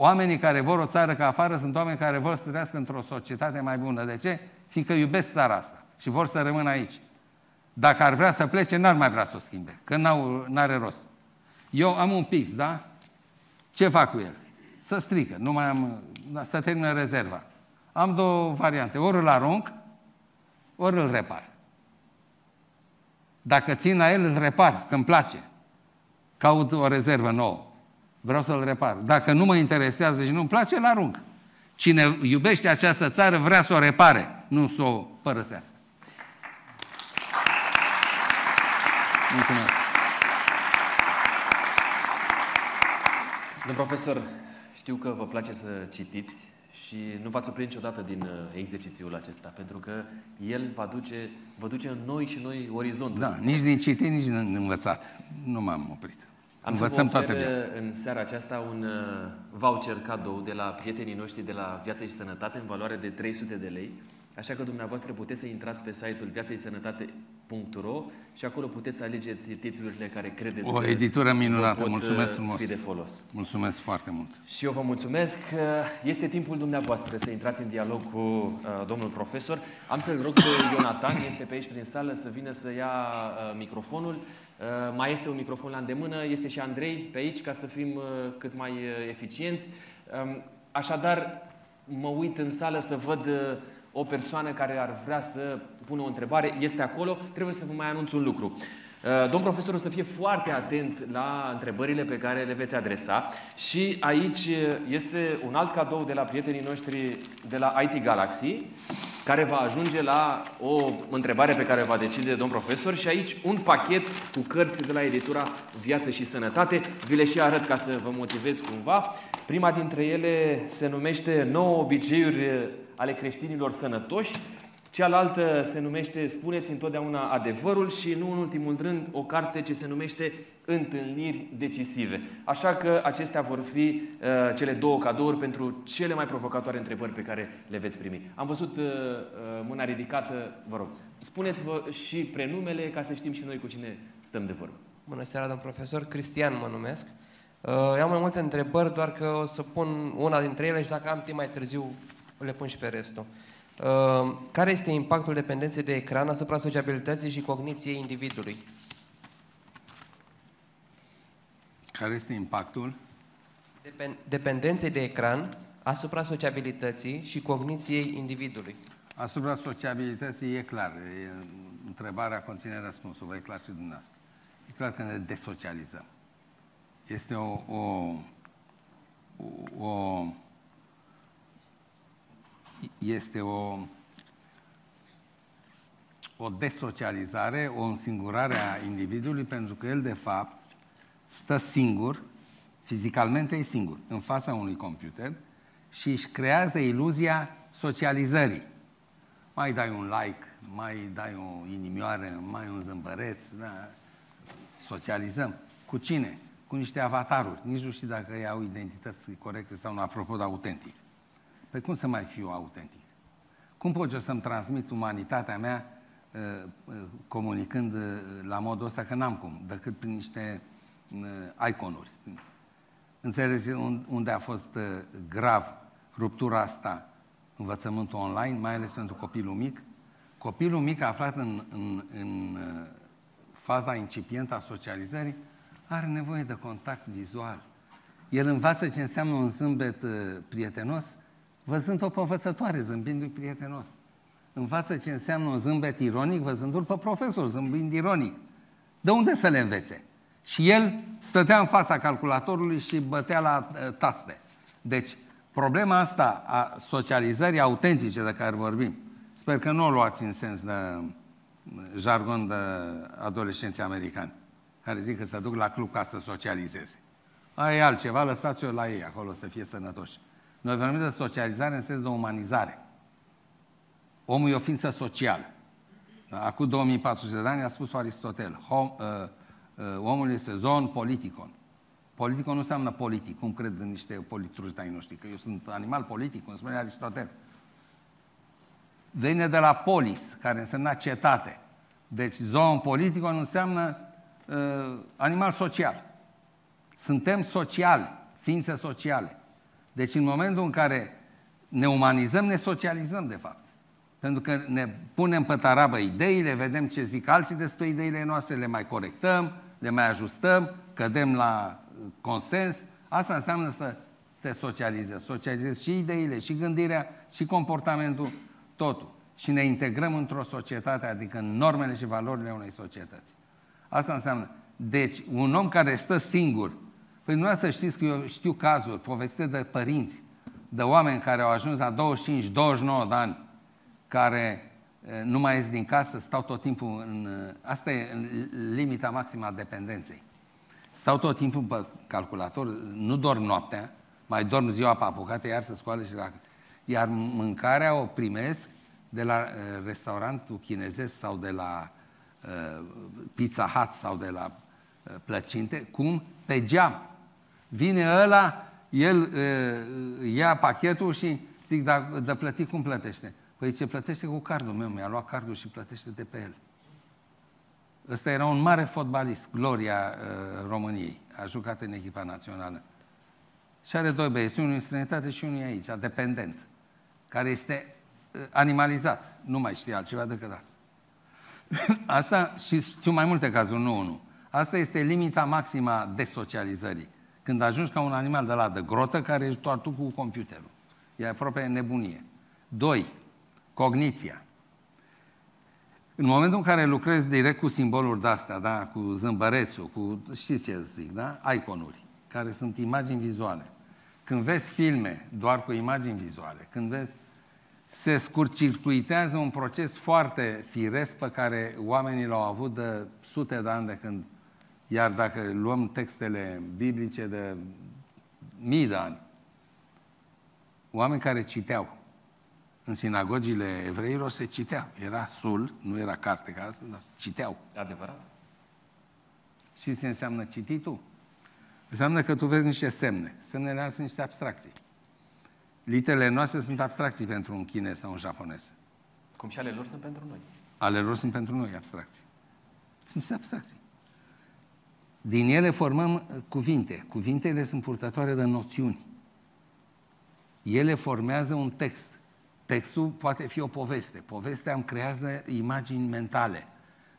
Oamenii care vor o țară ca afară sunt oameni care vor să trăiască într-o societate mai bună. De ce? Fiindcă iubesc țara asta și vor să rămână aici. Dacă ar vrea să plece, n-ar mai vrea să o schimbe, că nu are rost. Eu am un pix, da? Ce fac cu el? Să strică, nu mai am, da, să termină rezerva. Am două variante. Ori îl arunc, ori îl repar. Dacă țin la el, îl repar, că îmi place. Caut o rezervă nouă. Vreau să-l repar. Dacă nu mă interesează și nu-mi place, îl arunc. Cine iubește această țară vrea să o repare, nu să o părăsească. Mulțumesc. Domnul profesor, știu că vă place să citiți și nu v-ați oprit niciodată din uh, exercițiul acesta, pentru că el va duce, vă duce în noi și noi orizonturi. Da, nici din citit, nici din învățat. Nu m-am oprit. Am Învățăm să vă ofer toată viața. în seara aceasta un uh, voucher cadou de la prietenii noștri de la Viață și Sănătate în valoare de 300 de lei. Așa că dumneavoastră puteți să intrați pe site-ul viațăisănătate.ro și acolo puteți să alegeți titlurile care credeți O editură minunată, mulțumesc uh, frumos. Fi de folos. Mulțumesc foarte mult. Și eu vă mulțumesc. Este timpul dumneavoastră să intrați în dialog cu uh, domnul profesor. Am să-l rog pe Ionatan, este pe aici prin sală, să vină să ia uh, microfonul. Uh, mai este un microfon la îndemână, este și Andrei pe aici ca să fim uh, cât mai uh, eficienți. Um, așadar, mă uit în sală să văd o persoană care ar vrea să pună o întrebare, este acolo, trebuie să vă mai anunț un lucru. Uh, domn profesor o să fie foarte atent la întrebările pe care le veți adresa și aici este un alt cadou de la prietenii noștri de la IT Galaxy care va ajunge la o întrebare pe care va decide domn profesor și aici un pachet cu cărți de la editura Viață și Sănătate. Vi le și arăt ca să vă motivez cumva. Prima dintre ele se numește 9 obiceiuri ale creștinilor sănătoși. Cealaltă se numește Spuneți întotdeauna adevărul și, nu în ultimul rând, o carte ce se numește Întâlniri decisive. Așa că acestea vor fi uh, cele două cadouri pentru cele mai provocatoare întrebări pe care le veți primi. Am văzut uh, uh, mâna ridicată, vă rog. Spuneți-vă și prenumele ca să știm și noi cu cine stăm de vorbă. Bună seara, domn profesor. Cristian mă numesc. Uh, eu am mai multe întrebări, doar că o să pun una dintre ele și dacă am timp mai târziu le pun și pe restul. Uh, care este impactul dependenței de ecran asupra sociabilității și cogniției individului? Care este impactul? dependenței de ecran asupra sociabilității și cogniției individului. Asupra sociabilității e clar. E, întrebarea conține răspunsul. Vă e clar și dumneavoastră. E clar că ne desocializăm. Este o, o, o, o este o, o desocializare, o însingurare a individului, pentru că el, de fapt, stă singur, fizicalmente e singur, în fața unui computer și își creează iluzia socializării. Mai dai un like, mai dai o inimioară, mai un zâmbăreț, da? socializăm. Cu cine? Cu niște avataruri. Nici nu știu dacă ei au identități corecte sau nu, apropo de autentic. Păi cum să mai fiu autentic? Cum pot eu să-mi transmit umanitatea mea uh, uh, comunicând uh, la modul ăsta că n-am cum, decât prin niște iconuri. Înțelegeți unde a fost grav ruptura asta, învățământul online, mai ales pentru copilul mic? Copilul mic aflat în, în, în faza incipientă a socializării are nevoie de contact vizual. El învață ce înseamnă un zâmbet prietenos văzând-o pe învățătoare, zâmbindu-i prietenos. Învață ce înseamnă un zâmbet ironic, văzându-l pe profesor, zâmbind ironic. De unde să le învețe? Și el stătea în fața calculatorului și bătea la uh, taste. Deci, problema asta a socializării autentice de care vorbim, sper că nu o luați în sens de jargon de adolescenții americani, care zic că se duc la club ca să socializeze. Aia e altceva, lăsați-o la ei acolo să fie sănătoși. Noi vorbim de socializare în sens de umanizare. Omul e o ființă socială. Acum 2400 de ani a spus Aristotel, hom, uh, uh, omul este zon politicon. Politicon nu înseamnă politic, cum cred în niște politruși de noștri, că eu sunt animal politic, cum spune Aristotel. Vine de la polis, care înseamnă cetate. Deci zon politicon înseamnă uh, animal social. Suntem sociali, ființe sociale. Deci în momentul în care ne umanizăm, ne socializăm, de fapt. Pentru că ne punem pe tarabă ideile, vedem ce zic alții despre ideile noastre, le mai corectăm, le mai ajustăm, cădem la uh, consens. Asta înseamnă să te socializezi. Socializezi și ideile, și gândirea, și comportamentul, totul. Și ne integrăm într-o societate, adică în normele și valorile unei societăți. Asta înseamnă. Deci, un om care stă singur, păi nu să știți că eu știu cazuri povestite de părinți, de oameni care au ajuns la 25-29 de ani, care nu mai ies din casă, stau tot timpul în... Asta e limita maximă a dependenței. Stau tot timpul pe calculator, nu dorm noaptea, mai dorm ziua pe apucate, iar să scoală și la... Iar mâncarea o primesc de la uh, restaurantul chinezesc sau de la uh, Pizza Hut sau de la uh, plăcinte, cum? Pe geam. Vine ăla, el uh, ia pachetul și zic, dar de plătit cum plătește? Păi ce plătește cu cardul meu, mi-a luat cardul și plătește de pe el. Ăsta era un mare fotbalist, gloria uh, României. A jucat în echipa națională. Și are doi băieți, unul în străinătate și unul aici, dependent, care este uh, animalizat. Nu mai știe altceva decât asta. asta și știu mai multe cazuri, nu unul. Asta este limita maximă a desocializării. Când ajungi ca un animal de la de grotă care ești doar tu cu computerul. E aproape nebunie. Doi, cogniția. În momentul în care lucrezi direct cu simboluri de-astea, da? cu zâmbărețul, cu, știți ce zic, da? iconuri, care sunt imagini vizuale. Când vezi filme doar cu imagini vizuale, când vezi, se scurcircuitează un proces foarte firesc pe care oamenii l-au avut de sute de ani de când, iar dacă luăm textele biblice de mii de ani, oameni care citeau, în sinagogile evreilor se citea. Era sul, nu era carte ca asta, dar citeau. Adevărat. Și ce înseamnă cititul? Înseamnă că tu vezi niște semne. Semnele sunt niște abstracții. Literele noastre sunt abstracții pentru un chinez sau un japonez. Cum și ale lor sunt pentru noi. Ale lor sunt pentru noi abstracții. Sunt niște abstracții. Din ele formăm uh, cuvinte. Cuvintele sunt purtătoare de noțiuni. Ele formează un text. Textul poate fi o poveste. Povestea îmi creează imagini mentale,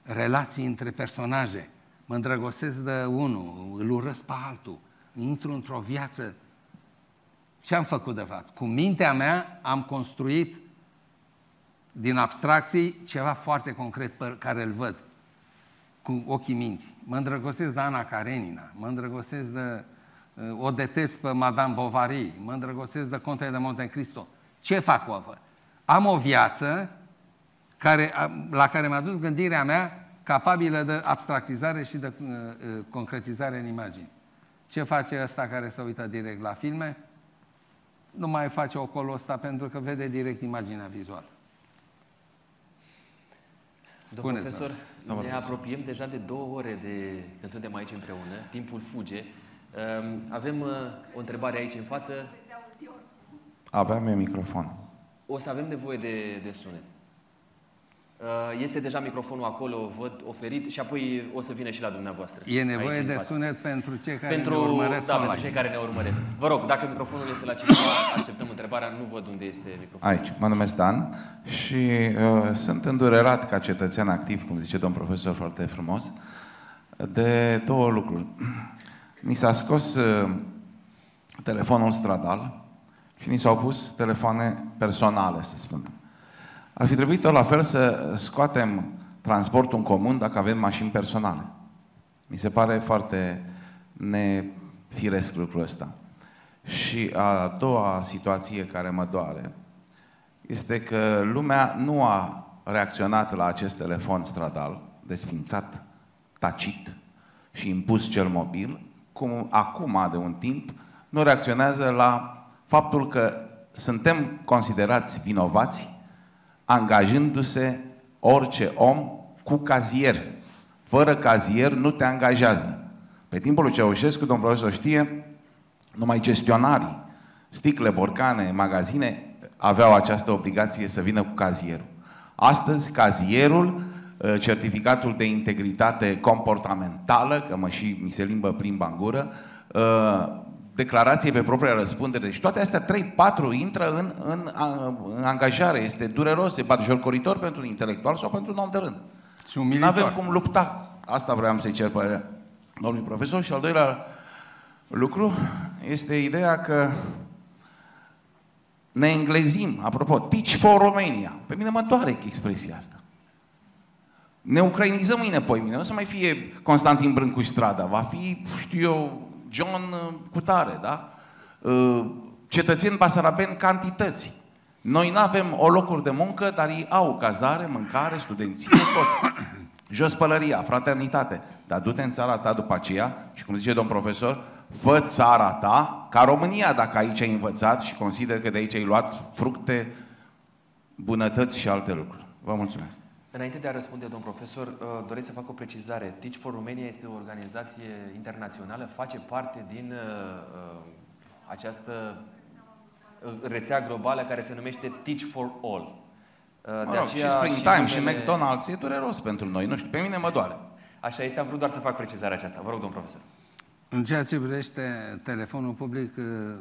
relații între personaje. Mă îndrăgostesc de unul, îl urăsc pe altul, intru într-o viață. Ce am făcut de fapt? Cu mintea mea am construit din abstracții ceva foarte concret pe care îl văd cu ochii minți. Mă îndrăgostesc de Ana Karenina, mă îndrăgostesc de... o detest pe Madame Bovary, mă îndrăgostesc de Conte de Monte Cristo. Ce fac cu avă? Am o viață care, la care m-a dus gândirea mea capabilă de abstractizare și de uh, uh, concretizare în imagini. Ce face ăsta care se uită direct la filme? Nu mai face ocolul ăsta pentru că vede direct imaginea vizuală. Domnul profesor, ne profesor. apropiem deja de două ore de când suntem aici împreună. Timpul fuge. Um, avem uh, o întrebare aici în față. Aveam eu microfon. O să avem nevoie de, de sunet. Uh, este deja microfonul acolo, văd, oferit și apoi o să vină și la dumneavoastră. E nevoie de sunet pentru cei care pentru, ne urmăresc Da, online. pentru cei care ne urmăresc. Vă rog, dacă microfonul este la cineva, așteptăm întrebarea. Nu văd unde este microfonul. Aici. Mă numesc Dan și uh, sunt îndurerat ca cetățean activ, cum zice domn profesor foarte frumos, de două lucruri. Ni s-a scos uh, telefonul stradal și ni s-au pus telefoane personale, să spunem. Ar fi trebuit tot la fel să scoatem transportul în comun dacă avem mașini personale. Mi se pare foarte nefiresc lucrul ăsta. Și a doua situație care mă doare este că lumea nu a reacționat la acest telefon stradal, desfințat, tacit și impus cel mobil, cum acum, de un timp, nu reacționează la faptul că suntem considerați vinovați angajându-se orice om cu cazier. Fără cazier nu te angajează. Pe timpul lui Ceaușescu, domnul profesor știe, numai gestionarii, sticle, borcane, magazine aveau această obligație să vină cu cazierul. Astăzi, cazierul, ă, certificatul de integritate comportamentală, că mă și mi se limbă prin bangură, ă, declarație pe propria răspundere. Deci toate astea, 3-4, intră în, în, în angajare. Este dureros, e batjorcoritor pentru un intelectual sau pentru un om de rând. Și un Nu avem cum lupta. Asta vreau să-i cer pe domnului profesor. Și al doilea lucru este ideea că ne englezim, apropo, teach for Romania. Pe mine mă doare expresia asta. Ne ucrainizăm mâine, poi mine. Nu o să mai fie Constantin Brâncuș strada, va fi, știu eu, John uh, Cutare, da? Uh, cetățeni basarabeni cantități. Noi nu avem o locuri de muncă, dar ei au cazare, mâncare, studenție, tot. Jos pălăria, fraternitate. Dar du-te în țara ta după aceea și cum zice domn profesor, fă țara ta ca România dacă aici ai învățat și consider că de aici ai luat fructe, bunătăți și alte lucruri. Vă mulțumesc. Înainte de a răspunde, domn profesor, uh, doresc să fac o precizare. Teach for Romania este o organizație internațională, face parte din uh, uh această uh, rețea globală care se numește Teach for All. Uh, mă rog, și Springtime și, numele... și McDonald's e dureros pentru noi. Nu știu, pe mine mă doare. Așa este, am vrut doar să fac precizarea aceasta. Vă rog, domn profesor. În ceea ce privește telefonul public,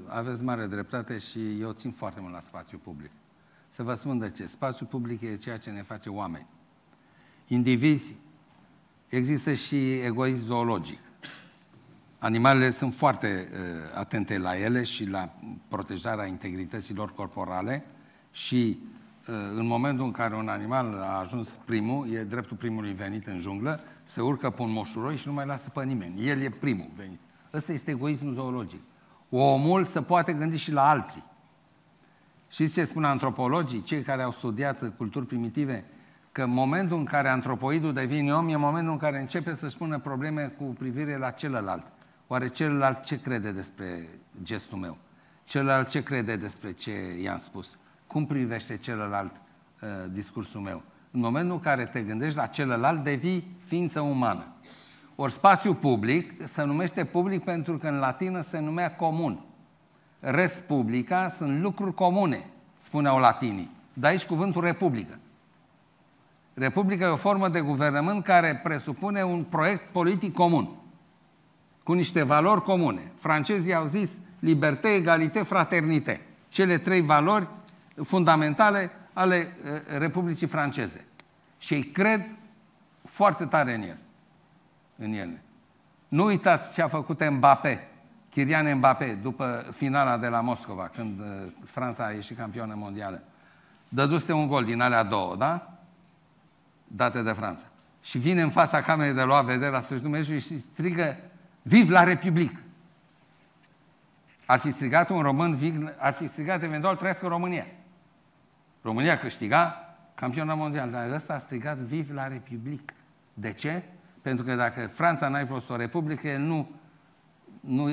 aveți mare dreptate și eu țin foarte mult la spațiu public. Să vă spun de ce. Spațiul public e ceea ce ne face oameni indivizi, există și egoism zoologic. Animalele sunt foarte uh, atente la ele și la protejarea integrității lor corporale și uh, în momentul în care un animal a ajuns primul, e dreptul primului venit în junglă, se urcă pe un moșuroi și nu mai lasă pe nimeni. El e primul venit. Ăsta este egoismul zoologic. Omul se poate gândi și la alții. Și se spun antropologii, cei care au studiat culturi primitive, că momentul în care antropoidul devine om e momentul în care începe să spună probleme cu privire la celălalt. Oare celălalt ce crede despre gestul meu? Celălalt ce crede despre ce i-am spus? Cum privește celălalt uh, discursul meu? În momentul în care te gândești la celălalt, devii ființă umană. Ori spațiul public se numește public pentru că în latină se numea comun. Res publica sunt lucruri comune, spuneau latinii. De aici cuvântul republică. Republica e o formă de guvernământ care presupune un proiect politic comun, cu niște valori comune. Francezii au zis liberté, egalité, fraternité. Cele trei valori fundamentale ale eh, Republicii franceze. Și ei cred foarte tare în el. În ele. Nu uitați ce a făcut Mbappé, Kylian Mbappé, după finala de la Moscova, când eh, Franța a ieșit campioană mondială. Dăduse un gol din alea două, da? Date de Franța. Și vine în fața camerei de luat vedere la sfârșitul meciului și strigă Viv la Republic! Ar fi strigat un român, ar fi strigat eventual trăiască România. România câștiga campionat mondial, dar ăsta a strigat Viv la Republic. De ce? Pentru că dacă Franța n-ai fost o republică, nu, nu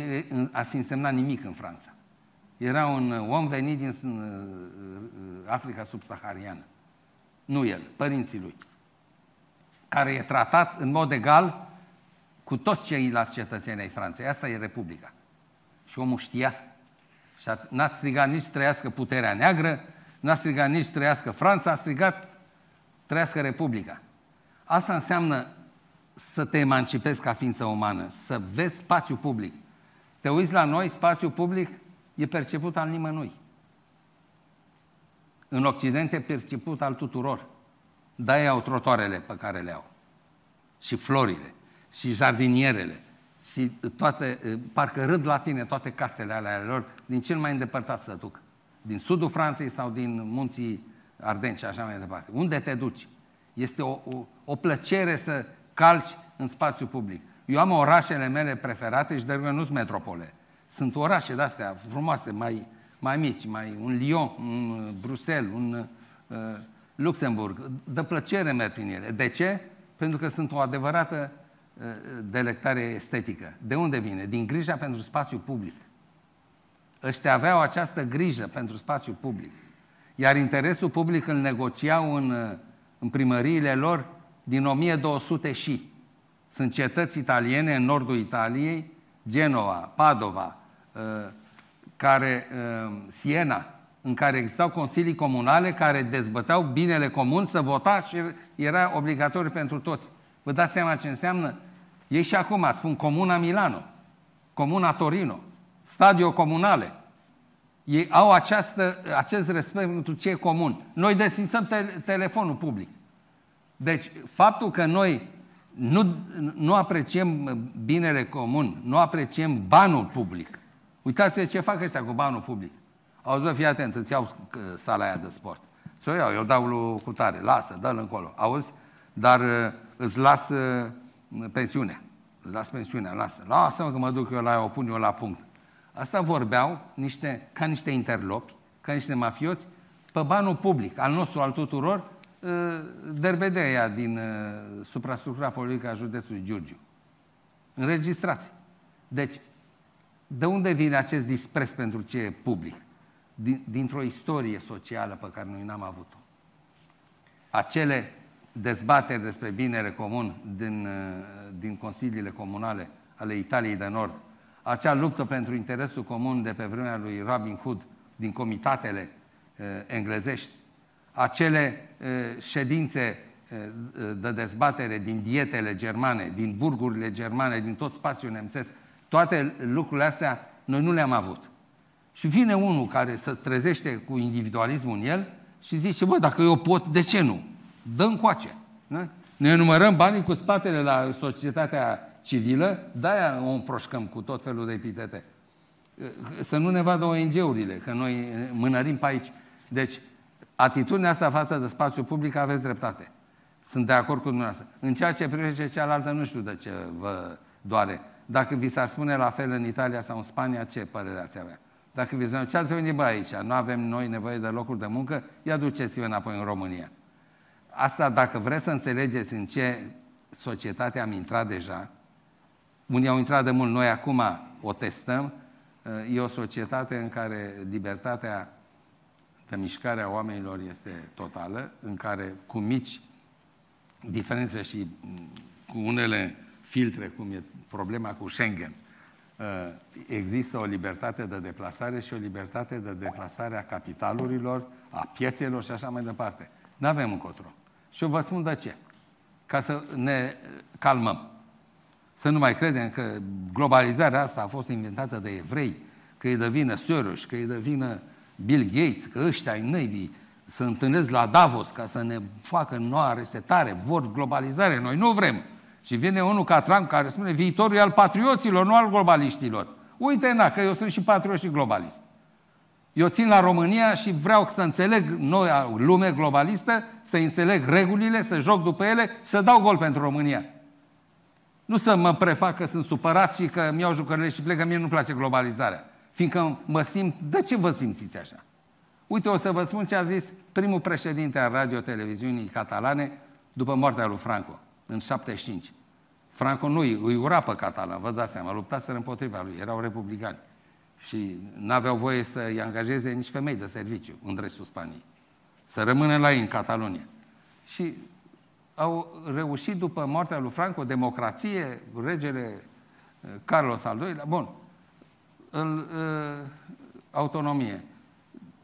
ar fi însemnat nimic în Franța. Era un om venit din uh, uh, Africa subsahariană. Nu el, părinții lui care e tratat în mod egal cu toți ceilalți cetățeni ai Franței. Asta e Republica. Și omul știa. Și n-a strigat nici trăiască puterea neagră, n-a strigat nici trăiască Franța, a strigat trăiască Republica. Asta înseamnă să te emancipezi ca ființă umană, să vezi spațiu public. Te uiți la noi, spațiu public e perceput al nimănui. În Occident e perceput al tuturor. Da, au trotoarele pe care le au. Și florile. Și jardinierele. Și toate, parcă râd la tine toate casele alea lor din cel mai îndepărtat să duc. Din sudul Franței sau din munții Ardenci și așa mai departe. Unde te duci? Este o, o, o plăcere să calci în spațiu public. Eu am orașele mele preferate și de nu sunt metropole. Sunt orașe de-astea frumoase, mai, mai mici, mai un Lyon, un Bruxelles, un uh, Luxemburg, de plăcere merg prin ele. De ce? Pentru că sunt o adevărată uh, delectare estetică. De unde vine? Din grija pentru spațiu public. Ăștia aveau această grijă pentru spațiu public. Iar interesul public îl negociau în, uh, în primăriile lor din 1200 și. Sunt cetăți italiene în nordul Italiei, Genova, Padova, uh, care, Siena, în care existau consilii comunale care dezbăteau binele comun, să vota și era obligatoriu pentru toți. Vă dați seama ce înseamnă? Ei și acum spun Comuna Milano, Comuna Torino, stadio comunale. Ei au această, acest respect pentru ce e comun. Noi desfințăm te- telefonul public. Deci, faptul că noi nu, nu apreciem binele comun, nu apreciem banul public, Uitați-vă ce fac ăștia cu banul public. Auzi, bă, fii atent, îți iau uh, sala aia de sport. Ți-o iau, eu dau lui cu tare, lasă, dă-l încolo. Auzi? Dar uh, îți las uh, pensiunea. Îți las pensiunea, lasă. Lasă-mă că mă duc eu la ea, o pun eu la punct. Asta vorbeau niște, ca niște interlopi, ca niște mafioți, pe banul public, al nostru, al tuturor, uh, derbedeia din uh, suprastructura politică a județului Giurgiu. Înregistrați. Deci, de unde vine acest dispreț pentru ce e public? Din, dintr-o istorie socială pe care noi n-am avut-o. Acele dezbateri despre binele comun din, uh, din consiliile comunale ale Italiei de Nord, acea luptă pentru interesul comun de pe vremea lui Robin Hood din comitatele uh, englezești, acele uh, ședințe uh, de dezbatere din dietele germane, din burgurile germane, din tot spațiul nemțesc, toate lucrurile astea noi nu le-am avut. Și vine unul care se trezește cu individualismul în el și zice, bă, dacă eu pot, de ce nu? Dă coace. Da? Ne numărăm banii cu spatele la societatea civilă, de-aia o împroșcăm cu tot felul de epitete. Să nu ne vadă ONG-urile, că noi mânărim pe aici. Deci, atitudinea asta față de spațiu public aveți dreptate. Sunt de acord cu dumneavoastră. În ceea ce privește cealaltă, nu știu de ce vă doare. Dacă vi s-ar spune la fel în Italia sau în Spania, ce părere ați avea? Dacă vi s ce ați venit bă aici? Nu avem noi nevoie de locuri de muncă? Ia duceți-vă înapoi în România. Asta, dacă vreți să înțelegeți în ce societate am intrat deja, unii au intrat de mult, noi acum o testăm, e o societate în care libertatea de mișcare a oamenilor este totală, în care cu mici diferențe și cu unele filtre, cum e problema cu Schengen, există o libertate de deplasare și o libertate de deplasare a capitalurilor, a piețelor și așa mai departe. Nu avem încotro. Și eu vă spun de ce. Ca să ne calmăm. Să nu mai credem că globalizarea asta a fost inventată de evrei, că e de vină Soros, că e de vină Bill Gates, că ăștia ai năivii să întâlnesc la Davos ca să ne facă noua resetare, vor globalizare, noi nu vrem. Și vine unul ca Trump care spune viitorul e al patrioților, nu al globaliștilor. Uite, na, că eu sunt și patriot și globalist. Eu țin la România și vreau să înțeleg noi, lume globalistă, să înțeleg regulile, să joc după ele, să dau gol pentru România. Nu să mă prefac că sunt supărat și că mi iau jucările și plec, că mie nu-mi place globalizarea. Fiindcă mă simt... De ce vă simțiți așa? Uite, o să vă spun ce a zis primul președinte al radio-televiziunii catalane după moartea lui Franco, în 75. Franco nu îi ura pe catalan, vă dați seama, luptaseră împotriva lui, erau republicani. Și n-aveau voie să-i angajeze nici femei de serviciu în restul Spaniei. Să rămână la ei în Catalonia. Și au reușit după moartea lui Franco, democrație, regele eh, Carlos al II-lea, bun, în uh, autonomie,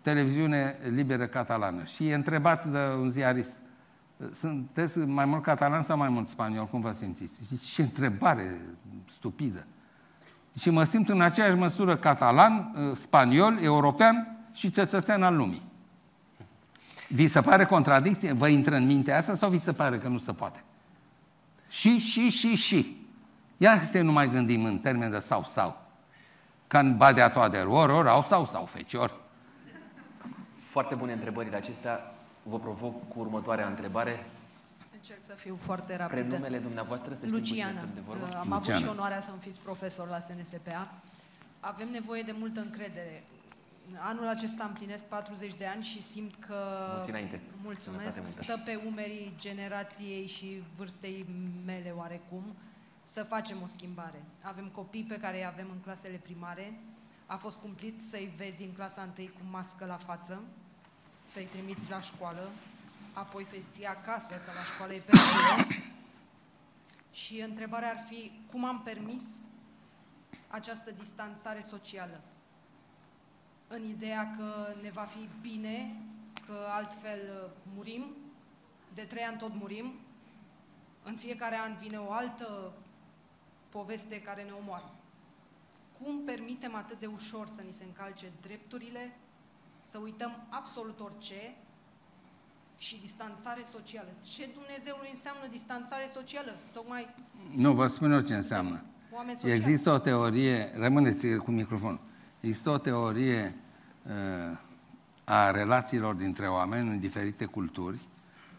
televiziune liberă catalană. Și e întrebat de un ziarist, sunteți mai mult catalan sau mai mult spaniol? Cum vă simțiți? Și ce întrebare stupidă. Și mă simt în aceeași măsură catalan, uh, spaniol, european și cetățean al lumii. Vi se pare contradicție? Vă intră în mintea asta sau vi se pare că nu se poate? Și, și, și, și. Ia să nu mai gândim în termen de sau, sau. Ca în badea toate, ori, ori, au sau, sau, fecior. Foarte bune întrebările acestea. Vă provoc cu următoarea întrebare. Încerc să fiu foarte rapidă. Prenumele dumneavoastră, să Luciana. de vorbă. Am Luciana. avut și onoarea să-mi fiți profesor la SNSPA. Avem nevoie de multă încredere. Anul acesta împlinesc 40 de ani și simt că... Mulți înainte. Mulțumesc. Sănătate multă. Stă pe umerii generației și vârstei mele oarecum să facem o schimbare. Avem copii pe care îi avem în clasele primare. A fost cumplit să-i vezi în clasa întâi cu mască la față, să-i trimiți la școală, apoi să-i ții acasă, că la școală e periculos. Și întrebarea ar fi, cum am permis această distanțare socială? În ideea că ne va fi bine, că altfel uh, murim, de trei ani tot murim, în fiecare an vine o altă poveste care ne omoară. Cum permitem atât de ușor să ni se încalce drepturile, să uităm absolut orice și distanțare socială? Ce Dumnezeului înseamnă distanțare socială? Tocmai Nu, vă spun eu ce înseamnă. oameni sociali. Există o teorie, rămâneți cu microfon. Există o teorie uh, a relațiilor dintre oameni în diferite culturi,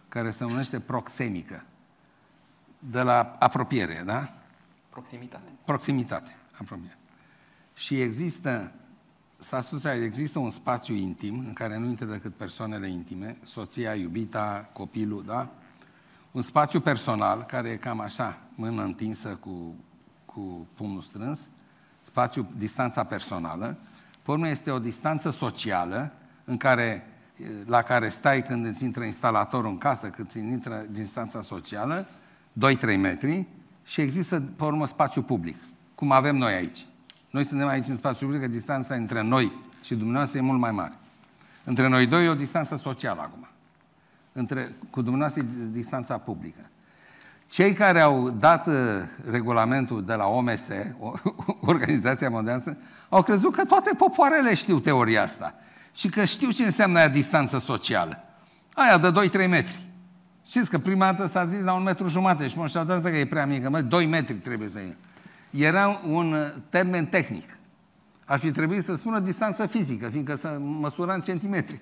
care se numește proxemică, de la apropiere, da? Proximitate. Proximitate, apropiere. Și există, s-a spus aici, există un spațiu intim în care nu intră decât persoanele intime, soția, iubita, copilul, da? Un spațiu personal care e cam așa, mână întinsă cu, cu pumnul strâns, spațiu, distanța personală. Pe urmă este o distanță socială în care, la care stai când îți intră instalatorul în casă, când îți intră distanța socială, 2-3 metri, și există, pe urmă, spațiu public, cum avem noi aici. Noi suntem aici în spațiu public, distanța între noi și dumneavoastră e mult mai mare. Între noi doi e o distanță socială acum. Între, cu dumneavoastră e distanța publică. Cei care au dat uh, regulamentul de la OMS, Organizația Mondială, au crezut că toate popoarele știu teoria asta și că știu ce înseamnă aia distanță socială. Aia de 2-3 metri. Știți că prima dată s-a zis la un metru jumate și mă și că e prea mică. Mă, 2 metri trebuie să iei. Era un uh, termen tehnic. Ar fi trebuit să spună distanță fizică, fiindcă să măsura în centimetri.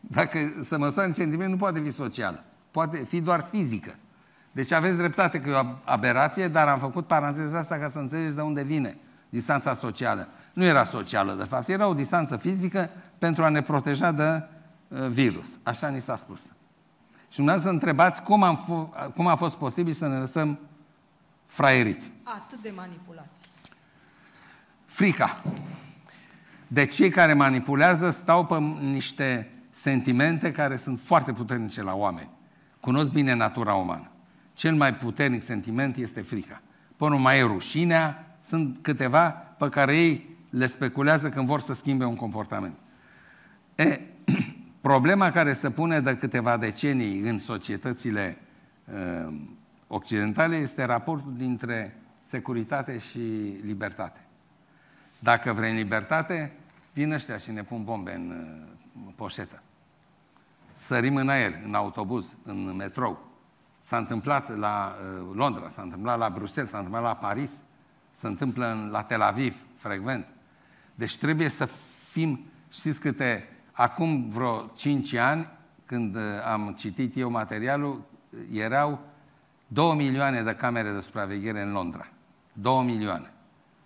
Dacă să măsoară în centimetri, nu poate fi socială. Poate fi doar fizică. Deci aveți dreptate că e o aberație, dar am făcut paranteza asta ca să înțelegeți de unde vine distanța socială. Nu era socială, de fapt, era o distanță fizică pentru a ne proteja de uh, virus. Așa ni s-a spus. Și dumneavoastră întrebați cum, am f- cum a fost posibil să ne lăsăm fraieriți. Atât de manipulați. Frica. De cei care manipulează stau pe niște sentimente care sunt foarte puternice la oameni. Cunosc bine natura umană. Cel mai puternic sentiment este frica. Până mai e rușinea, sunt câteva pe care ei le speculează când vor să schimbe un comportament. E, problema care se pune de câteva decenii în societățile uh, occidentale este raportul dintre securitate și libertate. Dacă vrei libertate, vin ăștia și ne pun bombe în uh, poșetă. Sărim în aer, în autobuz, în metrou. S-a întâmplat la uh, Londra, s-a întâmplat la Bruxelles, s-a întâmplat la Paris, se întâmplă în, la Tel Aviv, frecvent. Deci trebuie să fim, știți câte, acum vreo 5 ani, când uh, am citit eu materialul, erau 2 milioane de camere de supraveghere în Londra. 2 milioane.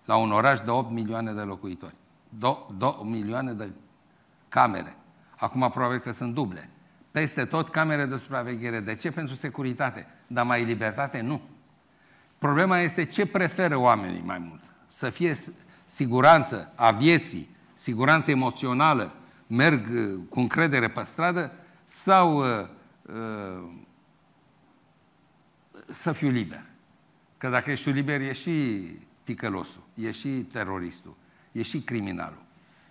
La un oraș de 8 milioane de locuitori. 2 milioane de camere. Acum probabil că sunt duble. Peste tot camere de supraveghere. De ce? Pentru securitate. Dar mai libertate? Nu. Problema este ce preferă oamenii mai mult. Să fie siguranță a vieții, siguranță emoțională, merg uh, cu încredere pe stradă sau uh, uh, să fiu liber. Că dacă ești liber, e și ticălosul, e și teroristul, e și criminalul.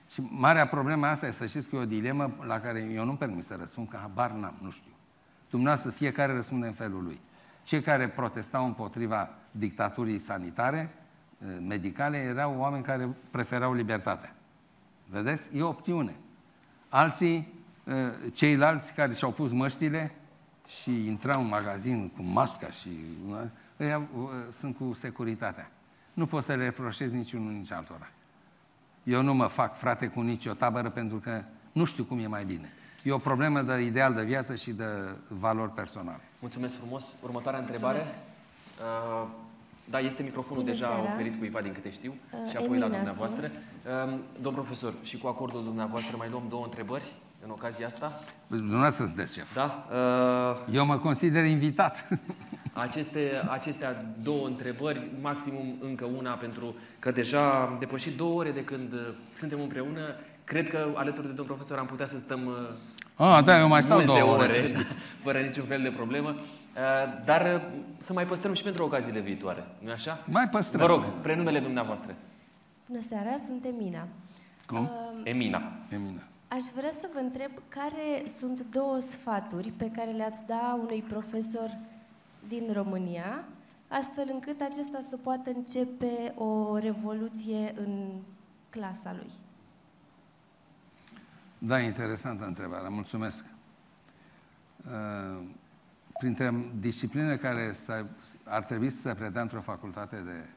Și marea problemă asta e să știți că e o dilemă la care eu nu permit să răspund, că habar n-am, nu știu. Dumneavoastră, fiecare răspunde în felul lui. Cei care protestau împotriva dictaturii sanitare, eh, medicale, erau oameni care preferau libertatea. Vedeți? E o opțiune. Alții, eh, ceilalți care și-au pus măștile și intrau în magazin cu masca și ăia eh, sunt cu securitatea. Nu poți să le reproșezi niciunul, nici altora. Eu nu mă fac frate cu nicio tabără pentru că nu știu cum e mai bine. E o problemă de ideal de viață și de valori personale. Mulțumesc frumos. Următoarea întrebare. Uh, da, este microfonul Bună deja seara. oferit cuiva din câte știu Uh, și apoi la Emina dumneavoastră. Uh, domn profesor, și cu acordul dumneavoastră mai luăm două întrebări în ocazia asta. Dumneavoastră sunteți șef. Da? Uh, Eu mă consider invitat. aceste, acestea două întrebări, maximum încă una, pentru că deja am depășit două ore de când uh, suntem împreună. Cred că alături de domn profesor am putea să stăm uh, Ah, da, eu mai stau multe două ore. ore, fără niciun fel de problemă. Uh, Dar uh, să mai păstrăm și pentru ocaziile viitoare, nu așa? Mai păstrăm. Vă rog, prenumele dumneavoastră. Bună seara, sunt Emina. Cum? Uh, Emina. Emina. Aș vrea să vă întreb care sunt două sfaturi pe care le-ați da unui profesor din România, astfel încât acesta să poată începe o revoluție în clasa lui. Da, interesantă întrebare, mulțumesc. Uh, Printre disciplinele care să- ar trebui să se predea într-o facultate de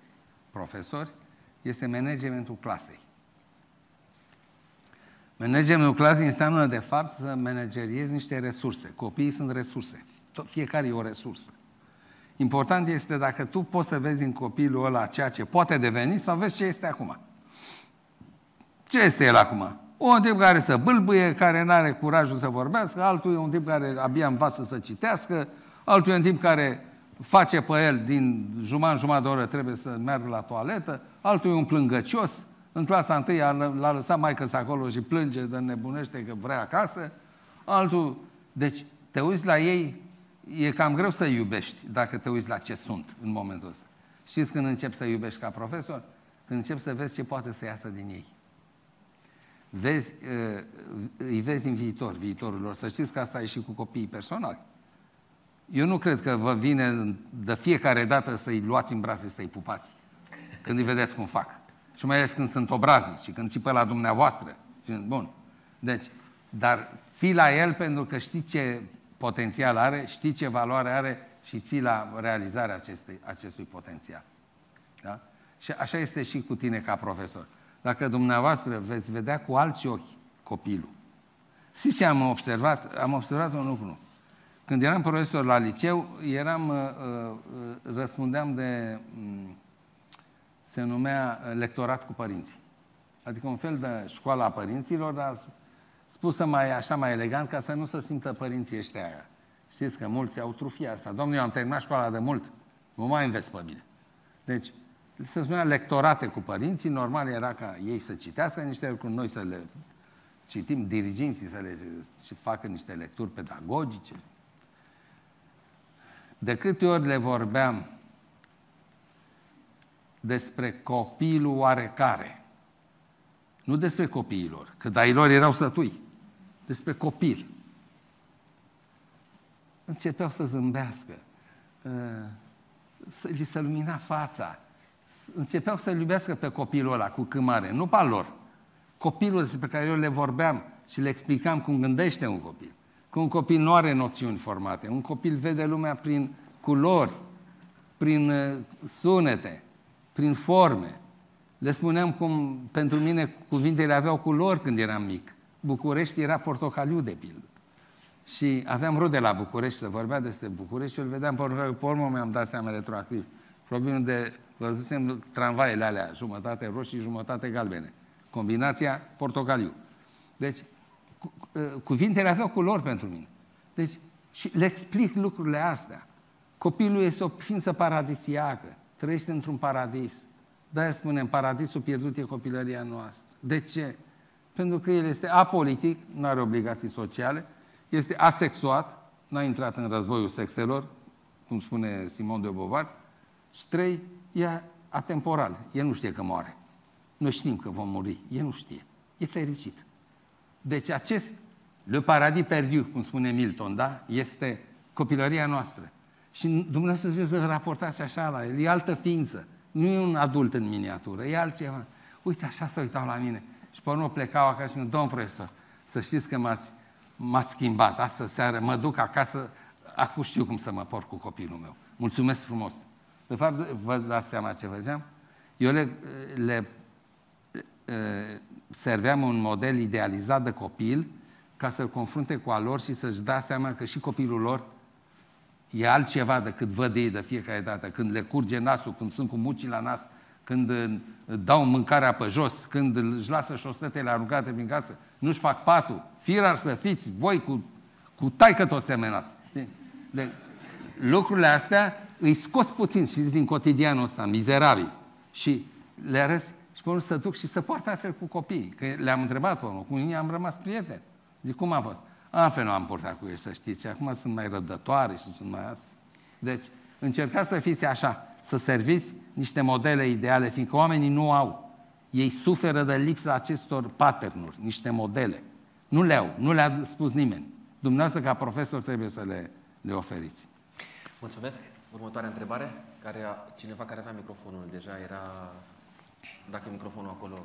profesori este managementul clasei. Managementul clasic înseamnă, de fapt, să manageriezi niște resurse. Copiii sunt resurse. Tot- Fiecare e o resursă. Important este dacă tu poți să vezi în copilul ăla ceea ce poate deveni sau vezi ce este acum. Ce este el acum? Un tip care să bâlbâie, care nu are curajul să vorbească, altul e un tip care abia învață să citească, altul e un tip care face pe el din jumătate în jumătate de oră trebuie să meargă la toaletă, altul e un plângăcios, în clasa întâi a- l-a lăsat maică acolo și plânge de nebunește că vrea acasă, altul... Deci te uiți la ei, e cam greu să iubești dacă te uiți la ce sunt în momentul ăsta. Știți când începi să iubești ca profesor? Când începi să vezi ce poate să iasă din ei vezi, uh, îi vezi în viitor, viitorul lor. Să știți că asta e și cu copiii personali. Eu nu cred că vă vine de fiecare dată să-i luați în brațe și să-i pupați. Când îi vedeți cum fac. Și mai ales când sunt obraznici și când țipă la dumneavoastră. Și- Bun. Deci, dar ții la el pentru că știi ce potențial are, știi ce valoare are și ții la realizarea acestei, acestui potențial. Da? Și așa este și cu tine ca profesor. Dacă dumneavoastră veți vedea cu alți ochi copilul. Și ce am observat? Am observat un lucru. Când eram profesor la liceu, eram, uh, uh, răspundeam de, um, se numea uh, lectorat cu părinții. Adică un fel de școală a părinților, dar spusă mai așa, mai elegant, ca să nu se simtă părinții ăștia aia. Știți că mulți au trufia asta. Domnule, eu am terminat școala de mult, nu mai înveți pe mine. Deci, se spunea lectorate cu părinții, normal era ca ei să citească niște lucruri, noi să le citim, diriginții să le și facă niște lecturi pedagogice. De câte ori le vorbeam despre copilul oarecare, nu despre copiilor, că ai lor erau sătui, despre copil. Începeau să zâmbească, uh, să li se lumina fața, începeau să-l iubească pe copilul ăla cu câmare, nu pe al lor. Copilul despre care eu le vorbeam și le explicam cum gândește un copil. Că un copil nu are noțiuni formate. Un copil vede lumea prin culori, prin uh, sunete, prin forme. Le spuneam cum pentru mine cuvintele aveau culori când eram mic. București era portocaliu de pildă. Și aveam rude la București să vorbea despre București și îl vedeam pe urmă, pe urmă mi-am dat seama retroactiv. Probabil de, văzusem tramvaiele alea, jumătate roșii, jumătate galbene. Combinația portocaliu. Deci, cu, uh, cuvintele aveau culori pentru mine. Deci, și le explic lucrurile astea. Copilul este o ființă paradisiacă, trăiește într-un paradis. De-aia spunem, paradisul pierdut e copilăria noastră. De ce? Pentru că el este apolitic, nu are obligații sociale, este asexuat, n-a intrat în războiul sexelor, cum spune Simon de Beauvoir, și trei, e atemporal. El nu știe că moare. Noi știm că vom muri. El nu știe. E fericit. Deci acest le paradis perdu, cum spune Milton, da? Este copilăria noastră. Și Dumnezeu să să raportați așa la el. E altă ființă. Nu e un adult în miniatură, e altceva. Uite, așa se uitau la mine. Și pe urmă plecau acasă și spuneau, domn profesor, să știți că m-ați, m-ați schimbat. Astă seară mă duc acasă, acum știu cum să mă porc cu copilul meu. Mulțumesc frumos. De fapt, vă dați seama ce făceam? Eu le, le e, serveam un model idealizat de copil ca să-l confrunte cu al lor și să-și dea seama că și copilul lor e altceva decât văd ei de fiecare dată. Când le curge nasul, când sunt cu mucii la nas, când uh, dau mâncarea pe jos, când își lasă șosetele aruncate prin casă, nu-și fac patul. Firar să fiți, voi cu, cu taică tot semenați. De, de, lucrurile astea îi scos puțin și din cotidianul ăsta, mizerabil. Și le arăți și pe urmă să duc și să poartă altfel cu copiii. Că le-am întrebat pe urmă, cu unii am rămas prieteni. Zic, cum a fost? Altfel nu am purtat cu ei, să știți. Acum sunt mai răbdătoare și sunt mai asta. Deci, încercați să fiți așa, să serviți niște modele ideale, fiindcă oamenii nu au. Ei suferă de lipsa acestor patternuri, niște modele. Nu le au, nu le-a spus nimeni. Dumneavoastră, ca profesor, trebuie să le, le oferiți. Mulțumesc. Următoarea întrebare, care a, cineva care avea microfonul deja era, dacă e microfonul acolo.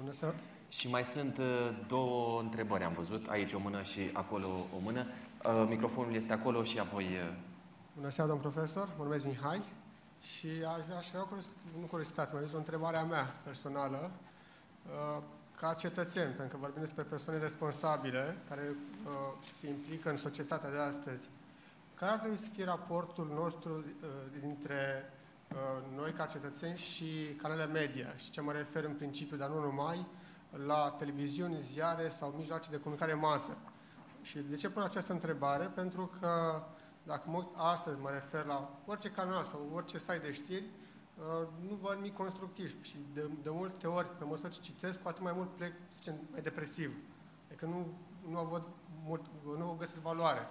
Bună seara! Și mai sunt uh, două întrebări, am văzut, aici o mână și acolo o mână. Uh, Microfonul este acolo și apoi... uh, Bună seara, domn profesor! Mă numesc Mihai și aș vrea, aș vrea o curios- nu curiozitate, mai zis o întrebare a mea personală. Uh, ca cetățeni, pentru că vorbim despre persoane responsabile care uh, se implică în societatea de astăzi, care ar trebui să fie raportul nostru uh, dintre uh, noi ca cetățeni și canale media? Și ce mă refer în principiu, dar nu numai, la televiziuni, ziare sau mijloace de comunicare masă. Și de ce pun această întrebare? Pentru că dacă mă uit astăzi, mă refer la orice canal sau orice site de știri, uh, nu văd nimic constructiv și de, de multe ori, pe măsură ce citesc, poate mai mult plec, să zicem, mai depresiv. Adică nu, nu, văd mult, nu găsesc valoare.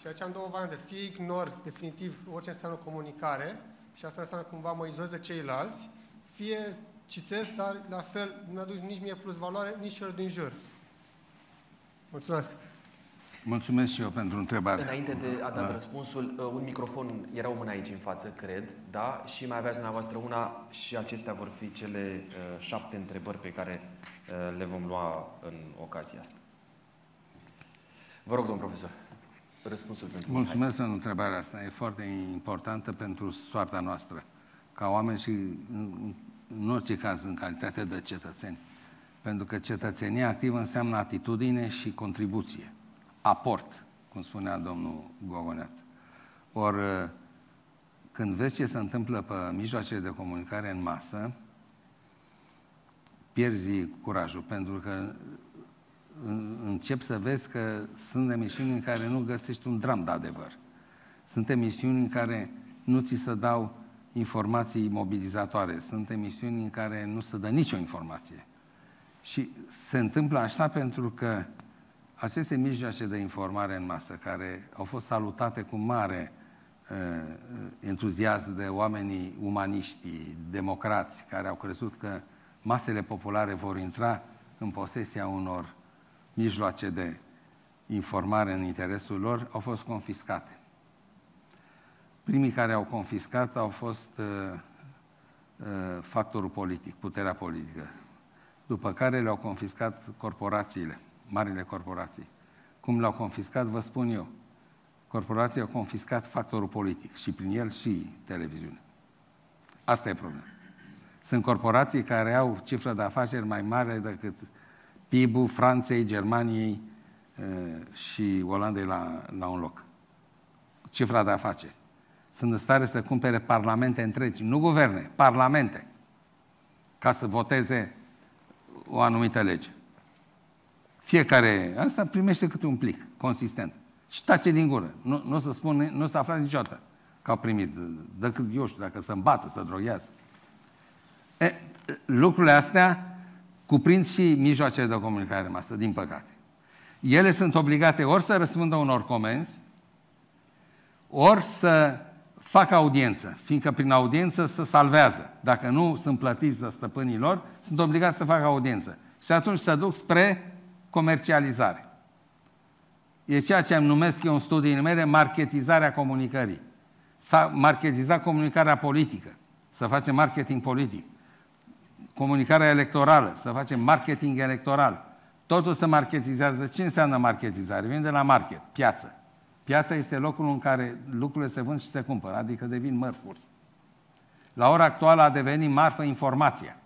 Și aici am două variante. Fie ignor definitiv orice înseamnă comunicare și asta înseamnă cumva mă izolez de ceilalți, fie citesc, dar la fel nu aduc nici mie plus valoare, nici celor din jur. Mulțumesc! Mulțumesc și eu pentru întrebare. Înainte de a da, da răspunsul, uh, un microfon, era o mână aici în față, cred, da? Și mai aveați dumneavoastră una și acestea vor fi cele uh, șapte întrebări pe care uh, le vom lua în ocazia asta. Vă rog, domn profesor, răspunsul pentru Mulțumesc Mihai. pentru întrebarea asta. E foarte importantă pentru soarta noastră, ca oameni și, în, în orice caz, în calitate de cetățeni. Pentru că cetățenia activă înseamnă atitudine și contribuție aport, cum spunea domnul Gogoneaț. Ori, când vezi ce se întâmplă pe mijloacele de comunicare în masă, pierzi curajul, pentru că încep să vezi că sunt emisiuni în care nu găsești un dram de adevăr. Sunt emisiuni în care nu ți se dau informații mobilizatoare. Sunt emisiuni în care nu se dă nicio informație. Și se întâmplă așa pentru că aceste mijloace de informare în masă, care au fost salutate cu mare uh, entuziasm de oamenii umaniști, democrați, care au crezut că masele populare vor intra în posesia unor mijloace de informare în interesul lor, au fost confiscate. Primii care au confiscat au fost uh, uh, factorul politic, puterea politică, după care le-au confiscat corporațiile marile corporații. Cum l-au confiscat, vă spun eu. Corporația au confiscat factorul politic și prin el și televiziune. Asta e problema. Sunt corporații care au cifră de afaceri mai mare decât PIB-ul Franței, Germaniei și Olandei la, la un loc. Cifra de afaceri. Sunt în stare să cumpere parlamente întregi, nu guverne, parlamente, ca să voteze o anumită lege. Fiecare asta primește câte un plic consistent. Și tace din gură. Nu, nu se spune, nu se afla niciodată că au primit. Decât, eu știu, dacă să îmbată, să droghează. E, lucrurile astea cuprind și mijloacele de comunicare masă, din păcate. Ele sunt obligate ori să răspundă unor comenzi, ori să facă audiență, fiindcă prin audiență se salvează. Dacă nu sunt plătiți de stăpânii lor, sunt obligați să facă audiență. Și atunci se duc spre comercializare. E ceea ce am numesc eu în studiile mele marketizarea comunicării. S-a marketizat comunicarea politică, să facem marketing politic. Comunicarea electorală, să facem marketing electoral. Totul se marketizează. Ce înseamnă marketizare? Vine de la market, piață. Piața este locul în care lucrurile se vând și se cumpără, adică devin mărfuri. La ora actuală a devenit marfă informația.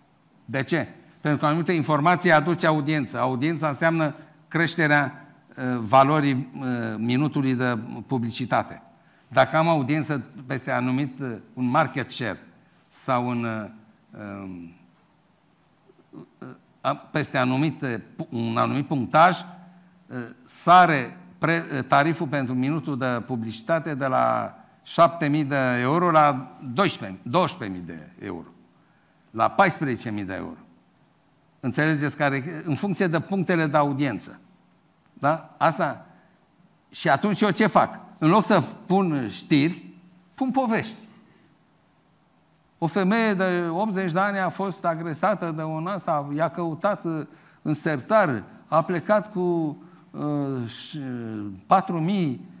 De ce? Pentru că anumite informații aduce audiență. Audiența înseamnă creșterea uh, valorii uh, minutului de publicitate. Dacă am audiență peste anumit, uh, un market share sau un, um, peste anumit, un anumit punctaj, sare pre, tariful pentru minutul de publicitate de la 7.000 de euro la 12.000 12 de euro, la 14.000 de euro. Înțelegeți? Care, în funcție de punctele de audiență. Da? Asta. Și atunci eu ce fac? În loc să pun știri, pun povești. O femeie de 80 de ani a fost agresată de un asta, i-a căutat uh, în sertar, a plecat cu uh, 4.000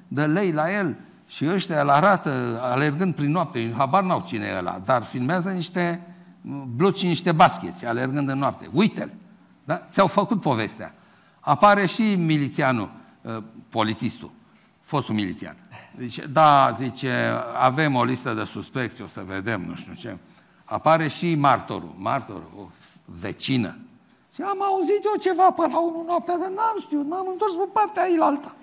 de lei la el și ăștia îl arată alergând prin noapte. Habar n-au cine e ăla, dar filmează niște bluci niște bascheți, alergând în noapte. Uite-l! Da? Ți-au făcut povestea. Apare și milițianul, uh, polițistul, fostul milițian. Zice, da, zice, avem o listă de suspecți, o să vedem, nu știu ce. Apare și martorul, martorul, o vecină. Și am auzit eu ceva pe la 1 noaptea, dar n-am știut, m-am întors pe partea ailaltă.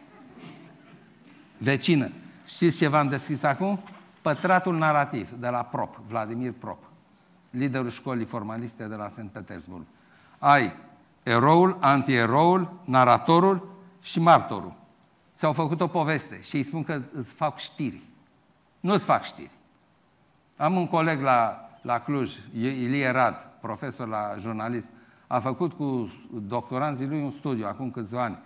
Vecină, știți ce v-am deschis acum? Pătratul narrativ de la Prop, Vladimir Prop, liderul școlii formaliste de la St. Petersburg. Ai eroul, antieroul, naratorul și martorul. Ți-au făcut o poveste și îi spun că îți fac știri. Nu îți fac știri. Am un coleg la, la Cluj, Ilie Rad, profesor la jurnalist, a făcut cu doctoranții lui un studiu acum câțiva ani.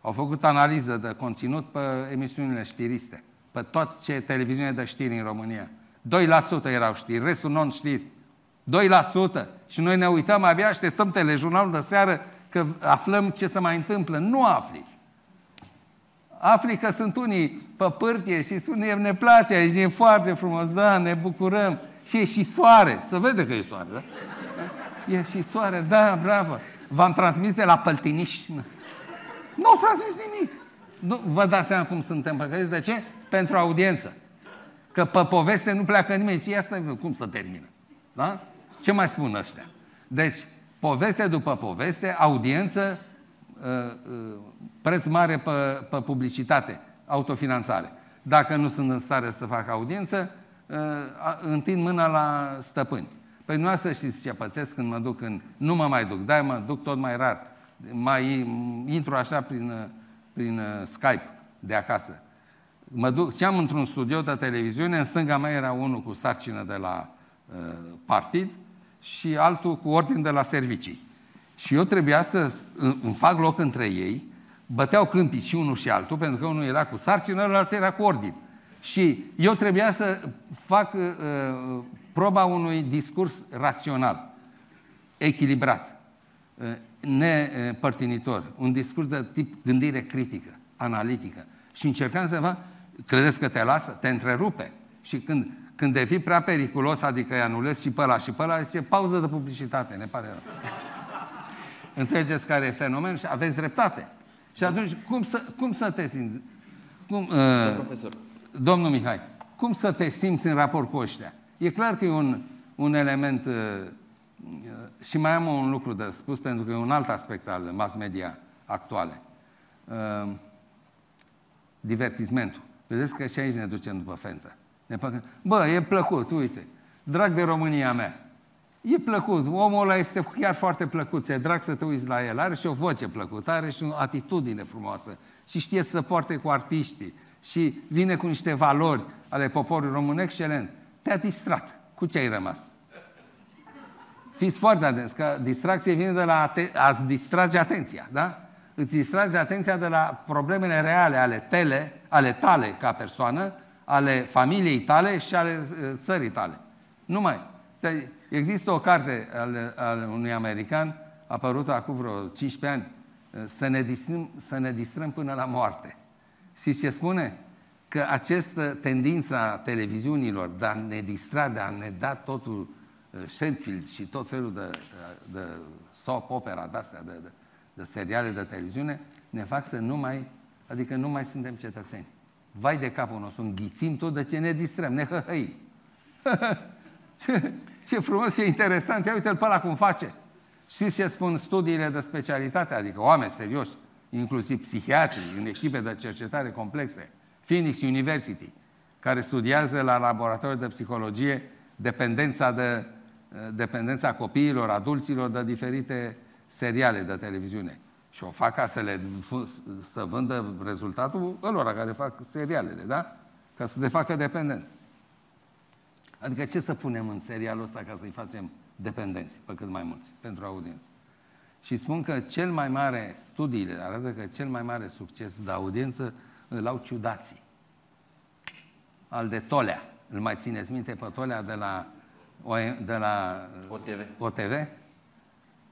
Au făcut analiză de conținut pe emisiunile știriste, pe tot ce televiziune de știri în România. 2% erau știri, restul non-știri. 2%. Și noi ne uităm, abia așteptăm telejurnalul de seară că aflăm ce se mai întâmplă. Nu afli. Afli că sunt unii pe pârtie și spune, ne place aici, e foarte frumos, da, ne bucurăm. Și e și soare. Să vede că e soare, da? E și soare, da, bravo. V-am transmis de la Păltiniș. Nu au transmis nimic. Nu, vă dați seama cum suntem păcăliți. De ce? Pentru audiență. Că pe poveste nu pleacă nimeni. Și asta cum să termină. Da? Ce mai spun ăștia? Deci, poveste după poveste, audiență, uh, uh, preț mare pe, pe publicitate, autofinanțare. Dacă nu sunt în stare să facă audiență, uh, întind mâna la stăpâni. Păi nu să știți ce pățesc când mă duc în... Nu mă mai duc, da, mă duc tot mai rar. Mai intru așa prin, prin Skype de acasă. Mă duc, ce am într-un studio de televiziune, în stânga mea era unul cu sarcină de la uh, partid și altul cu ordin de la servicii. Și eu trebuia să îmi fac loc între ei, băteau câmpii și unul și altul, pentru că unul era cu sarcină, altul era cu ordin. Și eu trebuia să fac uh, uh, proba unui discurs rațional, echilibrat, uh, nepărtinitor, un discurs de tip gândire critică, analitică. Și încercam să vă, credeți că te lasă? Te întrerupe. Și când când devii prea periculos, adică îi anulezi și pe ăla și pe ăla, zice pauză de publicitate, ne pare rău. Înțelegeți care e fenomen și aveți dreptate. Și atunci, cum să, cum să te simți? Cum, uh, profesor. Domnul Mihai, cum să te simți în raport cu ăștia? E clar că e un, un element... Uh, și mai am un lucru de spus, pentru că e un alt aspect al mass media actuale. Uh, divertismentul. Vedeți că și aici ne ducem după fentă. Ne păcă... Bă, e plăcut, uite. Drag de România mea. E plăcut. Omul ăla este chiar foarte plăcut. Ți-e drag să te uiți la el. Are și o voce plăcută, are și o atitudine frumoasă. Și știe să poarte cu artiștii. Și vine cu niște valori ale poporului român. Excelent. Te-a distrat. Cu ce ai rămas? Fiți foarte atenți, că distracție vine de la a-ți distrage atenția, da? Îți distrage atenția de la problemele reale ale tele, ale tale ca persoană, ale familiei tale și ale uh, țării tale. Numai. Deci, există o carte al, al unui american, apărută acum vreo 15 ani, uh, să ne, distrăm, să ne distrăm până la moarte. Și ce spune? Că această tendință a televiziunilor de a ne distra, de a ne da totul uh, Sheffield și tot felul de, de, de soap opera, de-astea, de, de, de seriale de televiziune, ne fac să nu mai, adică nu mai suntem cetățeni. Vai de capul nostru, înghițim tot de ce ne distrăm, ne hăhăim. ce, ce frumos, ce interesant, ia uite-l pe ăla cum face. Știți ce spun studiile de specialitate, adică oameni serioși, inclusiv psihiatrii, în echipe de cercetare complexe, Phoenix University, care studiază la laboratorul de psihologie dependența, de, dependența copiilor, adulților de diferite seriale de televiziune. Și o fac ca să, le, să vândă rezultatul ălora care fac serialele, da? Ca să le facă dependent. Adică ce să punem în serialul ăsta ca să-i facem dependenți, pe cât mai mulți, pentru audiență? Și spun că cel mai mare, studiile arată că cel mai mare succes de audiență îl au ciudații. Al de Tolea. Îl mai țineți minte pe Tolea de la, de la OTV? OTV?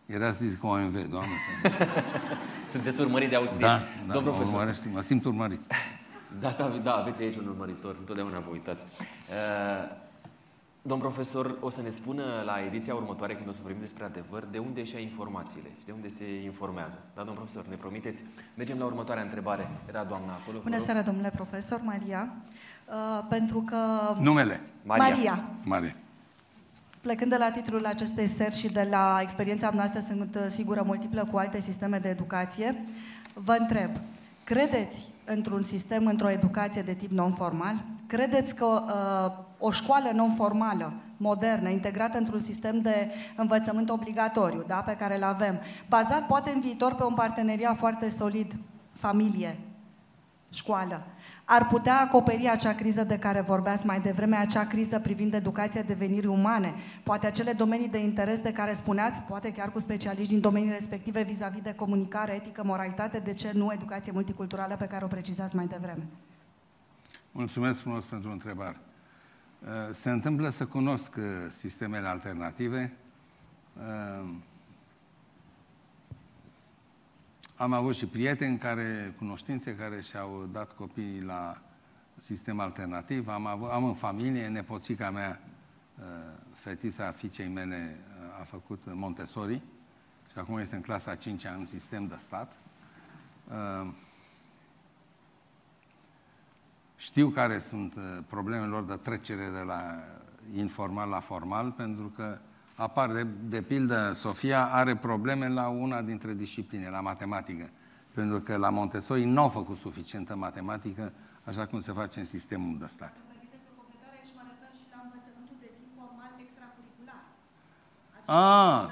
Era zis cu OMV, doamne. Sunteți urmărit de Austria. Da, da Domn mă, profesor. urmărești, mă simt urmărit. Da, da, da, aveți aici un urmăritor, întotdeauna vă uitați. Uh, domn profesor, o să ne spună la ediția următoare, când o să vorbim despre adevăr, de unde și informațiile și de unde se informează. Da, domn profesor, ne promiteți? Mergem la următoarea întrebare. Era doamna acolo. Bună seara, domnule profesor, Maria. Uh, pentru că... Numele? Maria. Maria. Maria. Plecând de la titlul acestei seri și de la experiența noastră, sunt uh, sigură multiplă cu alte sisteme de educație, vă întreb, credeți într-un sistem, într-o educație de tip non-formal? Credeți că uh, o școală non-formală, modernă, integrată într-un sistem de învățământ obligatoriu, da, pe care îl avem, bazat poate în viitor pe un parteneriat foarte solid, familie, școală, ar putea acoperi acea criză de care vorbeați mai devreme, acea criză privind educația devenirii umane, poate acele domenii de interes de care spuneați, poate chiar cu specialiști din domenii respective vis-a-vis -vis de comunicare, etică, moralitate, de ce nu educație multiculturală pe care o precizați mai devreme? Mulțumesc frumos pentru întrebare. Uh, se întâmplă să cunosc uh, sistemele alternative. Uh, am avut și prieteni care, cunoștințe, care și-au dat copiii la sistem alternativ. Am, avut, am în familie, nepoțica mea, fetița fiicei mele, a făcut Montessori și acum este în clasa 5 în sistem de stat. Știu care sunt uh, problemele lor de trecere de la informal la formal, pentru că apar, de, de pildă, Sofia are probleme la una dintre discipline, la matematică. Pentru că la Montessori nu au făcut suficientă matematică, așa cum se face în sistemul de stat. A,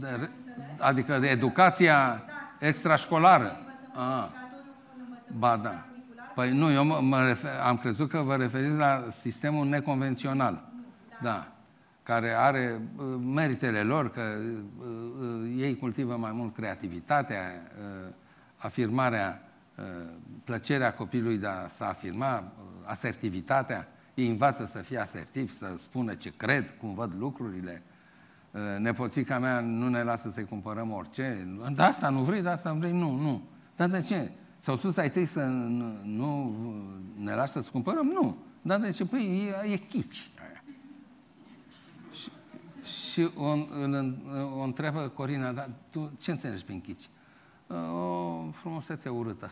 de, adică de educația extrașcolară. A, ba da. Păi nu, eu mă, mă refer, am crezut că vă referiți la sistemul neconvențional. Da. da. Care are uh, meritele lor, că uh, uh, ei cultivă mai mult creativitatea, uh, afirmarea, uh, plăcerea copilului de a să afirma, uh, asertivitatea. Ei învață să fie asertiv, să spună ce cred, cum văd lucrurile. Uh, nepoțica mea nu ne lasă să-i cumpărăm orice. Da, asta nu vrei, da, asta nu vrei, nu, nu. Dar de ce? S-au spus ai tăi să nu ne lași să-ți cumpărăm? Nu. Dar de ce? Păi e, e chici. Și, și o, o întreabă Corina, dar tu ce înțelegi prin chici? O frumusețe urâtă.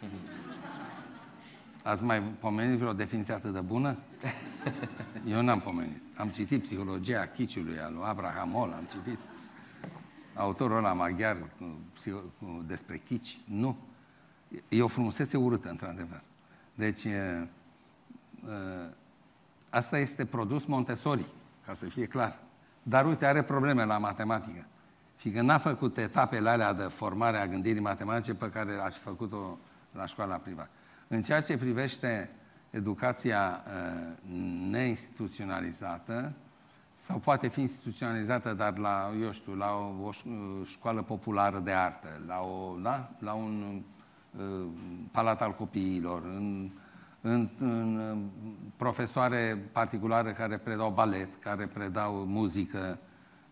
Ați mai pomenit vreo definiție atât de bună? Eu n-am pomenit. Am citit psihologia chiciului al lui Abraham Moll, am citit autorul ăla maghiar despre chici. Nu. E o frumusețe urâtă, într-adevăr. Deci, asta este produs Montessori, ca să fie clar. Dar uite, are probleme la matematică. Fiindcă n-a făcut etapele alea de formare a gândirii matematice pe care a făcut-o la școala privată. În ceea ce privește educația neinstituționalizată, sau poate fi instituționalizată, dar la, eu știu, la o, o școală populară de artă, la, o, da? la un Uh, palat al copiilor, în, în, în profesoare particulare care predau balet, care predau muzică,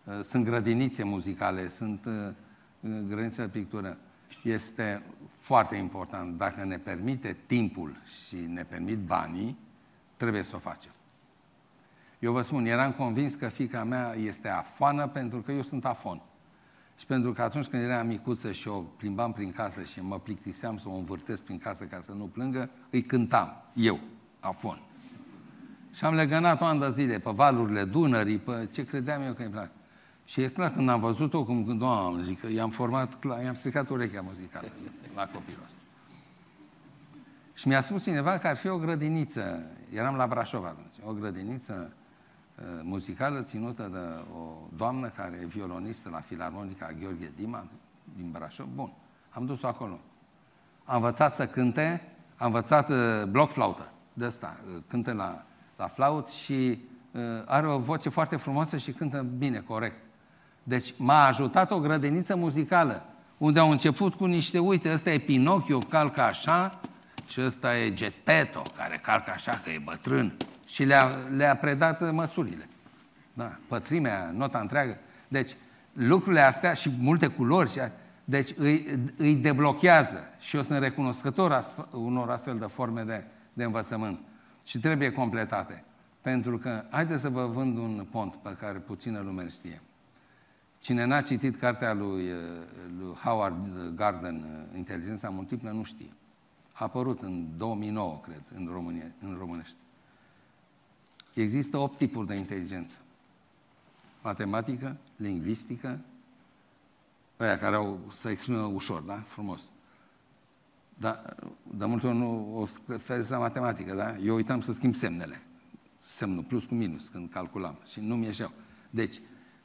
uh, sunt grădinițe muzicale, sunt uh, grădinițe de pictură. Este foarte important. Dacă ne permite timpul și ne permit banii, trebuie să o facem. Eu vă spun, eram convins că fica mea este afoană pentru că eu sunt afon. Și pentru că atunci când era micuță și o plimbam prin casă și mă plictiseam să o învârtesc prin casă ca să nu plângă, îi cântam, eu, afon. Și am legănat o de zile pe valurile Dunării, pe ce credeam eu că îi place. Și e clar, când am văzut-o, cum când, doamne, zic, i-am format, i-am stricat urechea muzicală la copilul ăsta. Și mi-a spus cineva că ar fi o grădiniță, eram la Brașov atunci, o grădiniță Uh, muzicală ținută de o doamnă care e violonistă la Filarmonica Gheorghe Dima din Brașov. Bun, am dus-o acolo. Am învățat să cânte, am învățat uh, bloc flaută, de asta, uh, cântă la, la flaut și uh, are o voce foarte frumoasă și cântă bine, corect. Deci m-a ajutat o grădiniță muzicală, unde au început cu niște, uite, ăsta e Pinocchio, calcă așa, și ăsta e Getpeto, care calcă așa, că e bătrân și le-a, le-a predat măsurile. Da, pătrimea, nota întreagă. Deci, lucrurile astea și multe culori, și, deci îi, îi deblochează. Și eu sunt recunoscător unor astfel de forme de, de învățământ. Și trebuie completate. Pentru că, haideți să vă vând un pont pe care puțină lume știe. Cine n-a citit cartea lui, lui Howard Garden, Inteligența multiplă, nu știe. A apărut în 2009, cred, în, România, în românește. Există opt tipuri de inteligență. matematică, lingvistică, ăia care au să exprimă ușor, da? Frumos. Dar de multe ori nu o scăfez la matematică, da? Eu uitam să schimb semnele. Semnul plus cu minus când calculam și nu mi ieșeau. Deci,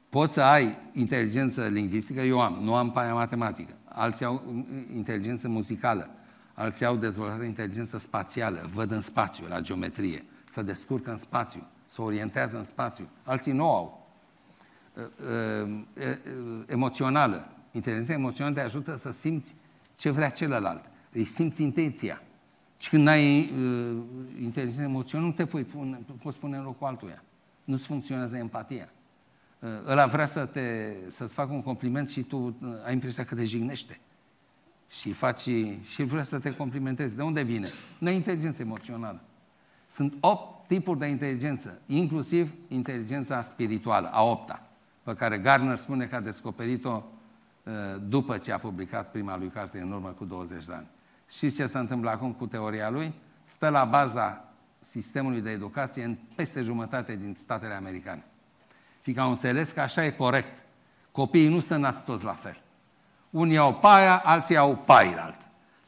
poți să ai inteligență lingvistică, eu am, nu am pe aia matematică. Alții au inteligență muzicală, alții au dezvoltată inteligență spațială, văd în spațiu, la geometrie, să descurcă în spațiu, să orientează în spațiu. Alții nu au. Emoțională. Inteligența emoțională te ajută să simți ce vrea celălalt. Îi simți intenția. Și când ai uh, inteligență emoțională, nu te poți pune, poți pune în locul altuia. Nu-ți funcționează empatia. Uh, ăla vrea să te, să-ți facă un compliment și tu uh, ai impresia că te jignește. Și faci, și vrea să te complimentezi. De unde vine? Nu inteligență emoțională. Sunt opt tipuri de inteligență, inclusiv inteligența spirituală, a opta, pe care Gardner spune că a descoperit-o uh, după ce a publicat prima lui carte în urmă cu 20 de ani. Și ce se întâmplă acum cu teoria lui? Stă la baza sistemului de educație în peste jumătate din statele americane. Fiindcă au înțeles că așa e corect. Copiii nu se nasc toți la fel. Unii au paia, alții au pailalt.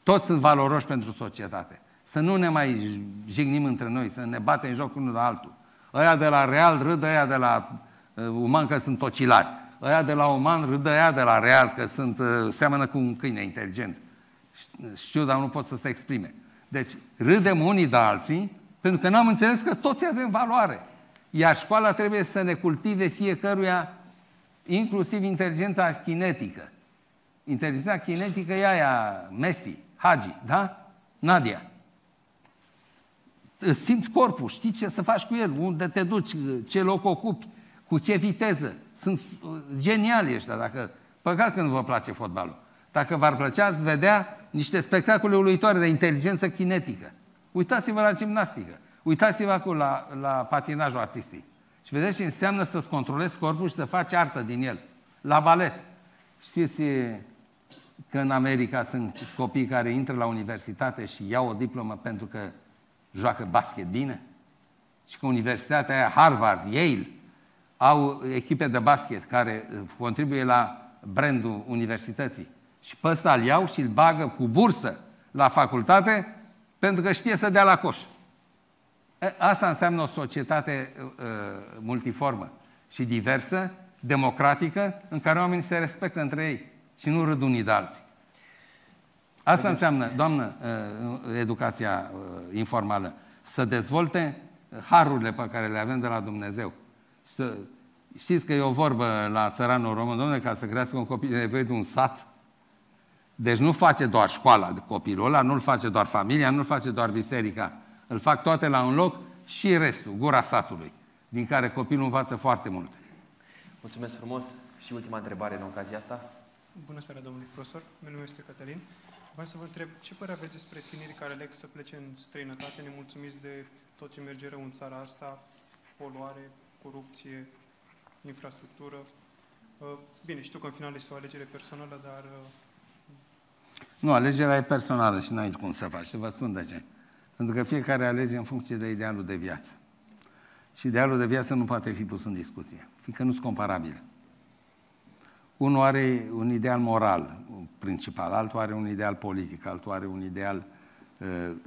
Toți sunt valoroși pentru societate. Să nu ne mai jignim între noi, să ne batem în joc unul de altul. Ăia de la Real râd ăia de la uh, Uman că sunt ocilari. Ăia de la Uman râd ăia de la Real că sunt, uh, seamănă cu un câine inteligent. Știu, dar nu pot să se exprime. Deci, râdem unii de alții, pentru că n-am înțeles că toți avem valoare. Iar școala trebuie să ne cultive fiecăruia, inclusiv inteligența kinetică. Inteligența kinetică e aia, Messi, Hagi, da? Nadia. Îți simți corpul, știi ce să faci cu el, unde te duci, ce loc ocupi, cu ce viteză. Sunt geniali ăștia, dacă... Păcat că nu vă place fotbalul. Dacă v-ar plăcea, ați vedea niște spectacole uluitoare de inteligență kinetică. Uitați-vă la gimnastică. Uitați-vă acum la, la patinajul artistic. Și vedeți ce înseamnă să-ți controlezi corpul și să faci artă din el. La balet. Știți că în America sunt copii care intră la universitate și iau o diplomă pentru că joacă basket bine? Și că universitatea aia, Harvard, Yale, au echipe de basket care contribuie la brandul universității. Și pe ăsta îl iau și îl bagă cu bursă la facultate pentru că știe să dea la coș. Asta înseamnă o societate uh, multiformă și diversă, democratică, în care oamenii se respectă între ei și nu râd unii de alții. Asta înseamnă, doamnă, uh, educația uh, informală, să dezvolte harurile pe care le avem de la Dumnezeu. Să, știți că e o vorbă la țăranul român, domnule, ca să crească un copil, e nevoie de un sat. Deci nu face doar școala de copilul ăla, nu-l face doar familia, nu-l face doar biserica. Îl fac toate la un loc și restul, gura satului, din care copilul învață foarte mult. Mulțumesc frumos și ultima întrebare în ocazia asta. Bună seara, domnule profesor. Meu nume este Cătălin. Vreau să vă întreb ce părere aveți despre tinerii care aleg să plece în străinătate, nemulțumiți de tot ce merge rău în țara asta, poluare, corupție, infrastructură. Uh, bine, știu că în final este o alegere personală, dar... Uh, nu, alegerea e personală și n-ai cum să faci. Să vă spun de ce. Pentru că fiecare alege în funcție de idealul de viață. Și idealul de viață nu poate fi pus în discuție, fiindcă nu sunt comparabile. Unul are un ideal moral principal, altul are un ideal politic, altul are un ideal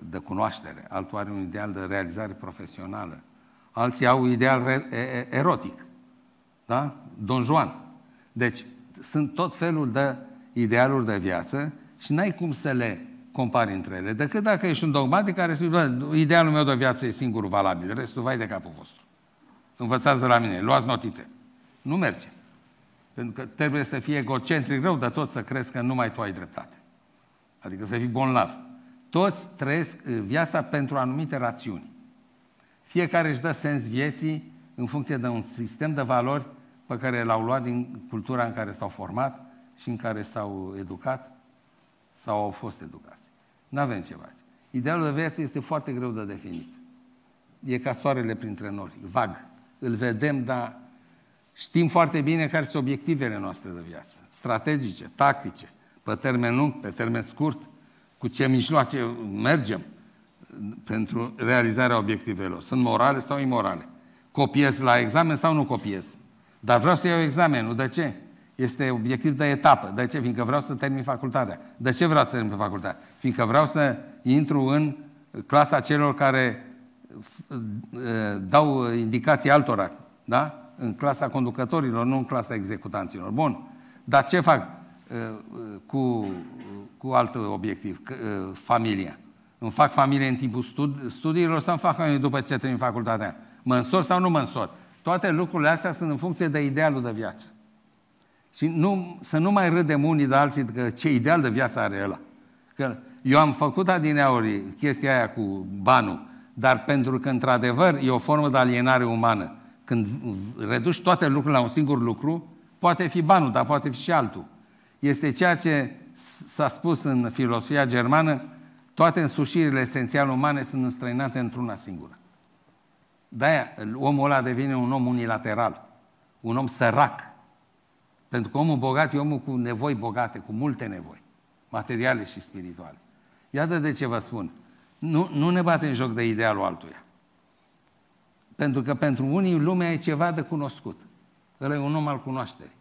de cunoaștere, altul are un ideal de realizare profesională, alții au un ideal erotic. Da? Don Juan. Deci, sunt tot felul de idealuri de viață și n-ai cum să le compari între ele, decât dacă ești un dogmatic care spune, idealul meu de viață e singurul valabil, restul vai de capul vostru. Învățați la mine, luați notițe. Nu merge. Pentru că trebuie să fie egocentric rău de tot să crezi că numai tu ai dreptate. Adică să fii bonlav. Toți trăiesc viața pentru anumite rațiuni. Fiecare își dă sens vieții în funcție de un sistem de valori pe care l-au luat din cultura în care s-au format și în care s-au educat sau au fost educați. Nu avem ce face. Idealul de viață este foarte greu de definit. E ca soarele printre nori, vag. Îl vedem, dar știm foarte bine care sunt obiectivele noastre de viață. Strategice, tactice, pe termen lung, pe termen scurt, cu ce mijloace mergem pentru realizarea obiectivelor. Sunt morale sau imorale? Copiez la examen sau nu copiez? Dar vreau să iau examenul. De ce? Este obiectiv de etapă. De ce? Fiindcă vreau să termin facultatea. De ce vreau să termin facultatea? Fiindcă vreau să intru în clasa celor care uh, dau indicații altora. Da? În clasa conducătorilor, nu în clasa executanților. Bun. Dar ce fac uh, uh, cu, cu alt obiectiv? Familia. Îmi fac familie în timpul studi- studiilor sau îmi fac familie după ce termin facultatea? Mă însor sau nu mă însor? Toate lucrurile astea sunt în funcție de idealul de viață. Și nu, să nu mai râdem unii de alții că ce ideal de viață are ăla. Că eu am făcut adineauri chestia aia cu banul, dar pentru că într-adevăr e o formă de alienare umană. Când reduci toate lucrurile la un singur lucru, poate fi banul, dar poate fi și altul. Este ceea ce s-a spus în filosofia germană, toate însușirile esențiale umane sunt înstrăinate într-una singură. De-aia omul ăla devine un om unilateral, un om sărac. Pentru că omul bogat e omul cu nevoi bogate, cu multe nevoi, materiale și spirituale. Iată de ce vă spun. Nu, nu ne bate în joc de idealul altuia. Pentru că pentru unii lumea e ceva de cunoscut. Ăla e un om al cunoașterii.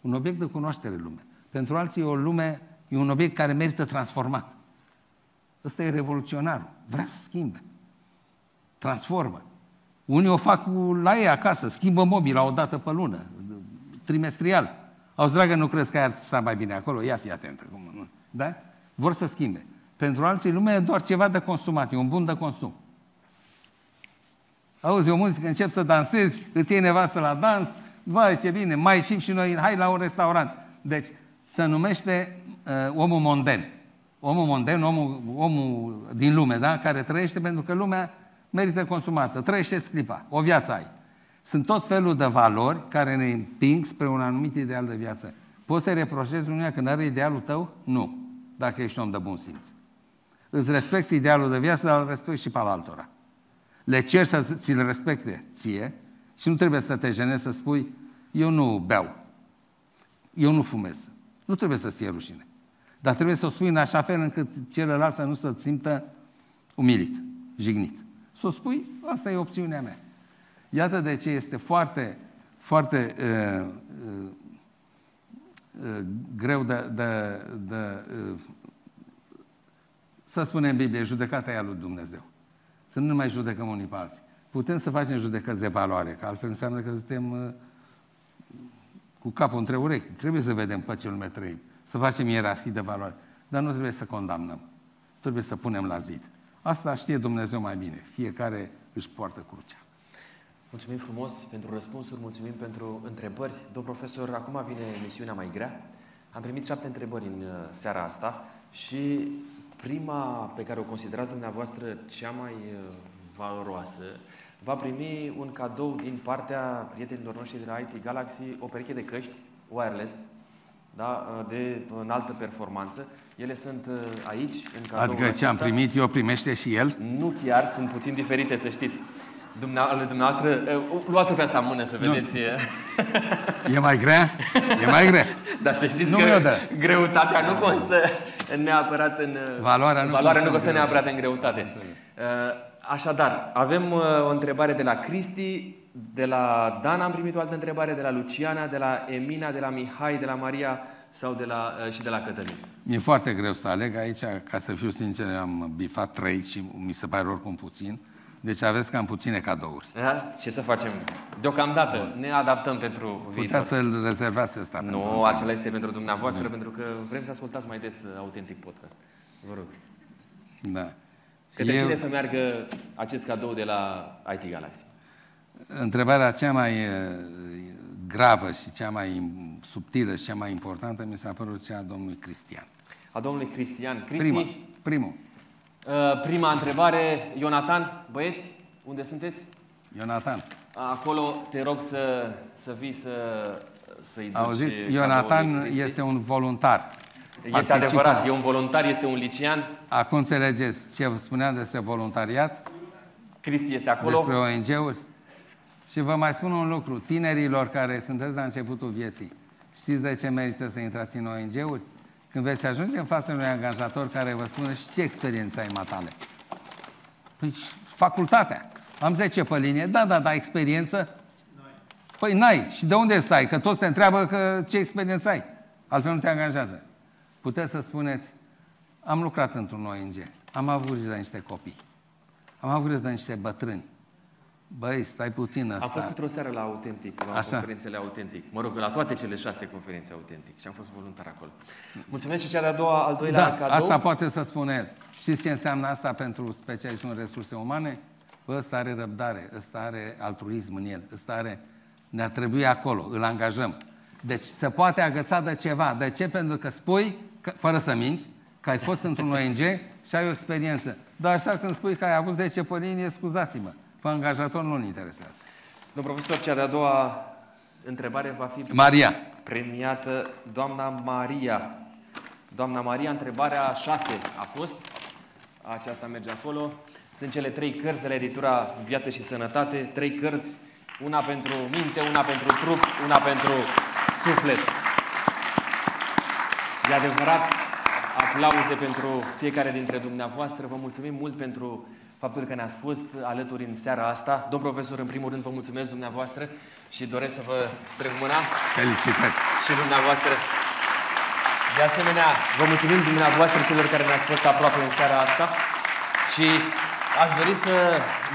Un obiect de cunoaștere lume. Pentru alții o lume e un obiect care merită transformat. Ăsta e revoluționarul. Vrea să schimbe. Transformă. Unii o fac la ei acasă, schimbă mobila o dată pe lună, trimestrial. Auzi, dragă, nu crezi că ar sta mai bine acolo? Ia fi atentă. Da? Vor să schimbe. Pentru alții lumea e doar ceva de consumat, e un bun de consum. Auzi, o muzică, încep să dansezi, îți iei nevastă la dans, vai ce bine, mai ieșim și noi, hai la un restaurant. Deci, se numește uh, omul monden. Omul monden, omul, omul din lume, da? care trăiește pentru că lumea merită consumată. Trăiește clipa, o viață ai. Sunt tot felul de valori care ne împing spre un anumit ideal de viață. Poți să reproșezi unuia când are idealul tău? Nu, dacă ești om de bun simț. Îți respecti idealul de viață, dar îl respecti și pe altora. Le cer să ți-l respecte ție și nu trebuie să te jenezi să spui eu nu beau, eu nu fumez. Nu trebuie să-ți fie rușine. Dar trebuie să o spui în așa fel încât celălalt să nu se simtă umilit, jignit. Să o spui, asta e opțiunea mea. Iată de ce este foarte, foarte uh, uh, uh, greu de, de, de uh, să spunem în Biblie, judecata e a lui Dumnezeu. Să nu mai judecăm unii pe alții. Putem să facem judecăți de valoare, că altfel înseamnă că suntem uh, cu capul între urechi. Trebuie să vedem pe ce lume trăim, să facem ierarhii de valoare. Dar nu trebuie să condamnăm. Trebuie să punem la zid. Asta știe Dumnezeu mai bine. Fiecare își poartă crucea. Mulțumim frumos pentru răspunsuri, mulțumim pentru întrebări. Domn profesor, acum vine misiunea mai grea. Am primit șapte întrebări în uh, seara asta și prima pe care o considerați dumneavoastră cea mai uh, valoroasă va primi un cadou din partea prietenilor noștri de la IT Galaxy, o pereche de căști wireless, da, uh, de înaltă performanță. Ele sunt aici, în cadou. Adică ce am primit eu, primește și el? Nu chiar, sunt puțin diferite, să știți ale dumneavoastră, luați-o pe asta în mână să vedeți. Nu. E mai grea? E mai grea. Dar să știți nu că greutatea nu constă neapărat în... Valoarea nu, valoarea nu constă neapărat în greutate. Așadar, avem o întrebare de la Cristi, de la Dan am primit o altă întrebare, de la Luciana, de la Emina, de la Mihai, de la Maria sau de la, și de la Cătălin. Mi-e foarte greu să aleg aici, ca să fiu sincer, am bifat trei și mi se pare oricum puțin. Deci aveți cam puține cadouri. Da? Ce să facem? Deocamdată Bun. ne adaptăm pentru Putea viitor. să-l rezervați ăsta. Nu, pentru acela este pentru dumneavoastră, da. pentru că vrem să ascultați mai des uh, Autentic Podcast. Vă rog. Da. Către Eu... cine să meargă acest cadou de la IT Galaxy? Întrebarea cea mai uh, gravă și cea mai subtilă și cea mai importantă mi s-a părut cea a domnului Cristian. A domnului Cristian. Cristi, Prima, primul. Uh, prima întrebare, Ionatan, băieți, unde sunteți? Ionatan. Acolo te rog să, să vii să, să-i duci Auziți, Ionatan este un voluntar. Este adevărat, e un voluntar, este un licean. Acum înțelegeți ce vă spuneam despre voluntariat? Cristi este acolo. Despre ONG-uri. Și vă mai spun un lucru, tinerilor care sunteți la începutul vieții, știți de ce merită să intrați în ONG-uri? Când veți ajunge în fața unui angajator care vă spune și ce experiență ai matale? Păi facultatea. Am 10 pe linie. Da, da, da, experiență? Păi n-ai. Și de unde stai? Că toți te întreabă că ce experiență ai. Altfel nu te angajează. Puteți să spuneți, am lucrat într-un ONG, am avut grijă de niște copii, am avut grijă de niște bătrâni. Băi, stai puțin ăsta. Am fost într-o seară la Autentic, la Așa. conferințele Autentic. Mă rog, la toate cele șase conferințe Autentic și am fost voluntar acolo. Mulțumesc și cea de-a doua, al doilea Da, cadou. asta poate să spune el. Știți ce înseamnă asta pentru specialistul în resurse umane? Bă, ăsta are răbdare, ăsta are altruism în el, ăsta are... Ne-a trebuit acolo, îl angajăm. Deci se poate agăța de ceva. De ce? Pentru că spui, că, fără să minți, că ai fost într-un ONG și ai o experiență. Dar așa când spui că ai avut 10 pe linie, scuzați-mă, pe angajator nu-l interesează. Domnul profesor, cea de-a doua întrebare va fi Maria. premiată doamna Maria. Doamna Maria, întrebarea 6 a fost. Aceasta merge acolo. Sunt cele trei cărți de la editura Viață și Sănătate. Trei cărți, una pentru minte, una pentru trup, una pentru suflet. E adevărat, aplauze pentru fiecare dintre dumneavoastră. Vă mulțumim mult pentru faptul că ne-ați fost alături în seara asta. Domn profesor, în primul rând vă mulțumesc dumneavoastră și doresc să vă strâng mâna Felicitări. și dumneavoastră. De asemenea, vă mulțumim dumneavoastră celor care ne-ați fost aproape în seara asta și aș dori să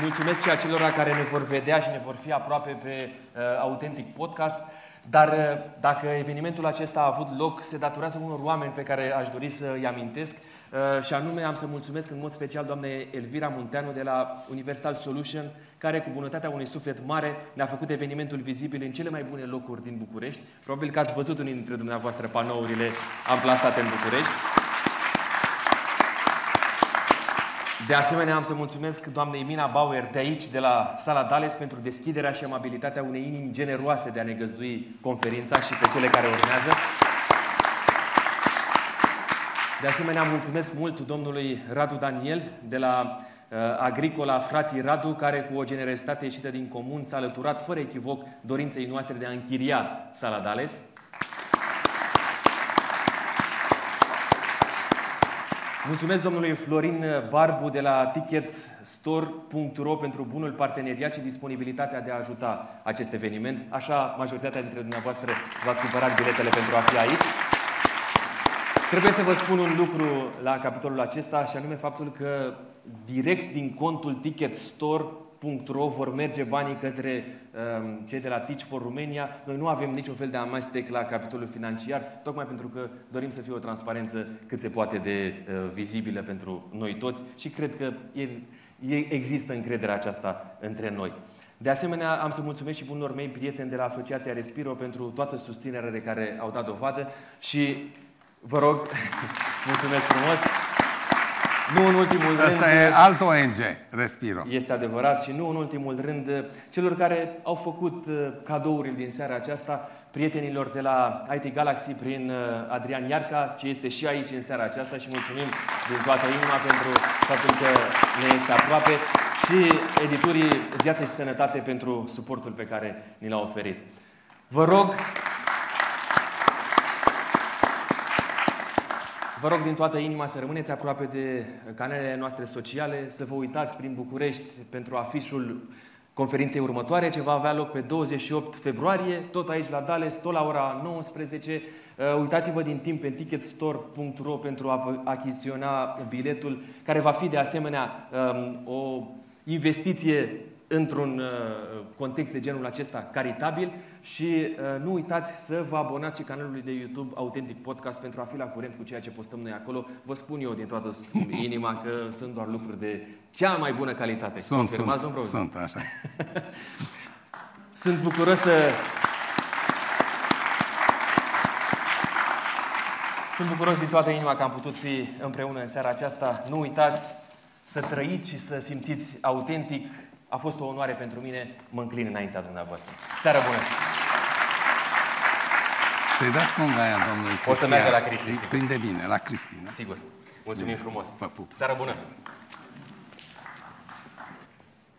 mulțumesc și acelora care ne vor vedea și ne vor fi aproape pe uh, Autentic Podcast. Dar uh, dacă evenimentul acesta a avut loc, se datorează unor oameni pe care aș dori să îi amintesc uh, și anume am să mulțumesc în mod special doamnei Elvira Munteanu de la Universal Solution, care cu bunătatea unui suflet mare ne-a făcut evenimentul vizibil în cele mai bune locuri din București. Probabil că ați văzut unii dintre dumneavoastră panourile amplasate în București. De asemenea, am să mulțumesc doamnei Mina Bauer de aici, de la Sala Dales, pentru deschiderea și amabilitatea unei inimi generoase de a ne găzdui conferința și pe cele care urmează. De asemenea, mulțumesc mult domnului Radu Daniel de la uh, Agricola Frații Radu, care cu o generositate ieșită din comun s-a alăturat fără echivoc dorinței noastre de a închiria Sala Dales. Mulțumesc domnului Florin Barbu de la ticketstore.ro pentru bunul parteneriat și disponibilitatea de a ajuta acest eveniment. Așa, majoritatea dintre dumneavoastră v-ați cumpărat biletele pentru a fi aici. Trebuie să vă spun un lucru la capitolul acesta și anume faptul că direct din contul ticketstore.ro vor merge banii către um, cei de la Teach for Romania. Noi nu avem niciun fel de amestec la capitolul financiar, tocmai pentru că dorim să fie o transparență cât se poate de uh, vizibilă pentru noi toți și cred că e, e, există încrederea aceasta între noi. De asemenea, am să mulțumesc și bunilor mei prieteni de la Asociația Respiro pentru toată susținerea de care au dat dovadă și vă rog, mulțumesc frumos, nu în ultimul rând... Asta e alt ONG, Respiro. Este adevărat și nu în ultimul rând celor care au făcut uh, cadourile din seara aceasta, prietenilor de la IT Galaxy prin uh, Adrian Iarca, ce este și aici în seara aceasta și mulțumim din toată inima pentru faptul că ne este aproape și editurii Viață și Sănătate pentru suportul pe care ni l-au oferit. Vă rog Vă rog din toată inima să rămâneți aproape de canalele noastre sociale, să vă uitați prin București pentru afișul conferinței următoare, ce va avea loc pe 28 februarie, tot aici la Dales, tot la ora 19. Uh, Uitați-vă din timp pe ticketstore.ro pentru a vă achiziționa biletul, care va fi de asemenea um, o investiție într-un uh, context de genul acesta caritabil și uh, nu uitați să vă abonați și canalului de YouTube Autentic Podcast pentru a fi la curent cu ceea ce postăm noi acolo. Vă spun eu din toată inima că sunt doar lucruri de cea mai bună calitate. Sunt, Confirmați, sunt, domnul profesor? sunt, așa. Sunt bucuros să... Sunt bucuros din toată inima că am putut fi împreună în seara aceasta. Nu uitați să trăiți și să simțiți autentic. A fost o onoare pentru mine. Mă înclin înaintea dumneavoastră. Seară bună! Să-i dați punga aia, domnului O să meargă la Cristi, Îi sigur. prinde bine, la Cristina. Sigur. Mulțumim frumos! Vă pup. Seară bună!